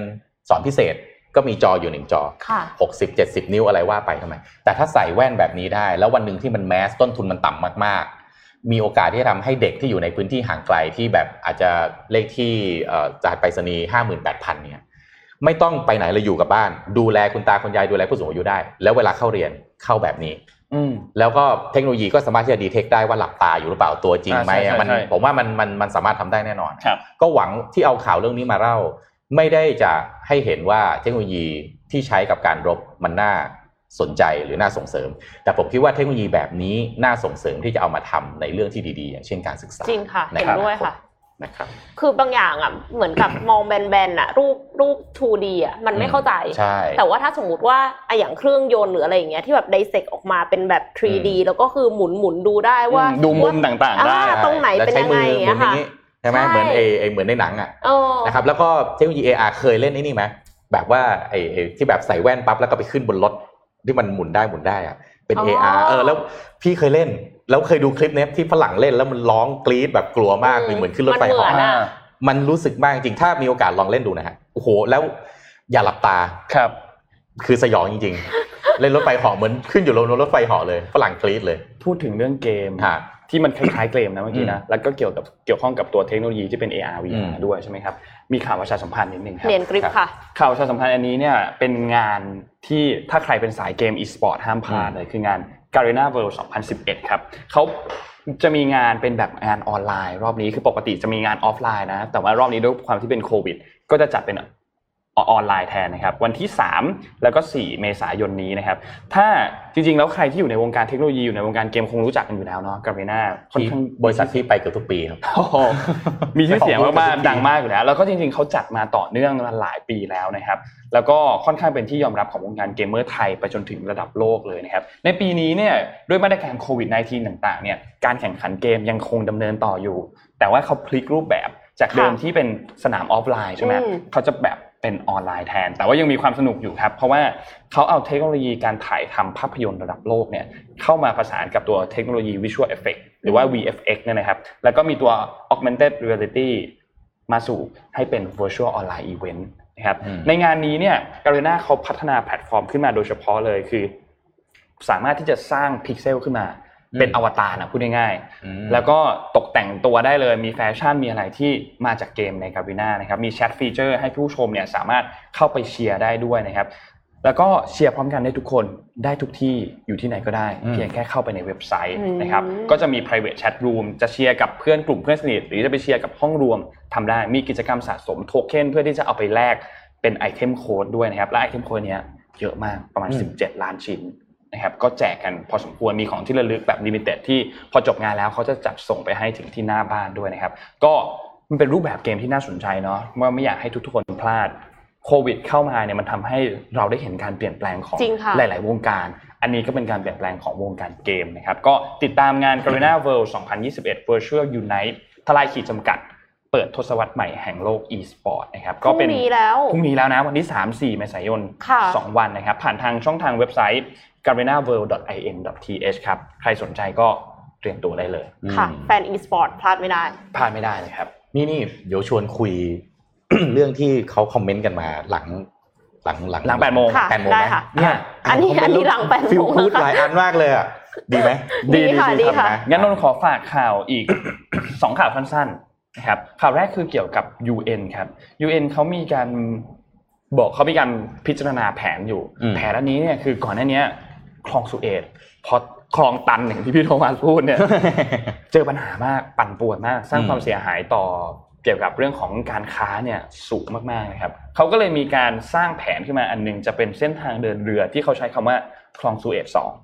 สอนพิเศษก็มีจออยู่หนึ่งจอ
ค่ะ
60 70นิ้วอะไรว่าไปทำไม แต่ถ้าใส่แว่นแบบนี้ได้ แล้ววันหนึ่งที่มันแมสต้นทุนมันต่ำมากๆ มีโอกาสที่จะทำให้เด็กที่อยู่ในพื้นที่ห่างไกลที่แบบอาจจะเลขที่เอ่อจากไปรษณีย์ห้าหมื่นแปดพันเนี่ย ไม่ต้องไปไหนเลยอยู่กับบ้าน ดูแลคุณตาคุณยายดูแลผู้สูงอายุได้ แล้วเวลาเข้าเรียนเข้าแบบนี้
อืม
แล้วก็เทคโนโลยีก็สามารถที่จะดีเทคได้ว่าหลับตาอยู่หรือเปล่าตัวจริงไหม
อ่าใช่ใช่
มัน
ใช่
ผมว่ามันมันมันสามารถทำได้แน่นอน
ครับ
ก็หวังที่เอาข่าวเรื่องนี้มาเล่า ไม่ได้จะให้เห็นว่าเทคโนโลยีที่ใช้กับการรบมันน่าสนใจหรือน่าส่งเสริม แต่ผมคิดว่าเทคโนโลยีแบบนี้น่าส่งเสริมที่จะเอามาทำในเรื่องที่ดีๆ อย่างเช่นการศึกษา
จริงค่ะ
ใน
เห็น
อนา
ด้วย
คต
ค่ะ
นะครับ
คือบางอย่างอะเหมือนกับมองแบนๆอะ รูปรูป 2D อะมันไม่เข้าใจ
ใช่
แต่ว่าถ้าสมมุติว่าอะอย่างเครื่องยนต์หรืออะไรอย่างเงี้ยที่แบบไดเซกออกมาเป็นแบบ 3D
อืม
แล้วก็คือหมุนหมุนดูได้ว่า
อืมดูมุมต่างๆได้
อ่าตรงไหน
แล้ว
เป็น
ใช้
ยัง
มื
ไง
อ
อย่าง
หมุ
เงี้
น
ย
อย่า
ค่ะ
งนี้ใช่ไหม
ใช่
เหมือนไอ้ไอ้เหมือนในหนังอะ
เออ
นะครับแล้วก็เทคโนโลยี AR เคยเล่นไอ้นี่ไหมแบบว่าไอ้ไอ้ที่แบบใส่แว่นปั๊บแล้วก็ไปขึ้นบนรถที่มันหมุนได้หมุนได้อะเป็น
อ๋อ
AR เออแล้วพี่เคยเล่น แล้วเคยดูคลิปเนี้ยที่ฝรั่งเล่นแล้วมันร้องกรี๊ดแบบกลัวมาก
อืม
เหมือนขึ้นรถไฟ
มันเห
เห
มือน
อ
อะ
มันรู้สึกมากจริงๆถ้ามีโอกาสลองเล่นดูนะฮะโอ้โห แล้วอย่าหลับตา
ครับ
คือสยองจริง ๆ เล่นรถไฟเหาะเหมือนขึ้นอยู่บนรถไฟเหาะเลยฝรั่งกรี๊ดเลย
พูดถึงเรื่องเกม
ฮะ
ที่มันคล้ายๆเกมนะเมื่อกี้นะแล้วก็เกี่ยวกับเกี่ยวข้องกับตัวเทคโนโลยีที่เป็น AR
อื
VR
ม
ด้วยใช่ไหมครับมีข่าวประชาสัมพันธ์นิดนึงครับ
เนียนกริปค่ะ
ข่าวประชาสัมพันธ์อันนี้เนี่ยเป็นงานที่ถ้าใครเป็นสายเกม e-sport ห้ามพลาดเลยคืองาน Garena World 2011 ครับเขาจะมีงานเป็นแบบงานออนไลน์ รอบนี้คือปกติจะมีงานออฟไลน์นะ แต่ว่ารอบนี้ด้วยความที่เป็นโควิด ก็จะจัดเป็น ออนไลน์แทนนะครับวันที่ 3 แล้วก็ 4 เมษายนนี้นะครับถ้าจริงๆ แล้วใครที่อยู่ในวงการเทคโนโลยีอยู่ในวงการเกมคงรู้จักกันอยู่แล้วเนาะ Garena ค่อน
ที่
ข้าง
บริษัทที่ไปเกือบทุกปีครับ
โอ้โหมีชื่อเสียง
ขอบคุณ
มาก
ครับ
ๆดังมากอยู่แล้ว แล้วก็จริงๆเขาจัดมาต่อเนื่องมาหลายปีแล้วนะครับแล้วก็ค่อนข้างเป็นที่ยอมรับของวงการเกมเมอร์ไทยไปจนถึงระดับโลกเลยนะครับในปีนี้เนี่ยด้วยมาตรการโควิด -19 ต่างๆเนี่ยการแข่งขันเกมยังคงดำเนินต่ออยู่ แต่ว่าเขาพลิกรูปแบบจากเดิม
ค่ะ
ที่เป็นสนามออฟไลน์ใช่ไหม
อืม
เขาจะแบบ เป็นออนไลน์แทน แต่ว่ายังมีความสนุกอยู่ครับ เพราะว่าเขาเอาเทคโนโลยีการถ่ายทำภาพยนตร์ระดับโลกเนี่ยเข้ามาประสานกับตัวเทคโนโลยี Visual Effect หรือว่า VFX เนี่ยนะครับ แล้วก็มีตัว Augmented Reality มาสู่ให้เป็น Virtual Online Event นะครับ
อืม
ในงานนี้เนี่ย Garena เขาพัฒนาแพลตฟอร์มขึ้นมาโดยเฉพาะเลยคือ สามารถที่จะสร้างพิกเซลขึ้นมา เป็นอวตารนะพูดง่าย
อืม
ๆแล้วก็ตกแต่งตัวได้เลยมีแฟชั่นมีอะไรที่มาจากเกมใน Garena นะครับมี chat feature ให้ผู้ชมเนี่ยสามารถเข้าไปเชียร์ได้ด้วยนะครับแล้วก็เชียร์พร้อมกันได้ทุกคนได้ทุกที่อยู่ที่ไหนก็ได้
อืม
เพียงแค่เข้าไปในเว็บไซต์
อืม
นะครับก็จะมี private chat room จะเชียร์กับเพื่อนกลุ่มเพื่อนสนิทหรือจะไปเชียร์กับห้องรวมทำได้มีกิจกรรมสะสมโทเค็นเพื่อที่จะเอาไปแลกเป็น item code ด้วยนะครับและ item code เนี้ยเยอะมากประมาณ
อืม
17 ล้านชิ้น นะครับก็แจกกันพอสมควรมีของที่ระลึกแบบ limited ที่พอจบงานแล้วเขาจะจัดส่งไปให้ถึงที่หน้าบ้านด้วยนะครับ ก็มันเป็นรูปแบบเกมที่น่าสนใจเนาะว่าไม่อยากให้ทุกๆคนพลาดโควิดเข้ามาเนี่ยมันทำให้เราได้เห็นการเปลี่ยนแปลงของ
จริงค่ะ
หลาย ๆ วงการ อันนี้ก็เป็นการเปลี่ยนแปลงของวงการเกมนะครับ ก็ติดตามงาน Garena World 2021 Virtual Unite ทลายขีดจำกัด เปิดทศวรรษใหม่แห่งโลก e-sport นะครับ
พรุ่งนี้แล้ว
พรุ่งนี้แล้วนะวันที่ 3-4 เมษายน
ค่ะ
2วันนะครับ ผ่านทางช่องทางเว็บไซต์ garenaworld.in.th ครับ ใครสนใจก็เตรียมตัวได้เลย
ค่ะ แฟนอีสปอร์ตพลาดไม่ได้
พลาดไม่ได้เลยครับ
นี่นี่เดี๋ยวชวนคุยเรื่องที่เขาคอมเมนต์กันมาหลังหลังหลัง
หลัง8โมง
ค่ะ
แปดโมง
ได้
ไหม
ค่ะ
เนี่ย
อันนี้
คเมต์
อันนี้หลังแปดโมง
ฟิลพูด
นะคะ
หลายอันมากเลยอะดีไหม
ดีค่ะดีค่ะ
นะ
งั้นนนท์ขอฝากข่าวอีกสองข่าวสั้นๆนะครับข่าวแรกคือเกี่ยวกับ UN ครับ UN เขามีการบอกเขามีการพิจารณาแผนอยู่
อืม
แผนอันนี้เนี่ยคือก่อนหน้านี้ คลองสุเอตพอคลองตันอย่างที่พี่โทมัสพูดเนี่ยเจอปัญหามากปั่นป่วนมาก สร้าง
อืม
ความเสียหายต่อเกี่ยวกับเรื่องของการค้าเนี่ยสูงมากๆนะครับเขาก็เลยมีการสร้างแผนขึ้นมาอันหนึงจะเป็นเส้นทางเดินเรือที่เขาใช้คำว่าคลองสุเอตสอง
อืม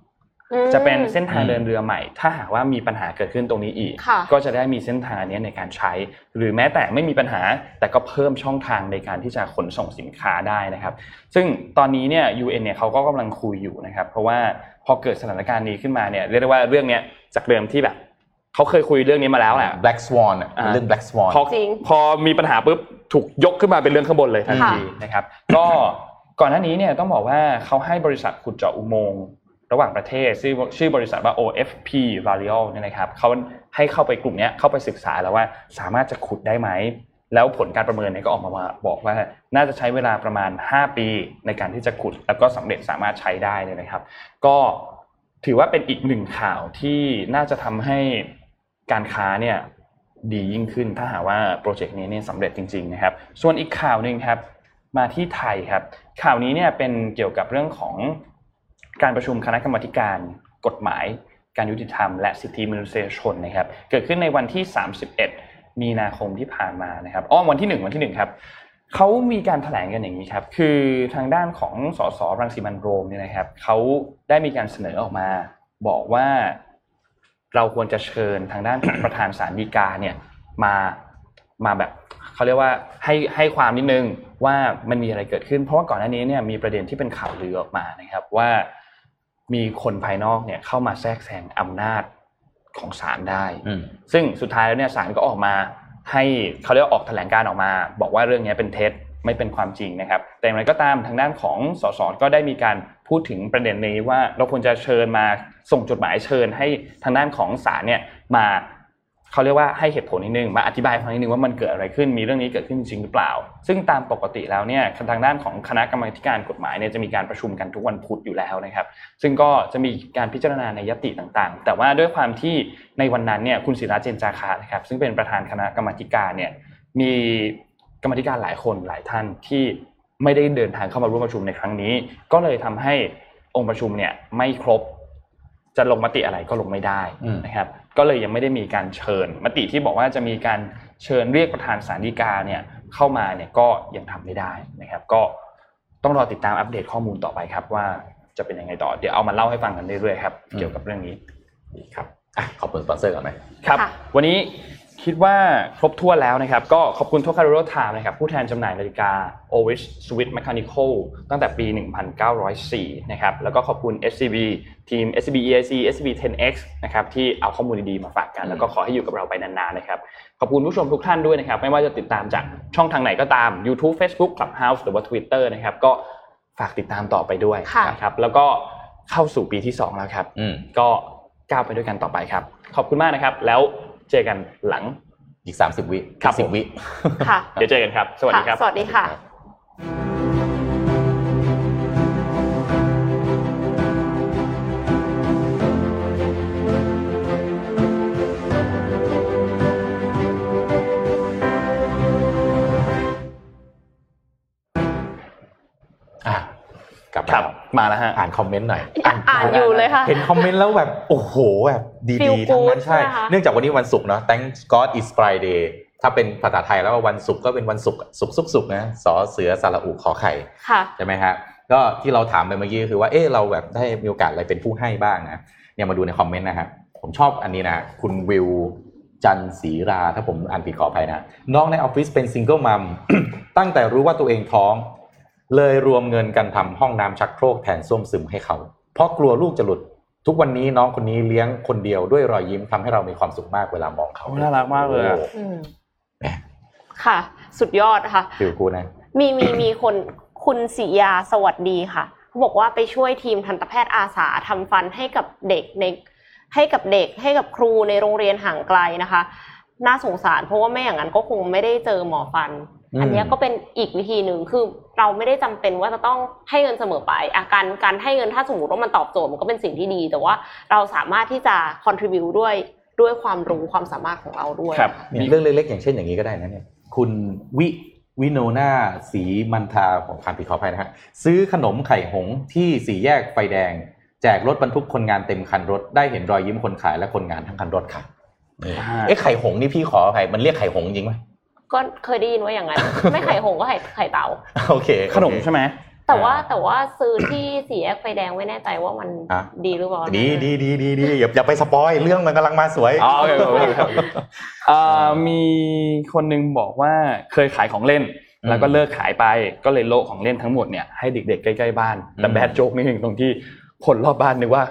จะเป็นเส้นทาง
อืม
เดินเรือใหม่ ถ้าหากว่ามีปัญหาเกิดขึ้นตรงนี้อีก
ค่ะ
ก็จะได้มีเส้นทางอันนี้ในการใช้ หรือแม้แต่ไม่มีปัญหา แต่ก็เพิ่มช่องทางในการที่จะขนส่งสินค้าได้นะครับ ซึ่งตอนนี้เนี่ย UN เนี่ยเขาก็กำลังคุยอยู่นะครับ เพราะว่าพอเกิดสถานการณ์นี้ขึ้นมาเนี่ยเรียกได้ว่าเรื่องเนี้ยจากเดิมที่แบบเขาเคยคุยเรื่องนี้มาแล้วแหละ
Black Swan อะ
อ่า
เรื่อง Black Swan
พอ
จริง
พอมีปัญหาปุ๊บถูกยกขึ้นมาเป็นเรื่องข้างบนเลยทัน
ค่ะ
ทีนะครับ ก็ก่อนหน้านี้เนี่ยต้องบอกว่าเขาให้บริษัทขุดเจาะอุโมงค์ ระหว่างประเทศชื่อชื่อบริษัทว่า OFP Varial เนี่ยนะครับเขาให้เข้าไปกลุ่มนี้เข้าไปศึกษาแล้วว่าสามารถจะขุดได้ไหม แล้วผลการประเมินเนี่ยก็ออกมาบอกว่าน่าจะใช้เวลาประมาณ 5 ปีในการที่จะขุด แล้วก็สำเร็จสามารถใช้ได้เลยนะครับ ก็ถือว่าเป็นอีกหนึ่งข่าวที่น่าจะทำให้การค้าเนี่ยดียิ่งขึ้น ถ้าหากว่าโปรเจกต์นี้เนี่ยสำเร็จจริงๆนะครับ ส่วนอีกข่าวหนึ่งครับมาที่ไทยครับ ข่าวนี้เนี่ยเป็นเกี่ยวกับเรื่องของ การประชุมคณะกรรมการกฎหมาย การยุติธรรม และสิทธิมนุษยชนนะครับ เกิดขึ้นในวันที่ 31 มีนาคมที่ผ่านมานะครับอ้อวันที่ 1 วันที่ 1 ครับเขามีการแถลงกันอย่างนี้ครับ คือทางด้านของสสรังสิมันโรมเนี่ยนะครับเขาได้มีการเสนอออกมา บอกว่าเราควรจะเชิญทางด้านของประธานศาลฎีกาเนี่ยมามาแบบเขาเรียกว่าให้ให้ความนิดนึงว่ามันมีอะไรเกิดขึ้น เพราะว่าก่อนหน้านี้เนี่ยมีประเด็นที่เป็นข่าวลือออกมานะครับ ว่า มีคนภายนอกเนี่ยเข้ามาแทรกแซงอำนาจของศาลได้
อืม
ซึ่งสุดท้ายแล้วเนี่ยศาลก็ออกมาให้เขาเรียกว่าออกแถลงการออกมา บอกว่าเรื่องนี้เป็นเท็จไม่เป็นความจริงนะครับ แต่อย่างไรก็ตามทางด้านของสสก็ได้มีการพูดถึงประเด็นนี้ว่าเราควรจะเชิญมาส่งจดหมายเชิญให้ทางด้านของศาลเนี่ยมา เขาเรียกว่าให้เหตุผลนิดนึงมาอธิบายฟังนิดนึงว่ามันเกิดอะไรขึ้นมีเรื่องนี้เกิดขึ้นจริงหรือเปล่า ซึ่งตามปกติแล้วเนี่ยทางด้านของคณะกรรมการกฎหมายเนี่ยจะมีการประชุมกันทุกวันพุธอยู่แล้วนะครับ ซึ่งก็จะมีการพิจารณาในยติต่างๆ แต่ว่าด้วยความที่ในวันนั้นเนี่ยคุณศิระเจนจาคานะครับซึ่งเป็นประธานคณะกรรมการเนี่ยมีกรรมธิการหลายคนหลายท่านที่ไม่ได้เดินทางเข้ามาร่วมประชุมในครั้งนี้ ก็เลยทำให้องค์ประชุมเนี่ยไม่ครบจะลงมติอะไรก็ลงไม่ได้นะครับ ก็เลยยังไม่ได้มีการเชิญ มติที่บอกว่าจะมีการเชิญเรียกประธานศาลฎีกาเนี่ยเข้ามาเนี่ยก็ยังทำไม่ได้นะครับ ก็ต้องรอติดตามอัปเดตข้อมูลต่อไปครับว่าจะเป็นยังไงต่อ เดี๋ยวเอามาเล่าให้ฟังกันเรื่อยๆครับเกี่ยวกับเรื่องนี้
ดีครับอะขอบคุณสปอนเซอร์ก่อนไหม
ครับ
ค่ะ
วันนี้ คิดว่าครบถ้วนแล้วนะครับ ก็ขอบคุณ t o k a r o t Time นะครับผู้แทนจำหน่ายนาฬิกา Ovis Swiss Mechanical ตั้งแต่ปี 1904 นะครับ แล้วก็ขอบคุณ SCB ทีม SCB EIC SCB 10X นะครับที่เอาข้อมูลดีๆมาฝากกัน แล้วก็ขอให้อยู่กับเราไปนานๆนะครับ ขอบคุณผู้ชมทุกท่านด้วยนะครับ ไม่ว่าจะติดตามจากช่องทางไหนก็ตาม YouTube Facebook Clubhouse หรือว่า Twitter นะครับก็ฝากติดตามต่อไปด้วย
ค่ะ
นะครับแล้วก็เข้าสู่ปีที่สองแล้วครับ
อืม
ก็ก้าวไปด้วยกันต่อไปครับ ขอบคุณมากนะครับแล้ว เจอกันหลัง
อีกสามสิบวิ
ครับ
สิบ
ผม
วิ
ค่ะ
เดี๋ยวเจอกันครับ สวัสดีครับะ
สวัสดีค่ะ
อะ มา
รับมาแล้วฮะ
อ่านคอมเมนต์หน่อย
อ่านอยู่เลยค่ะ
เห็นคอมเมนต์แล้วแบบโอ้โหแบบ
Feel
ดีๆทั้งนั้น
good
ใช่
ใช่ไหมคะ
เนื่องจากวันนี้วันศุกร์เนาะ Thank God is Friday ถ้าเป็นภาษาไทยแล้วว่าวันศุกร์ก็เป็นวันศุกร์ศุกร์ศุกร์ศุกร์นะสอเสือสระอุขอไข่
ค่ะ
ใช่ไหมฮะก็ที่เราถามไปเมื่อกี้ก็คือว่าเออเราแบบได้มีโอกาสอะไรเป็นผู้ให้บ้างนะเนี่ยมาดูในคอมเมนต์นะฮะผมชอบอันนี้นะ คุณวิวจันศรีรา ถ้าผมอ่านผิดขออภัยนะ น้องในออฟฟิศเป็น single momตั้งแต่รู้ว่าตัวเองท้อง เลยรวมเงินกันทำห้องน้ำชักโครกแทนส้วมซึมให้เขา เพราะกลัวลูกจะหลุด ทุกวันนี้น้องคนนี้เลี้ยงคนเดียวด้วยรอยยิ้มทำให้เรามีความสุขมากเวลามองเขา
โอ้น่ารักมากเลยอะ
โอ้
อืม
แหม
ค่ะ สุดยอดนะคะ
ฟิลกูดนะ
มีมีมีคนคุณศิยาสวัสดีค่ะเขาบอกว่าไปช่วยทีมทันตแพทย์อาสาทำฟันให้กับเด็กในให้กับเด็กให้กับครูในโรงเรียนห่างไกลนะคะ น่าสงสารเพราะว่าไม่อย่างนั้นก็คงไม่ได้เจอหมอฟัน
อืม
อันเนี้ยก็เป็นอีกวิธีหนึ่งคือเราไม่ได้จำเป็นว่าจะต้องให้เงินเสมอไปอาการการให้เงินถ้าสมมติว่ามันตอบโจทย์มันก็เป็นสิ่งที่ดี แต่ว่าเราสามารถที่จะ contribu ด้วยด้วยความรู้ความสามารถของเราด้วย
ครับ
เนี่ยเรื่องเล็กๆอย่างเช่นอย่างนี้ก็ได้นะเนี่ยคุณวิวิโนนาสีมันทาของผ่านผิดขออภัยนะฮะซื้อขนมไข่หงส์ที่สี่แยกไฟแดง แจกรถบรรทุกคนงานเต็มคันรถ ได้เห็นรอยยิ้มคนขายและคนงานทั้งคันรถค่ะนี่
อ่า
เอ๊ะไข่หงส์นี่พี่ขออภัยมันเรียกไข่หงส์จริงไหม
ก็เคยได้ยินว่าอย่างนั้นไม่ไข่หงส์ก็ไข่ไข่เต่า
โอเค
ขนมใช่ไหม
แต่ว่าแต่ว่าซื้อที่สี่แยกไฟแดงไม่แน่ใจว่ามัน
อะ
ดีหรือเปล่านะ
ดีดีดีดีดีอย่าอย่าไปสปอยเรื่องมันกำลังมาสวย
อ๋อโอเคโอเคครับเอ่อมีคนหนึงบอกว่าเคยขายของเล่น
อืม
แล้วก็เลิกขายไปก็เลยโละของเล่นทั้งหมดเนี่ยให้เด็กๆใกล้ๆบ้านแต่
อืม
แบดโจ๊กนี่ถึงตรงที่คนรอบบ้านนึกว่า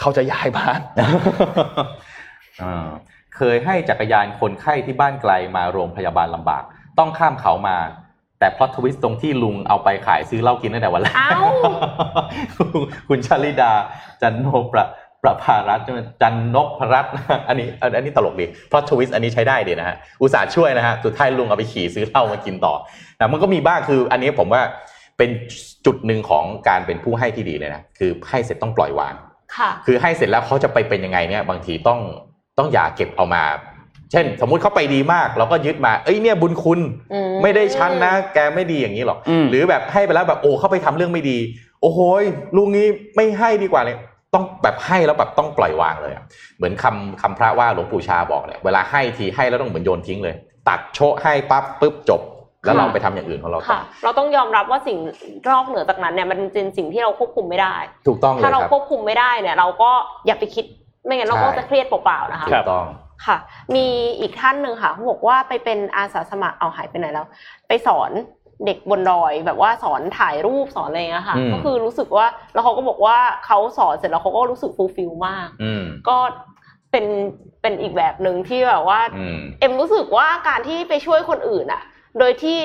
เขาจะย้ายบ้าน
อ่า เคยให้จักรยานคนไข้ที่บ้านไกลมาโรงพยาบาลลำบาก ต้องข้ามเขามา แต่ plot twist ตรงที่ลุงเอาไปขายซื้อเหล้ากินตั้งแต่วันแรก
เอ้า
คุณชลิดา จันโนประประภารัตน์ใช่ไหมจันนพรัตน์อันนี้อันอันนี้ตลกดี plot twist อันนี้ใช้ได้ดีนะฮะอุตส่าห์ช่วยนะฮะสุดท้ายลุงเอาไปขี่ซื้อเหล้ามากินต่อแต่มันก็มีบ้างคือ อันนี้ผมว่าเป็นจุดหนึ่งของการเป็นผู้ให้ที่ดีเลยนะคือให้เสร็จต้องปล่อยวาง
ค่ะ
คือให้เสร็จแล้วเขาจะไปเป็นยังไงเนี่ยบางทีต้อง ต้องอย่าเก็บเอามา เช่น สมมุติเขาไปดีมาก เราก็ยึดมา เอ้ยเนี่ยบุญคุณ
อืม
ไม่ได้ชั้นนะ แกไม่ดีอย่างนี้หรอก
อืม
หรือแบบให้ไปแล้วแบบโอ้เขาไปทำเรื่องไม่ดี โอ้โหยลุงนี้ไม่ให้ดีกว่าเลยต้องแบบให้แล้วแบบต้องปล่อยวางเลยอะเหมือนคำคำพระว่าหลวงปู่ชาบอกเนี่ยเวลาให้ทีให้แล้วต้องเหมือนโยนทิ้งเลย ตัดโชะให้ปั๊บปุ๊บจบแล้วเราไปทำอย่างอื่นของเราต่อ
ค่ะเราต้องยอมรับว่าสิ่งนอกเหนือจากนั้นเนี่ยมันเป็นสิ่งที่เราควบคุมไม่ได้
ถูกต้องเลย
ถ้าเรา
ครับ
ควบคุมไม่ได้เนี่ย เราก็อย่าไปคิด ไม่งั้นเราก็
ใช่
จะเครียดเปล่าๆนะคะ
ถูกต้อง
ค่ะ มีอีกท่านหนึ่งค่ะเขาบอกว่าไปเป็นอาสาสมัครเอาหายไปไหนแล้ว ไปสอนเด็กบนดอยแบบว่าสอนถ่ายรูปสอนอะไรอย่างเงี้ยค่ะ
อืม
ก็คือรู้สึกว่าแล้วเขาก็บอกว่าเขาสอนเสร็จแล้วเขาก็รู้สึกฟูลฟิลมาก
อืม
ก็เป็นเป็นอีกแบบหนึ่งที่แบบว่า
อืม
เอ็มรู้สึกว่าการที่ไปช่วยคนอื่นอะโดยที่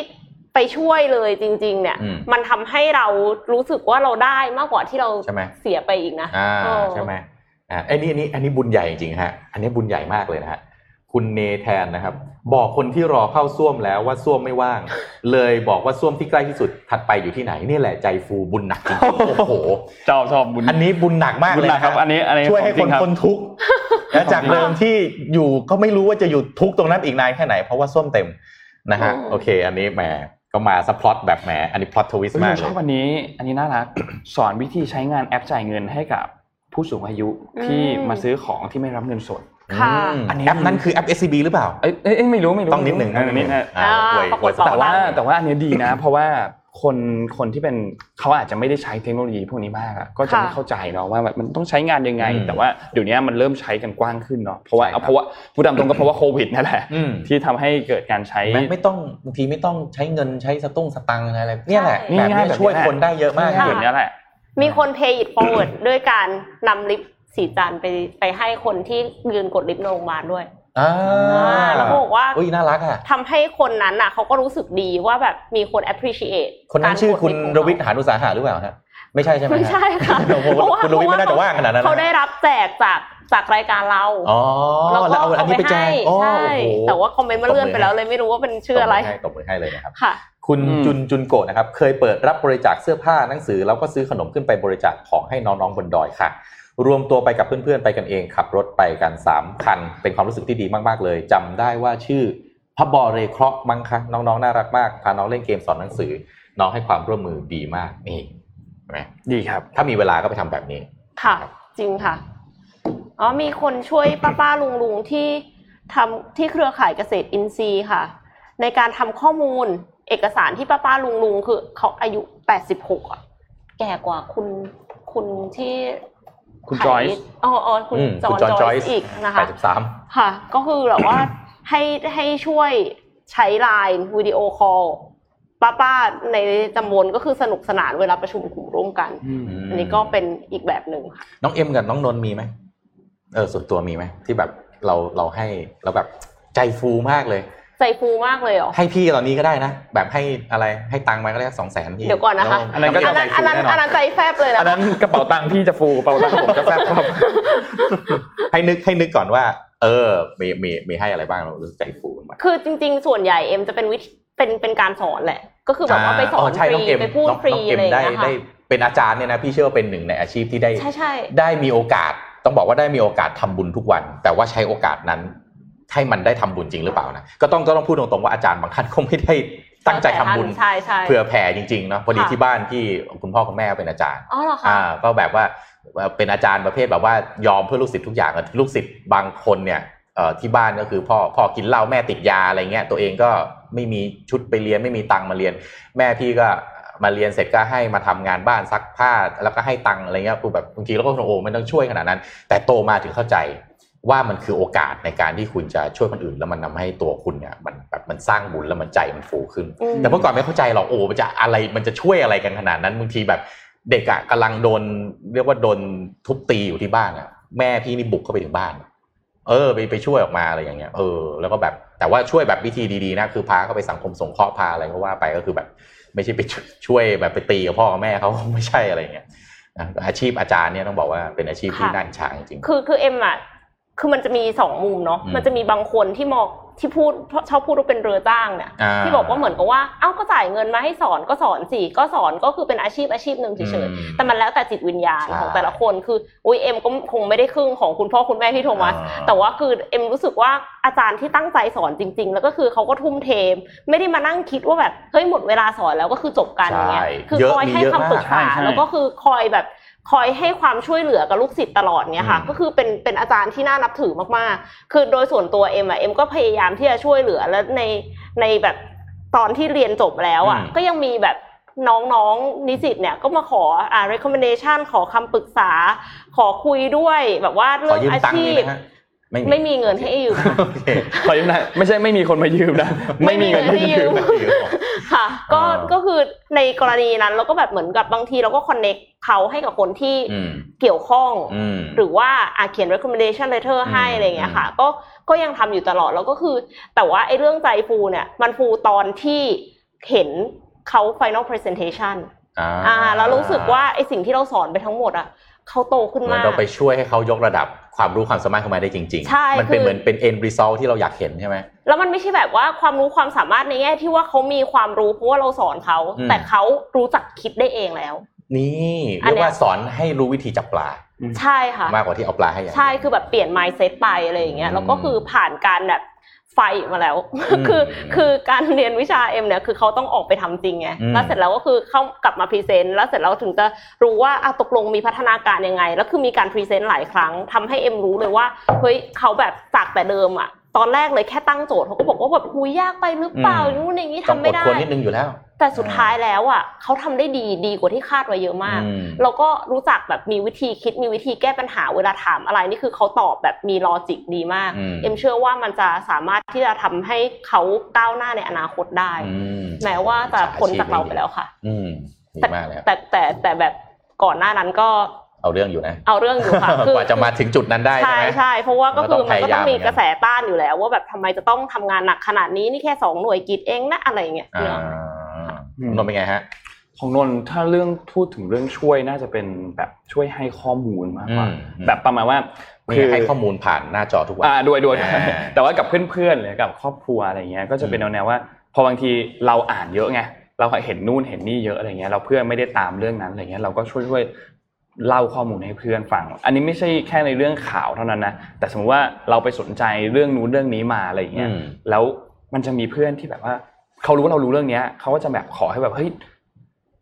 ไปช่วยเลยจริง ๆ เนี่ย
อืม
มันทำให้เรารู้สึกว่าเราได้มากกว่าที่เรา
ใช่ไหม
เสียไปอีกนะ
อ่า
เออ
ใช่ไหม อ่าไอ้นี่อันนี้อันนี้บุญใหญ่จริงๆฮะอันนี้บุญใหญ่มากเลยนะฮะคุณเนแทนนะครับ บอกคนที่รอเข้าส้วมแล้วว่าส้วมไม่ว่าง เลยบอกว่าส้วมที่ใกล้ที่สุดถัดไปอยู่ที่ไหนนี่แหละใจฟูบุญหนักจริงๆโอ้โห
ชอบชอบบุญ
อันนี้บุญหนักมาก
บุญ
เลย
หนักครับะอันนี้อันนี้
ช่วยให้
ของจริ
คน
งครับ
คนทุกข์และจากเดิมที่อยู่ก็ไม่รู้ว่าจะอยู่ทุกข์ตรงนั้นอีกนานแค่ไหนเพราะว่าส้วมเต็มนะฮะ
อืม
โอเค อันนี้แหมก็มาซัพพลอตแบบแหมอันนี้พลอตทวิส
เฮ้ย
มาก
ผม
เล
ชอยบอันนี้ อันนี้น่ารักสอนวิธีใช้งานแอปจ่ายเงินให้กับ ผู้สูงอายุที่มาซื้อของที่ไม่รับเงินสด
ค่ะ
อืม
อันนี้
แอปนั้นคือแอป SCB หรือเปล่า
เอ้ยเอ้ยเอ้ยไม่รู้ไม่รู้
ต้องนิดหนึ่ง
เออนิดหนึ่ง
อ่า
อ่า
อวย
ปราก
อว
ฏ
ย
บอก
แต่ว่า
ได้
แต่ว่าอันนี้ดีนะ เพราะว่าคนคนที่เป็นเขาอาจจะไม่ได้ใช้เทคโนโลยีพวกนี้มากอะก็จะไม่
ค่ะ
เข้าใจเนาะว่าแบบมันต้องใช้งานยังไง
อืม
แต่ว่าเดี๋ยวนี้มันเริ่มใช้กันกว้างขึ้นเนาะเพราะว่า
ใช่ครับ
เอาเพราะว่าพูดตามตรงก็เพราะว่าโควิดนั่นแหละ
อืม
ที่ทำให้เกิดการใช้
แม้ไม่ต้องบางทีไม่ต้องใช้เงินใช้สตุ้งสตังค์อะไรเนี่ยแหละ
นี่
แบบ
ง่าย
เนี้ย
แบบ
ช่วย
นี้แหละ
คนได้เยอะมาก
ง่ายแบบนี้แหละ
มีคน pay it forward ด้วยการนำลิฟต์สีจันทร์ไปไปให้คนที่ยืนกดลิฟต์ในโรงพยาบาลด้วย
อ่า
อ่าแล้วเขาบอกว่า
อุ้ยน่ารักอะ
ทำให้คนนั้นน่ะเขาก็รู้สึกดีว่าแบบมีคน appreciate
คนนั้นชื่อคุณ
การกด
ร
ลิฟต์ของ
วิทย์หานุสาหะหรือเปล่าฮะไม่ใช่ใช่ไหมฮ
ไม่ใช่ค่ะ
โอ้โห
เพราะว่า
คุณรวิทย์ไม่น่าจะว่างขนาดนั้นนะ
เขาได้รับแจกจากจากรายการเรา
อ๋อ
แล้ว
แล้ว
ก็
เอาอันนี้ไปแจก
ให้
อ๋อ
ใช่
โอ้โห
แต่ว่าคอมเมนต์มาเลื่อนไปแล้วเลยไม่รู้ว่าเป็นชื่ออะไร
ตบมืให้ตบมือให้เลยนะครับ
ค่ะ
คุณ
อืม
จุนจุนโกะนะครับเคยเปิดรับบริจาคเสื้อผ้าหนังสือ แล้วก็ซื้อขนมขึ้นไปบริจาคของให้น้องๆบนดอยค่ะ รวมตัวไปกับเพื่อนๆไปกันเองขับรถไปกันสามคัน เป็นความรู้สึกที่ดีมากๆเลยจำได้ว่าชื่อพับบอเรเคราะห์มั้งคะน้องๆน่ารักมากพาน้องเล่นเกมสอนหนังสือ น้องให้ความร่วมมือดีมากนี่เห็นไหม
ดีครับ
ถ้ามีเวลาก็ไปทำแบบนี้
ค่ะ จริงค่ะอ๋อมีคนช่วยป้าป้าลุงลุงๆที่ทำที่เครือข่ายเกษตรอินทรีย์ค่ะ ในการทำข้อมูล เอกสารที่ป้าป้าลุงลุงๆคือเขาอายุแปดสิบหกอะ แก่กว่าคุณคุณที่
คุณ
ไถ
Joyce
อ๋ออ๋อคุณ
อืม
จอ
คุ
ห์
ณ
น
จอห์น
จอย
Joyce
อีกนะคะ
แปดสิบสาม
ค่ะ ก็คือแบบว่าให้ให้ช่วยใช้ไลน์วิดีโอคอลป้าป้าๆในตำบลก็คือสนุกสนานเวลาประชุมกลุ่มร่วมกัน อันนี้ก็เป็นอีกแบบหนึ่งค่ะ
น้องเอ็มกับน้องนนท์มีไหมเออส่วนตัวมีไหมที่แบบเราเราให้เราแบบใจฟูมากเลย
ใจฟูมากเลยเหรอ
ให้พี่ตอนนี้ก็ได้นะ แบบให้อะไรให้ตังค์มาก็ได้สองแสนพี่
เดี๋ยวก่อนนะคะ
อันนั้นก็
อันนั้นอันนั้นอันนั้นใจแฟบเลย
อัน
นะ
นั้นกระเป๋าตังค์พี่จะฟูกระเป๋าตังค์ผมจะแฟบครับ
ให้นึกให้นึกก่อนว่า เออมีมีมีให้อะไรบ้างเรารู้สึกใจฟูมาก
คือจริง ๆ ส่วนใหญ่เอ็มจะเป็นวิธีเป็นเป็นการสอนแหละ ก็คือแบบว่าไปสอน
ใช่
ฟ
น้
รี
องเอ็ม
ไปพูด
น้อง
ฟรี
น้องเอ็
อะ
ม
ไรอย่าง
ได้
เงี้ยค่ะ
ได้เป็นอาจารย์เนี่ยนะพี่เชื่อว่าเป็นหนึ่งในอาชีพที่ได้
ใช่ใช่
ได้มีโอกาสต้องบอกว่าได้มีโอกาสทำบุญทุกวัน แต่ว่าใช้โอกาสนั้น ให้มันได้ทำบุญจริงหรือเปล่านะก็ต้องก็ต้องพูดตรงๆว่าอาจารย์บางท่านคงไม่ได้ตั้งใจทำบุญ
ใช่ใช่
เผื่อแผ่จริงๆเนาะพอดี
ค่ะ
ที่บ้านที่คุณพ่อคุณแม่เป็นอาจารย์
อ๋อเหรอคะ
อ่าก็แบบว่าเป็นอาจารย์ประเภทแบบว่ายอมเพื่อลูกศิษย์ทุกอย่างอะลูกศิษย์บางคนเนี่ยเอ่อที่บ้านก็คือพ่อพ่อกินเหล้าแม่ติดยาอะไรเงี้ยตัวเองก็ไม่มีชุดไปเรียนไม่มีตังค์มาเรียน แม่พี่ก็มาเรียนเสร็จก็ให้มาทำงานบ้านซักผ้าแล้วก็ให้ตังค์อะไรเงี้ยคือแบบบางทีเราก็โอ้ไม่ต้องช่วยขนาดนั้น แต่โตมาถึงเข้าใจ ว่ามันคือโอกาสในการที่คุณจะช่วยคนอื่น แล้วมันทำให้ตัวคุณเนี่ยมันแบบมันสร้างบุญแล้วมันใจมันฟูขึ้น
อืม
แต่เมื่อก่อนไม่เข้าใจหรอกโอ้มันจะอะไรมันจะช่วยอะไรกันขนาดนั้นบางทีแบบเด็กอะกำลังโดน เรียกว่าโดนทุบตีอยู่ที่บ้านอะแม่พี่นี่บุกเข้าไปถึงบ้าน เออ ไปไปช่วยออกมาอะไรอย่างเงี้ยเออแล้วก็แบบแต่ว่าช่วยแบบวิธีดีๆนะคือพาเขาไปสังคมสงเคราะห์พาอะไรก็ว่าไปก็คือแบบ ไม่ใช่ไปช่วยช่วยแบบไปตีกับพ่อกับแม่เขาไม่ใช่อะไรอย่างเงี้ยนะอาชีพอาจารย์เนี่ยต้องบอกว่าเป็นอาชีพที่
ค่ะ
น่าอิจฉาจริง
คือคือเอ็มอะ คือมันจะมีสองมุมเนาะ
อืม
มันจะมีบางคนที่มองที่พูดชอบพูดว่าเป็นเรือจ้างเนี่ย
อ่า
ที่บอกว่าเหมือนกับว่าเอ้าก็จ่ายเงินมาให้สอนก็สอนสิก็สอนก็คือเป็นอาชีพอาชีพหนึ่งเฉย
อืม
ๆแต่มันแล้วแต่จิตวิญญาณ
ใช่
ของแต่ละคนคืออุ้ยเอ็มก็คงไม่ได้ครึ่งของคุณพ่อคุณแม่พี่โทมัส
อ่า
แต่ว่าคือเอ็มรู้สึกว่าอาจารย์ที่ตั้งใจสอนจริง ๆ แล้วก็คือเขาก็ทุ่มเทไม่ได้มานั่งคิดว่าแบบเฮ้ยหมดเวลาสอนแล้วก็คือจบกันอย่างเงี้ย
ใช่
คือ
เยอะ
คอย
มี
ให้
เยอะ
คำปรึก
มาก
ษา
ใช่ใช่
แล้วก็คือคอยแบบ คอยให้ความช่วยเหลือกับลูกศิษย์ตลอดเนี่ยค่ะ
อืม
ก็คือเป็นเป็นอาจารย์ที่น่านับถือมากๆ คือโดยส่วนตัวเอ็มอะเอ็มก็พยายามที่จะช่วยเหลือแล้วในในแบบตอนที่เรียนจบแล้วอะ
อืม
ก็ยังมีแบบน้องๆนิสิตเนี่ยก็มาขออ่า recommendation ขอคำปรึกษา ขอคุยด้วยแบบว่า
ข
เรื่
อ
อง
ยืม
อา
ตังค์
ชี
มี
พ
ไหมฮะ
ไม่มีเงินให้ยืม
โอเค
ขอยืมหนะไม่ใช่ไม่มีคนมายืมนะไม่มีเงินให้ยืม
ค่ะ ก็
อ่า
ก็คือในกรณีนั้นเราก็แบบเหมือนกับบางทีเราก็คอนเน็กเขาให้กับคนที่
อืม
เกี่ยวข้อง
อืม
หรือว่าอาเขียน recommendation letter ให้
อืม
อะไรอย่างเงี้ยค่ะ ก็ก็ยังทำอยู่ตลอดแล้วก็คือ แต่ว่าไอ้เรื่องใจฟูเนี่ย มันฟูตอนที่เห็นเขา final presentation
อ่า
อ่าแล้วรู้สึกว่าไอ้สิ่งที่เราสอนไปทั้งหมดอะ เขาโตขึ้น
เหมือน
มาก
เราไปช่วยให้เขายกระดับความรู้ความสามารถเข้ามาได้จริง
ใช่
มันเป็น
คือ
เหมือนเป็น end result ที่เราอยากเห็นใช่ไหม
แล้วมันไม่ใช่แบบว่าความรู้ความสามารถในแง่ที่ว่าเขามีความรู้เพราะว่าเราสอนเขา
อืม
แต่เขารู้จักคิดได้เองแล้ว
นี่
อัน
เรีย
เนี้ย
กว่าสอนให้รู้วิธีจับปลา
ใช่ค่ะ
มากกว่าที่เอาปลาให้อย่างเดียว
ใช่คือแบบเปลี่ยน mindset ไปอะไรอย่างเงี้ย
อืม
แล้วก็คือผ่านการแบบ ไฟมาแล้ว
อืม
คือคือการเรียนวิชาเอ็มเนี่ยคือเขาต้องออกไปทำจริงไง
อืม
แล้วเสร็จแล้วก็คือเข้ากลับมา present แล้วเสร็จแล้วถึงจะรู้ว่าอะตกลงมีพัฒนาการยังไง แล้วคือมีการ present หลายครั้งทำให้เอ็มรู้เลยว่าเฮ้ยเขาแบบจากแต่เดิมอะ ตอนแรกเลยแค่ตั้งโจทย์เขาก็บอกว่าแบบหุยยากไปหรือเปล่า
อืม
นู่นอย่างนี้
ต้อง
ทำ
อ
ไม่
ด
ได้
ทนนิดนึงอยู่แล้ว
แต่สุดท้ายแล้วอะเขาทำได้ดีดีกว่าที่คาดไว้เยอะมาก
อืม
แล้วก็รู้จักแบบมีวิธีคิดมีวิธีแก้ปัญหาเวลาถามอะไรนี่คือเขาตอบแบบมี logic ดีมาก
อืม
เอ็มเชื่อว่ามันจะสามารถที่จะทำให้เขาก้าวหน้าในอนาคตได้
อืม
แม้ว่าจะพ้นจากเราไปแล้วค่ะ
อืมดี
แต่
มากเลยครับ
แต่แต่แต่แบบก่อนหน้านั้นก็
เอาเรื่องอยู่นะ
เอาเรื่องอยู่ค่ะ
กว่าจะมาถึงจุดนั้นได้ใช่
ใช่
ไหม
ใช่เพราะว่าก็
มันก็
คือมันก็
ต้องพยายาม
ต้องมี
เหมือนกัน
กระแสต้านอยู่แล้ว ว่าแบบทำไมจะต้องทำงานหนักขนาดนี้นี่แค่สองหน่วยกิจเองนะอะไรอย่างเงี้ย
อ่า
เนอะ
อืม
นนท์เป็นไงฮะ
ของนนท์ถ้าเรื่องพูดถึงเรื่องช่วยน่าจะเป็นแบบช่วยให้ข้อมูลมากกว่า
อืม
แบบประมาณว่า
นี่ให้ข้อมูลผ่านหน้าจอทุกวัน
อ่าด้วยด้วย
อ่า
แต่ว่ากับเพื่อนๆหรือกับครอบครัวอะไรเงี้ยก็จะเป็น
อืม
แนวๆว่า พอบางทีเราอ่านเยอะไงเราเห็นนู่นเห็นนี่เยอะอะไรเงี้ยเราเพื่อนไม่ได้ตามเรื่องนั้นอะไรเงี้ยเราก็ช่วยช่วยๆ เล่าข้อมูลให้เพื่อนฟัง อันนี้ไม่ใช่แค่ในเรื่องข่าวเท่านั้นนะ แต่สมมติว่าเราไปสนใจเรื่องนู้นเรื่องนี้มาอะไรเงี้ย
อืม
แล้วมันจะมีเพื่อนที่แบบว่า เขารู้ว่าเรารู้เรื่องเนี้ย เขาก็จะแบบขอให้แบบเฮ้ย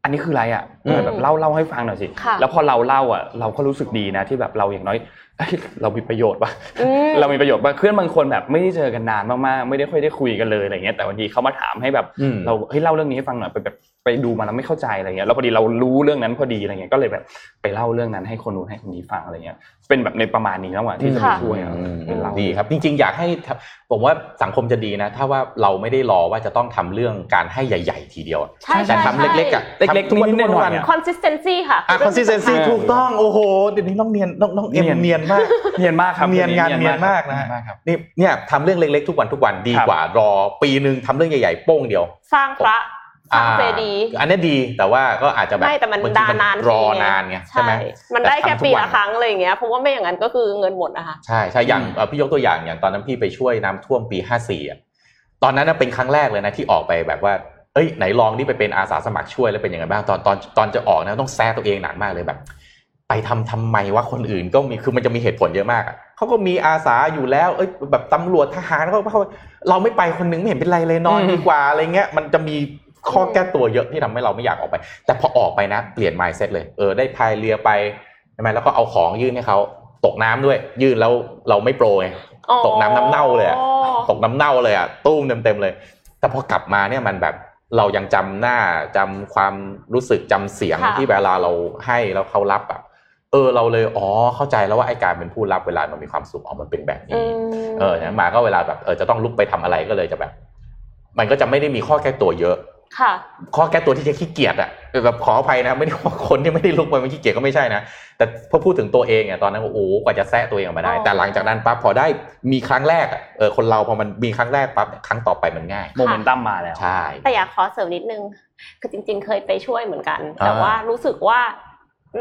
อันนี้คืออะไรอะเออแบบเล่าเล่าให้ฟังหน่อยสิ
ค่ะ
แล้วพอเราเล่าอะเราก็รู้สึกดีนะที่แบบเราอย่างน้อยเอ้ยเรามีประโยชน์ว่ะ
อืม
เรามีประโยชน์ว่ะเพื่อนบางคนแบบไม่ได้เจอกันนานมากๆไม่ได้ค่อยได้คุยกันเลยอะไรเงี้ยแต่วันทีเขามาถามให้แบบ
อืม
เราเฮ้ยเล่าเรื่องนี้ให้ฟังหน่อยไปแบบไปดูมาแล้วไม่เข้าใจอะไรเงี้ยแล้วพอดีเรารู้เรื่องนั้นพอดีอะไรเงี้ยก็เลยแบบไปเล่าเรื่องนั้นให้คนนู้นให้คนนี้ฟังอะไรเงี้ยเป็นแบบในประมาณนี้แล้วอะที่จะไป
ค่ะ
ช่วยอะ
อืม
เป็นเรา
ดีครับ จริง ๆ อยากให้ทำผมว่าสังคมจะดีนะ ถ้าว่าเราไม่ได้รอว่าจะต้องทำเรื่องการให้ใหญ่ ๆ ทีเดียวอะ
ใช่
แต่
ใช่
ทำเล็กๆอะ
เล็กๆทุกวัน
ทำ
นิดๆหน่อยๆ
ๆ
อะ
consistency ค่ะ
อะ consistency
อ่า
ถูกต้องโอ้โหเดี๋ยวนี้น้องเนียนน้องน้องเอ็ม
เนียน
เนียนมาก
เนียนมากครับ
เนียนงานเนียนมากนะ
เยนมากครับ
นี่เนี่ยทำเรื่องเล็กๆ ทุกวันทุกวันดี
ครับ
กว่ารอปีหนึ่งทำเรื่องใหญ่ๆโป้งเดียว
สร้างพระสร้างเจดีย์
อันนี้ดีแต่ว่าก็อาจจะแบบ
ไม่แต่มัน
บางที
ดานาน
รอ
ทีไง
นานไงใช่ไหม
มันได้แค่
ต่ทำทุก
ปี
วั
ละ
น
ครั้งอะไรอย่างเงี้ยเพราะว่าไม่อย่างนั้นก็คือเงินหมดนะคะ
ใช่ใช่อย่าง
อืม
เอ่อพี่ยกตัวอย่างอย่างตอนนั้นพี่ไปช่วยน้ำท่วมปีห้าสี่อะตอนนั้นน่ะเป็นครั้งแรกเลยนะที่ออกไปแบบว่า เอ้ยไหนลองที่ไปเป็นอาสาสมัครช่วยแล้วเป็นยังไงบ้างตอนตอนตอนจะออกนะต้องแซ่ตัวเองหนักมากเลยแบบ ไปทำทำไมว่าคนอื่นก็มีคือมันจะมีเหตุผลเยอะมากอะเขาก็มีอาสาอยู่แล้วเอ้ยแบบตำรวจทหารเขาเขาเราไม่ไปคนนึงไม่เห็นเป็นไรเลยนอน
อืม
ดีกว่าอะไรเงี้ยมันจะมีข้อแก้ตัวเยอะที่ทำให้เราไม่อยากออกไป แต่พอออกไปนะเปลี่ยน mindset เลยเออได้พายเรือไปใช่ไหมแล้วก็เอาของยื่นให้เขาตกน้ำด้วย ยื่นแล้วเราไม่โปรไง
อ๋อ
ตกน้ำน้ำเน่าเลยอะตกน้ำเน่าเลยอะตุ้มเต็มๆเลย แต่พอกลับมาเนี่ยมันแบบ เรายังจำหน้าจำความรู้สึกจำเสียง
ค่ะ
ที่เวลาเราให้แล้วเขารับอะเออเราเลยอ๋อเข้าใจแล้วว่าไอ้การเป็นผู้รับเวลามันมีความสุขอ๋อมันเป็นแบบ
อื
นี้
ม
เออเนี่ยมาก็เวลาแบบเออจะต้องลุกไปทำอะไรก็เลยจะแบบ มันก็จะไม่ได้มีข้อแก้ตัวเยอะ
ค่ะ
ข้อแก้ตัวที่จะขี้เกียจอะเออแบบขออภัยนะ ไม่ได้ว่าคนที่ไม่ได้ลุกไปมันขี้เกียจก็ไม่ใช่นะ แต่พอพูดถึงตัวเองเนี่ยตอนนั้นโอ้โหกว่าจะแซะตัวเองออกมาได้
อ๋อ
แต่หลังจากนั้นปั๊บพอได้มีครั้งแรกอะเออคนเราพอมันมีครั้งแรกปั๊บครั้งต่อไปมันง่าย
โมเมนตัมมาแล้ว
ใช่
แต่อยากขอเสริมนิดนึงคือจริง ๆ เคยไปช่วยเหมือนกัน
อ่า
แต่ว่ารู้สึกว่า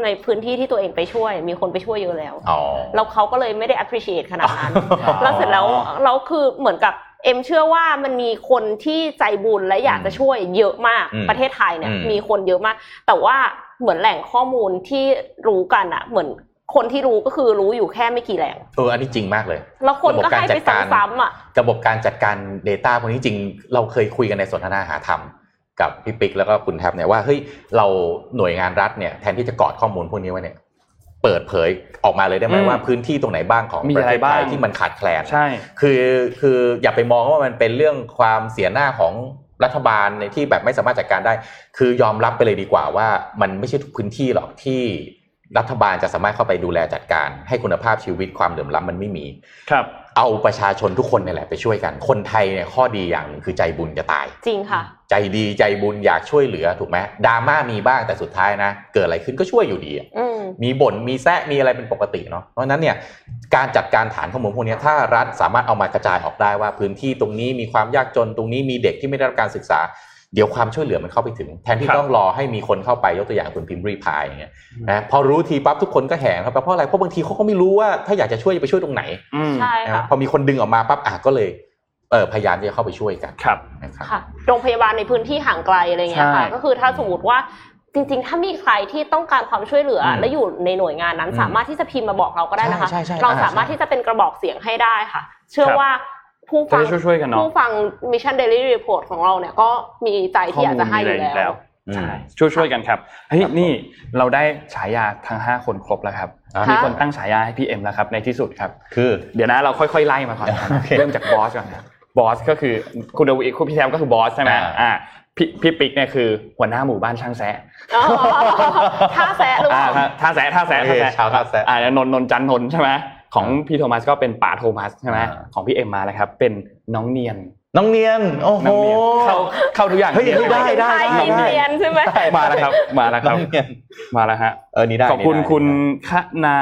ในพื้นที่ที่ตัวเองไปช่วย มีคนไปช่วยเยอะแล้ว
อ๋อ
แล้วเขาก็เลยไม่ได้ appreciate ขนาดนั้น
อ๋อ
แล้วเสร็จแล้วเราคือเหมือนกับ เอ็มเชื่อว่ามันมีคนที่ใจบุญและอยากจะช่วยเยอะมาก
อืม
ประเทศไทยเนี่ย
อืม
มีคนเยอะมาก แต่ว่าเหมือนแหล่งข้อมูลที่รู้กันอะเหมือนคนที่รู้ก็คือรู้อยู่แค่ไม่กี่แหล่ง
เอออันนี้จริงมากเลย
แล้วคนก็ให้ไป
ระบบการจัดการ
ซ้ำๆอะ
ระบบการจัดการ Data พวกนี้จริง เราเคยคุยกันในสนทนาหาธรรมกับพี่ปิ๊กแล้วก็คุณแท็บเนี่ยว่าเฮ้ยเราหน่วยงานรัฐเนี่ยแทนที่จะกอดข้อมูลพวกนี้ไว้เนี่ย เปิดเผยออกมาเลยได้ไหม
อืม
ว่าพื้นที่ตรงไหนบ้างของ
มี
ประ
อะไร
เทศไทย
บ้าง
ที่มันขาดแคลน
ใช่
คือคืออย่าไปมองว่ามันเป็นเรื่องความเสียหน้าของรัฐบาลในที่แบบไม่สามารถจัดการได้ คือยอมรับไปเลยดีกว่าว่ามันไม่ใช่ทุกพื้นที่หรอกที่รัฐบาลจะสามารถเข้าไปดูแลจัดการ ให้คุณภาพชีวิตความเหลื่อมล้ำมันไม่มี
ครับ
เอาประชาชนทุกคนเนี่ยแหละไปช่วยกัน คนไทยเนี่ยข้อดีอย่างหนึ่งคือใจบุญจะตาย
จริงค่ะ
ใจดีใจบุญอยากช่วยเหลือถูกไหมดราม่ามีบ้างแต่สุดท้ายนะ เกิดอะไรขึ้นก็ช่วยอยู่ดีอะ
อืม
มีบ่นมีแซะมีอะไรเป็นปกติเนาะเพราะฉะนั้นเนี่ยการจัดการฐานข้อมูลพวกเนี้ยถ้ารัฐสามารถเอามากระจายออกได้ว่าพื้นที่ตรงนี้มีความยากจนตรงนี้มีเด็กที่ไม่ได้รับการศึกษา เดี๋ยวความช่วยเหลือมันเข้าไปถึง แทนที่
ครับ
ต้องรอให้มีคนเข้าไปยกตัวอย่างคุณพิมพ์รีพายอย่างเงี้ยนะพอรู้ทีปั๊บทุกคนก็แห่ครับเพราะอะไรเพราะบางทีเขาก็ไม่รู้ว่าถ้าอยากจะช่วยจะไปช่วยตรงไหน
อืม
ใช่
นะ
ค่ะ
พอมีคนดึงออกมาปั๊บอะก็เลยเออพยายามที่จะเข้าไปช่วยกัน
ครับ
นะครับ
ค่ะโรงพยาบาลในพื้นที่ห่างไกลอะไรเงี้ยค่ะ
ใช่
ก็คือถ้าสมมติว่าจริงๆ ถ้ามีใครที่ต้องการความช่วยเหลืออ
ม
และอยู่ในหน่วยงานนั้น
อืม
สามารถที่จะพิมพ์มาบอกเราก็ได้นะคะ
ใช่ใช่ใช่
เรา
อ่า
สามารถ
ใช่
ที่จะเป็นกระบอกเสียงให้ได้ค่ะ เชื่อ
ครับ
ว่า ผู้
จะ
ฟัง
ได้ช่วยๆกันเนาะ
ผู้ฟัง Mission Daily Report ของเราเนี่ยก็มีใจที่อยากจะให้อยู่แล้ว
อืม
ใช่ช่วยช่วยๆกันครับเฮ้ยนี่เราได้ฉายาทั้ง 5 คนครบแล้วครับ
อะ
มีคนตั้งฉายาให้พี่เอ็มแล้วครับในที่สุดครับ
คือ
เดี๋ยวนะเราค่อยๆไล่มาก่อนนะครับ
โอเค
เริ่มจากบอสก่อนนะบอสก็คือคุณดวีคุณพี่แซมก็คือบอสใช่ไหม
อ่า
อ่าพี่พี่ปิ๊กเนี่ยคือหัวหน้าหมู่บ้านช่างแซะ
อ๋อท่าแซะหรือเป
อ่า
ล่า
ท่าแซะท่าแซะ
โอเค
ท่าแซะ
ชาวท่าแซะ
อ่านนท์นนท์จันนนท์ใช่ไหม ของพี่โทมัสก็เป็นป๋าโทมัสใช่ไหม
อ่า
ของพี่เอ็มมาแล้วครับเป็นน้องเนียน
น้องเนียนโอ้โห
น้องเนียนเข้าเข้าทุกอย่าง
เฮ้ยเฮ้ยได้ได้
ไทย
ได้
อินเดียนใช่ไหม
มาแล้วครับ มาแล้วค
น้
รั
อบงเนียน
มาแล้วฮะ
เออนี่ได้
ขอบคุณ
นี่ได้
คุณ
นี่ไค
นา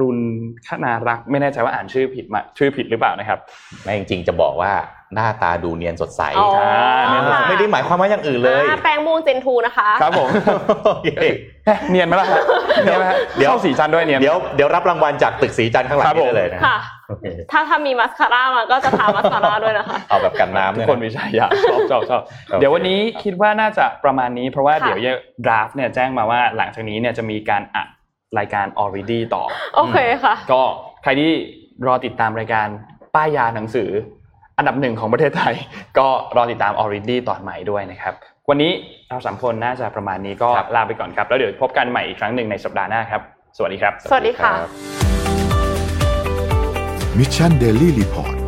รุณคนารักษ์ไม่แน่ใจว่าอ่านชื่อผิดมาชื่อผิดหรือเปล่านะครับ
ด้ไม่จริงๆจะบอกว่า หน้าตาดูเนียนสดใส
อ๋อ
เนียนสดใส
ไม่ได้หมายความว่าอย่างอื่นเลย
อ่าแปลงมูนเจนทูนะคะ
ครับผม
โอเค
เนียนไหมล่ะฮะเนียนไหมฮะ
เดี๋ยว
เข้าสีจันทร์ด้วยเนียน
เดี๋ยวเดี๋ยวรับรางวัลจากตึกสีจันทร์ข้างหลัง
ครับผม
นี่ได้เลยนะ
ค่ะ
โอเค
ถ้าถ้ามีมัสคาร่ามาก็จะทามัสคาร่าด้วยนะคะ
เอาแบบกันน้ำ
ทุ
เนี่
ก
ย
คนมีฉายาชอบชอบชอบ
โอเค
เดี๋ยววันนี้คิดว่าน่าจะประมาณนี้ เพราะว่า
ค่ะ
เดี๋ยวดราฟเนี่ยแจ้งมาว่าหลังจากนี้เนี่ยจะมีการอัดรายการ already ต่อ
โอเคค่ะ
ก็ใครที่รอติดตามรายการป้ายยาหนังสือ อันดับหนึ่งของประเทศไทย ก็รอติดตาม already ตอนใหม่ด้วยนะครับวันนี้เราสามคนน่าจะประมาณนี้ก็ลาไปก่อนครับ แล้วเดี๋ยวพบกันใหม่อีกครั้งหนึ่งในสัปดาห์หน้าครับ สวัสดีครับ
สวัสดีค่ะ
Mission Daily Report